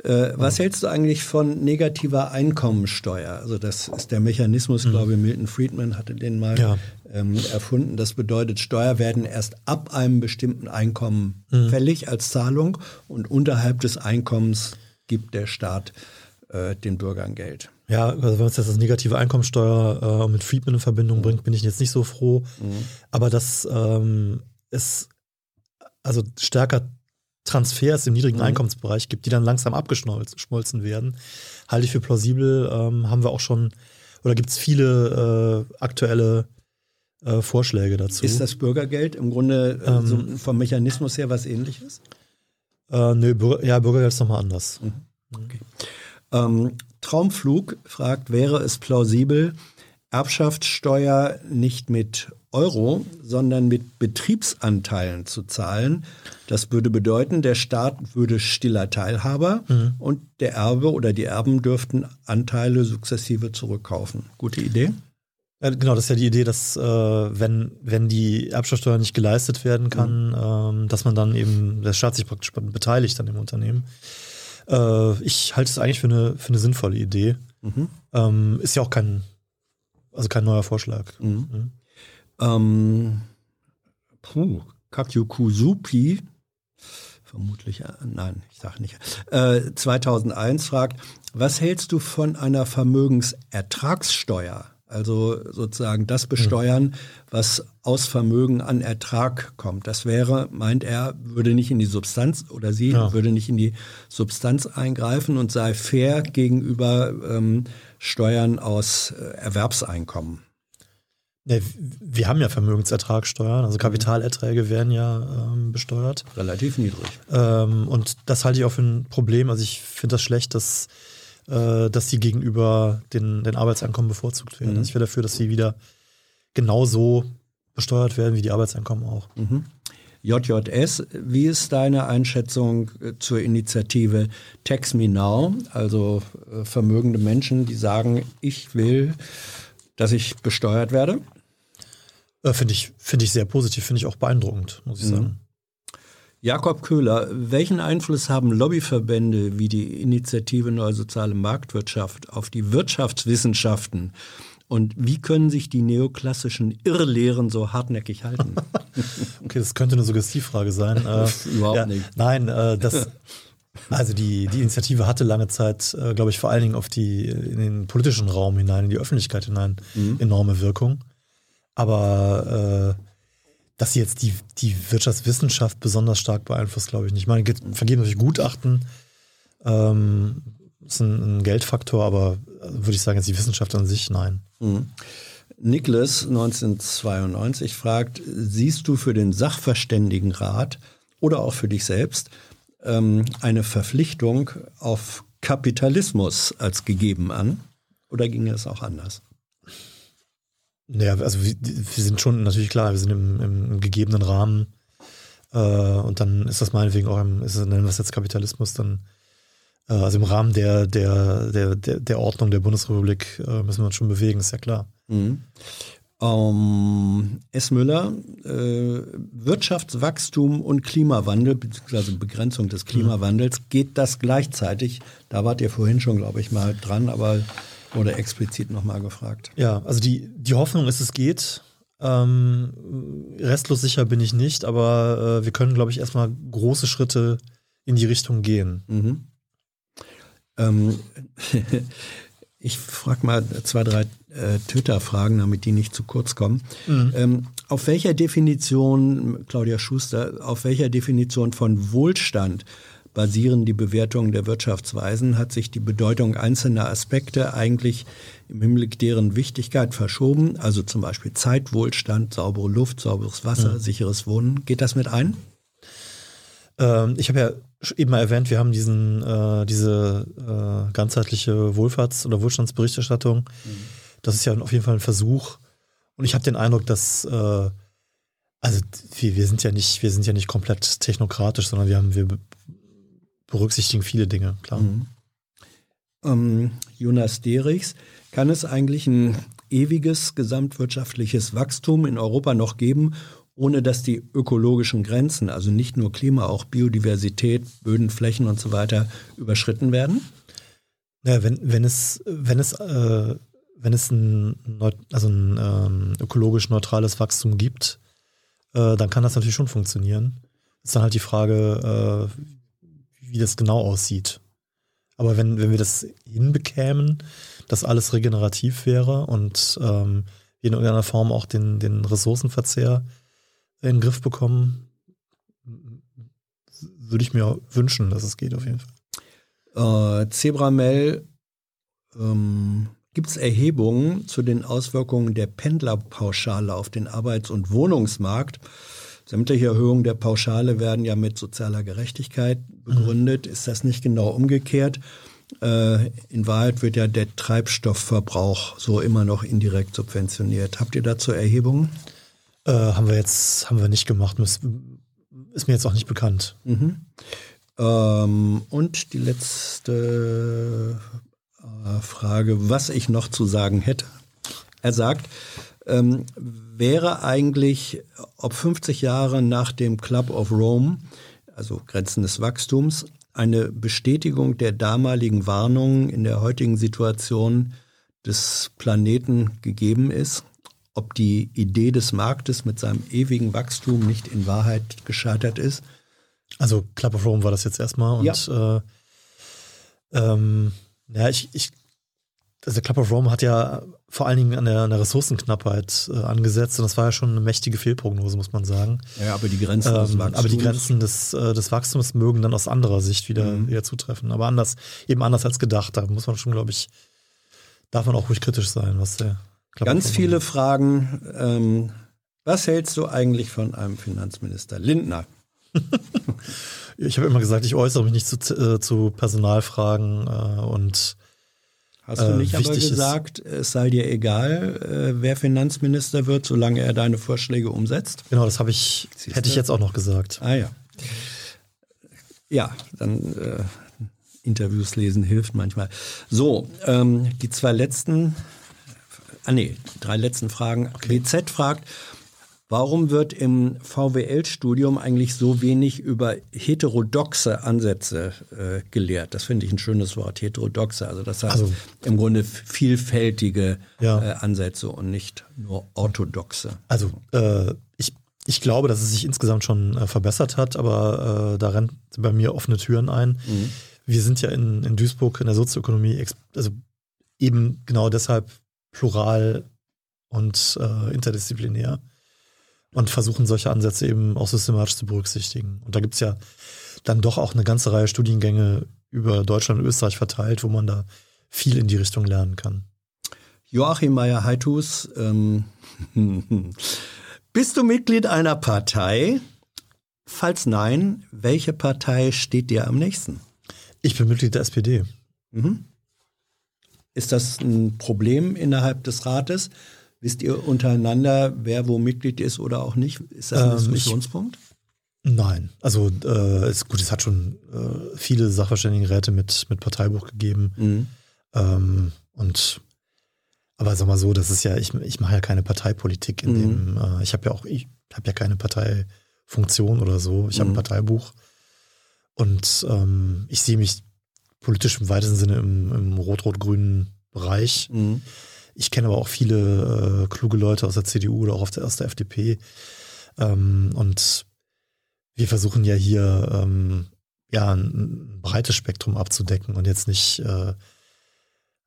Äh, was hältst du eigentlich von negativer Einkommensteuer? Also das ist der Mechanismus, mhm. glaube ich, Milton Friedman hatte den mal ja. ähm, erfunden. Das bedeutet, Steuer werden erst ab einem bestimmten Einkommen mhm. fällig als Zahlung und unterhalb des Einkommens gibt der Staat äh, den Bürgern Geld. Ja, also wenn man jetzt das negative Einkommensteuer äh, mit Friedman in Verbindung bringt, bin ich jetzt nicht so froh. Mhm. Aber dass ähm, es also stärker Transfers im niedrigen mhm. Einkommensbereich gibt, die dann langsam abgeschmolzen werden, halte ich für plausibel. Ähm, haben wir auch schon, oder gibt es viele äh, aktuelle äh, Vorschläge dazu. Ist das Bürgergeld im Grunde äh, ähm, so vom Mechanismus her was ähnliches? Äh, nö, Bürger, ja, Bürgergeld ist nochmal anders. Mhm. Okay. Ähm, Traumflug fragt, wäre es plausibel, Erbschaftssteuer nicht mit Euro, sondern mit Betriebsanteilen zu zahlen. Das würde bedeuten, der Staat würde stiller Teilhaber mhm. und der Erbe oder die Erben dürften Anteile sukzessive zurückkaufen. Gute Idee? Ja, genau, das ist ja die Idee, dass äh, wenn, wenn die Erbschaftssteuer nicht geleistet werden kann, mhm. ähm, dass man dann eben, der Staat sich praktisch beteiligt an dem Unternehmen. Äh, ich halte es eigentlich für eine, für eine sinnvolle Idee. Mhm. Ähm, ist ja auch kein, also kein neuer Vorschlag. Mhm. Ähm, puh, Kakyukusupi vermutlich, äh, nein, ich sage nicht, äh, 2001 fragt, was hältst du von einer Vermögensertragssteuer? Also sozusagen das besteuern, was aus Vermögen an Ertrag kommt. Das wäre, meint er, würde nicht in die Substanz oder sie ja. würde nicht in die Substanz eingreifen und sei fair gegenüber ähm, Steuern aus äh, Erwerbseinkommen. Nee, wir haben ja Vermögensertragssteuern, also Kapitalerträge werden ja ähm, besteuert. Relativ niedrig. Ähm, und das halte ich auch für ein Problem. Also ich finde das schlecht, dass äh, dass sie gegenüber den, den Arbeitseinkommen bevorzugt werden. Mhm. Also ich wäre dafür, dass sie wieder genauso besteuert werden wie die Arbeitseinkommen auch. Mhm. JJS, wie ist deine Einschätzung äh, zur Initiative Tax Me Now, also äh, vermögende Menschen, die sagen, ich will, dass ich besteuert werde? Äh, finde ich, find ich sehr positiv, finde ich auch beeindruckend, muss ich mhm. sagen. Jakob Köhler, welchen Einfluss haben Lobbyverbände wie die Initiative Neue Soziale Marktwirtschaft auf die Wirtschaftswissenschaften? Und wie können sich die neoklassischen Irrlehren so hartnäckig halten? okay, das könnte eine Suggestivfrage sein. Äh, Überhaupt ja, nicht. Nein, äh, das, also die, die Initiative hatte lange Zeit, äh, glaube ich, vor allen Dingen auf die, in den politischen Raum hinein, in die Öffentlichkeit hinein, mhm. enorme Wirkung. Aber äh, dass sie jetzt die, die Wirtschaftswissenschaft besonders stark beeinflusst, glaube ich nicht. Ich meine, vergeben natürlich Gutachten, ähm, ist ein, ein, Geldfaktor, aber äh, würde ich sagen, jetzt die Wissenschaft an sich, nein. Mhm. Niklas 1992 fragt, siehst du für den Sachverständigenrat oder auch für dich selbst ähm, eine Verpflichtung auf Kapitalismus als gegeben an? Oder ging es auch anders? Naja, also wir, wir, sind schon natürlich klar, wir sind im, im gegebenen Rahmen äh, und dann ist das meinetwegen auch im, ist nennen wir es jetzt Kapitalismus, dann äh, also im Rahmen der, der, der, der, der Ordnung der Bundesrepublik äh, müssen wir uns schon bewegen, ist ja klar. Mhm. Um, ähm, S. Müller, äh, Wirtschaftswachstum und Klimawandel, beziehungsweise Begrenzung des Klimawandels, geht das gleichzeitig? Da wart ihr vorhin schon, glaube ich, mal dran, aber oder explizit nochmal gefragt. Ja, also die, die Hoffnung ist, es geht. Ähm, restlos sicher bin ich nicht, aber äh, wir können, glaube ich, erstmal große Schritte in die Richtung gehen. Mhm. Ähm, ich frage mal zwei, drei äh, Twitter-Fragen, damit die nicht zu kurz kommen. Mhm. Ähm, auf welcher Definition, Claudia Schuster, auf welcher Definition von Wohlstand basieren die Bewertungen der Wirtschaftsweisen, hat sich die Bedeutung einzelner Aspekte eigentlich im Hinblick deren Wichtigkeit verschoben. Also zum Beispiel Zeitwohlstand, saubere Luft, sauberes Wasser, mhm. sicheres Wohnen. Geht das mit ein? Ähm, ich habe ja eben mal erwähnt, wir haben diesen, äh, diese äh, ganzheitliche Wohlfahrts- oder Wohlstandsberichterstattung. Mhm. Das ist ja auf jeden Fall ein Versuch. Und ich habe den Eindruck, dass äh, also wir, wir sind ja nicht, wir sind ja nicht komplett technokratisch, sondern wir haben, wir berücksichtigen viele Dinge, klar. Mhm. Ähm, Jonas Derichs, kann es eigentlich ein ewiges gesamtwirtschaftliches Wachstum in Europa noch geben, ohne dass die ökologischen Grenzen, also nicht nur Klima, auch Biodiversität, Böden, Flächen und so weiter überschritten werden? Ja, wenn, wenn es, wenn es, äh, wenn es ein, also ein ähm, ökologisch neutrales Wachstum gibt, äh, dann kann das natürlich schon funktionieren. Ist dann halt die Frage, äh, wie das genau aussieht. Aber wenn, wenn wir das hinbekämen, dass alles regenerativ wäre und ähm, wir in irgendeiner Form auch den, den Ressourcenverzehr in den Griff bekommen, würde ich mir wünschen, dass es geht auf jeden Fall. Äh, Zebramel, ähm, gibt es Erhebungen zu den Auswirkungen der Pendlerpauschale auf den Arbeits- und Wohnungsmarkt? Sämtliche Erhöhungen der Pauschale werden ja mit sozialer Gerechtigkeit begründet. Mhm. Ist das nicht genau umgekehrt? Äh, in Wahrheit wird ja der Treibstoffverbrauch so immer noch indirekt subventioniert. Habt ihr dazu Erhebungen? Äh, haben wir jetzt, haben wir nicht gemacht. Ist, ist mir jetzt auch nicht bekannt. Mhm. Ähm, und die letzte äh, Frage, was ich noch zu sagen hätte. Er sagt, ähm, wäre eigentlich, ob 50 Jahre nach dem Club of Rome, also Grenzen des Wachstums, eine Bestätigung der damaligen Warnungen in der heutigen Situation des Planeten gegeben ist, ob die Idee des Marktes mit seinem ewigen Wachstum nicht in Wahrheit gescheitert ist. Also Club of Rome war das jetzt erstmal und ja, äh, ähm, ja ich, ich, also Club of Rome hat ja vor allen Dingen an der, an der Ressourcenknappheit äh, angesetzt und das war ja schon eine mächtige Fehlprognose, muss man sagen. Ja, aber die Grenzen ähm, des Wachstums. Aber die Grenzen des, äh, des Wachstums mögen dann aus anderer Sicht wieder, mhm. wieder zutreffen. Aber anders, eben anders als gedacht. Da muss man schon, glaube ich, darf man auch ruhig kritisch sein, was der Club Ganz viele Fragen. Ähm, was hältst du eigentlich von einem Finanzminister Lindner? ich habe immer gesagt, ich äußere mich nicht zu, äh, zu Personalfragen äh, und Hast du nicht äh, aber gesagt, es sei dir egal, äh, wer Finanzminister wird, solange er deine Vorschläge umsetzt? Genau, das habe ich, Siehst hätte du? ich jetzt auch noch gesagt. Ah ja. Ja, dann äh, Interviews lesen hilft manchmal. So, ähm, die zwei letzten, ah nee, drei letzten Fragen. Okay. BZ fragt, Warum wird im VWL-Studium eigentlich so wenig über heterodoxe Ansätze äh, gelehrt? Das finde ich ein schönes Wort, heterodoxe. Also das heißt also, im Grunde vielfältige ja. äh, Ansätze und nicht nur orthodoxe. Also äh, ich, ich glaube, dass es sich insgesamt schon äh, verbessert hat, aber äh, da rennt bei mir offene Türen ein. Mhm. Wir sind ja in, in Duisburg in der Sozioökonomie, also eben genau deshalb plural und äh, interdisziplinär und versuchen solche Ansätze eben auch systematisch zu berücksichtigen. Und da gibt es ja dann doch auch eine ganze Reihe Studiengänge über Deutschland und Österreich verteilt, wo man da viel in die Richtung lernen kann. Joachim Meyer-Heitus, ähm, bist du Mitglied einer Partei? Falls nein, welche Partei steht dir am nächsten? Ich bin Mitglied der SPD. Mhm. Ist das ein Problem innerhalb des Rates? Wisst ihr untereinander, wer wo Mitglied ist oder auch nicht? Ist das ein ähm, Diskussionspunkt? Ich, nein, also äh, ist gut, es hat schon äh, viele Sachverständigenräte mit, mit Parteibuch gegeben. Mhm. Ähm, und aber sag mal so, das ist ja, ich, ich mache ja keine Parteipolitik in mhm. dem, äh, ich habe ja auch, ich habe ja keine Parteifunktion oder so. Ich habe mhm. ein Parteibuch. Und ähm, ich sehe mich politisch im weitesten Sinne im, im rot-rot-grünen Bereich. Mhm. Ich kenne aber auch viele äh, kluge Leute aus der CDU oder auch der, aus der FDP. Ähm, und wir versuchen ja hier ähm, ja ein, ein, breites Spektrum abzudecken und jetzt nicht, äh,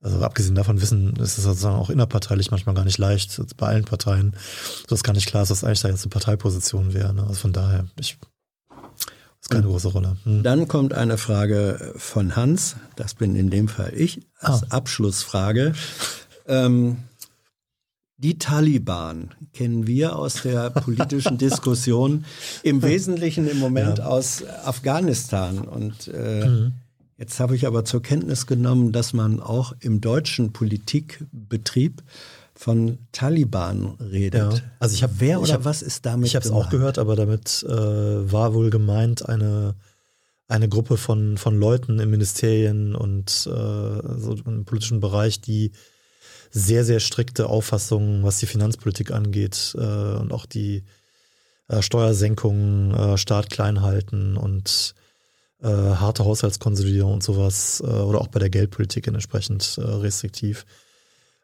also abgesehen davon wissen, ist es sozusagen auch innerparteilich manchmal gar nicht leicht, bei allen Parteien, so ist gar nicht klar, dass eigentlich da jetzt eine Parteiposition wäre. Ne? Also von daher, ich das ist keine große Rolle. Hm. Dann kommt eine Frage von Hans, das bin in dem Fall ich, als ah. Abschlussfrage. Ähm, die Taliban kennen wir aus der politischen Diskussion im Wesentlichen im Moment ja. aus Afghanistan. Und äh, mhm. jetzt habe ich aber zur Kenntnis genommen, dass man auch im deutschen Politikbetrieb von Taliban redet. Ja. Also ich habe wer oder hab, was ist damit? Ich habe es auch gehört, aber damit äh, war wohl gemeint eine eine Gruppe von von Leuten in Ministerien und äh, so im politischen Bereich, die sehr, sehr strikte Auffassungen, was die Finanzpolitik angeht äh, und auch die äh, Steuersenkungen, äh, Staat klein halten und äh, harte Haushaltskonsolidierung und sowas äh, oder auch bei der Geldpolitik entsprechend äh, restriktiv.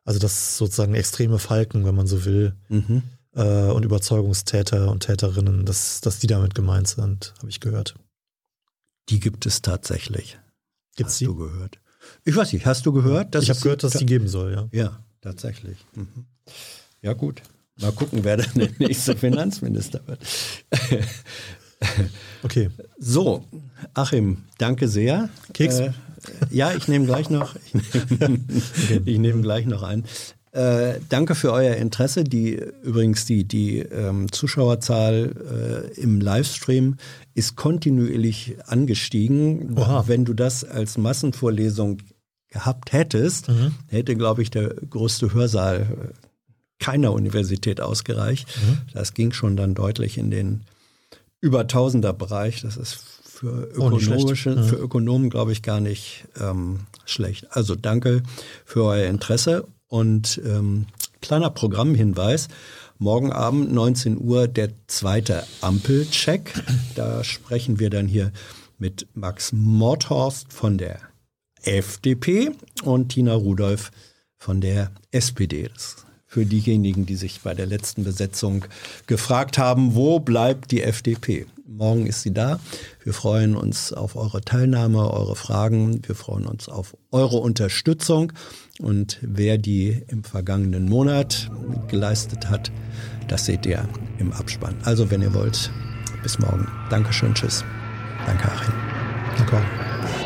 Also das sozusagen extreme Falken, wenn man so will, mhm. und Überzeugungstäter und Täterinnen, dass, dass die damit gemeint sind, habe ich gehört. Die gibt es tatsächlich. Gibt's Hast die? du gehört? Ich weiß nicht, hast du gehört? ich habe gehört, dass es die geben soll, ja. Ja, tatsächlich. Mhm. Ja, gut. Mal gucken, wer dann der nächste Finanzminister wird. okay. So, Achim, danke sehr. Keks? Äh, ja, ich nehme gleich noch, ich nehme, ich nehme gleich noch ein. Äh, danke für euer Interesse. Die übrigens die die ähm, Zuschauerzahl äh, im Livestream ist kontinuierlich angestiegen. Oha. Wenn du das als Massenvorlesung gehabt hättest, mhm. hätte glaube ich der größte Hörsaal äh, keiner Universität ausgereicht. Mhm. Das ging schon dann deutlich in den über Tausender Bereich. Das ist für ökonomische, oh, für Ökonomen glaube ich gar nicht ähm, schlecht. Also danke für euer Interesse und ähm, kleiner Programmhinweis. Morgen Abend 19 Uhr der zweite Ampelcheck. Da sprechen wir dann hier mit Max Mordhorst von der FDP und Tina Rudolph von der SPD. Für diejenigen, die sich bei der letzten Besetzung gefragt haben, wo bleibt die FDP? Morgen ist sie da. Wir freuen uns auf eure Teilnahme, eure Fragen. Wir freuen uns auf eure Unterstützung. Und wer die im vergangenen Monat geleistet hat, das seht ihr im Abspann. Also wenn ihr wollt, bis morgen. Dankeschön, tschüss. Danke, Achim. Danke.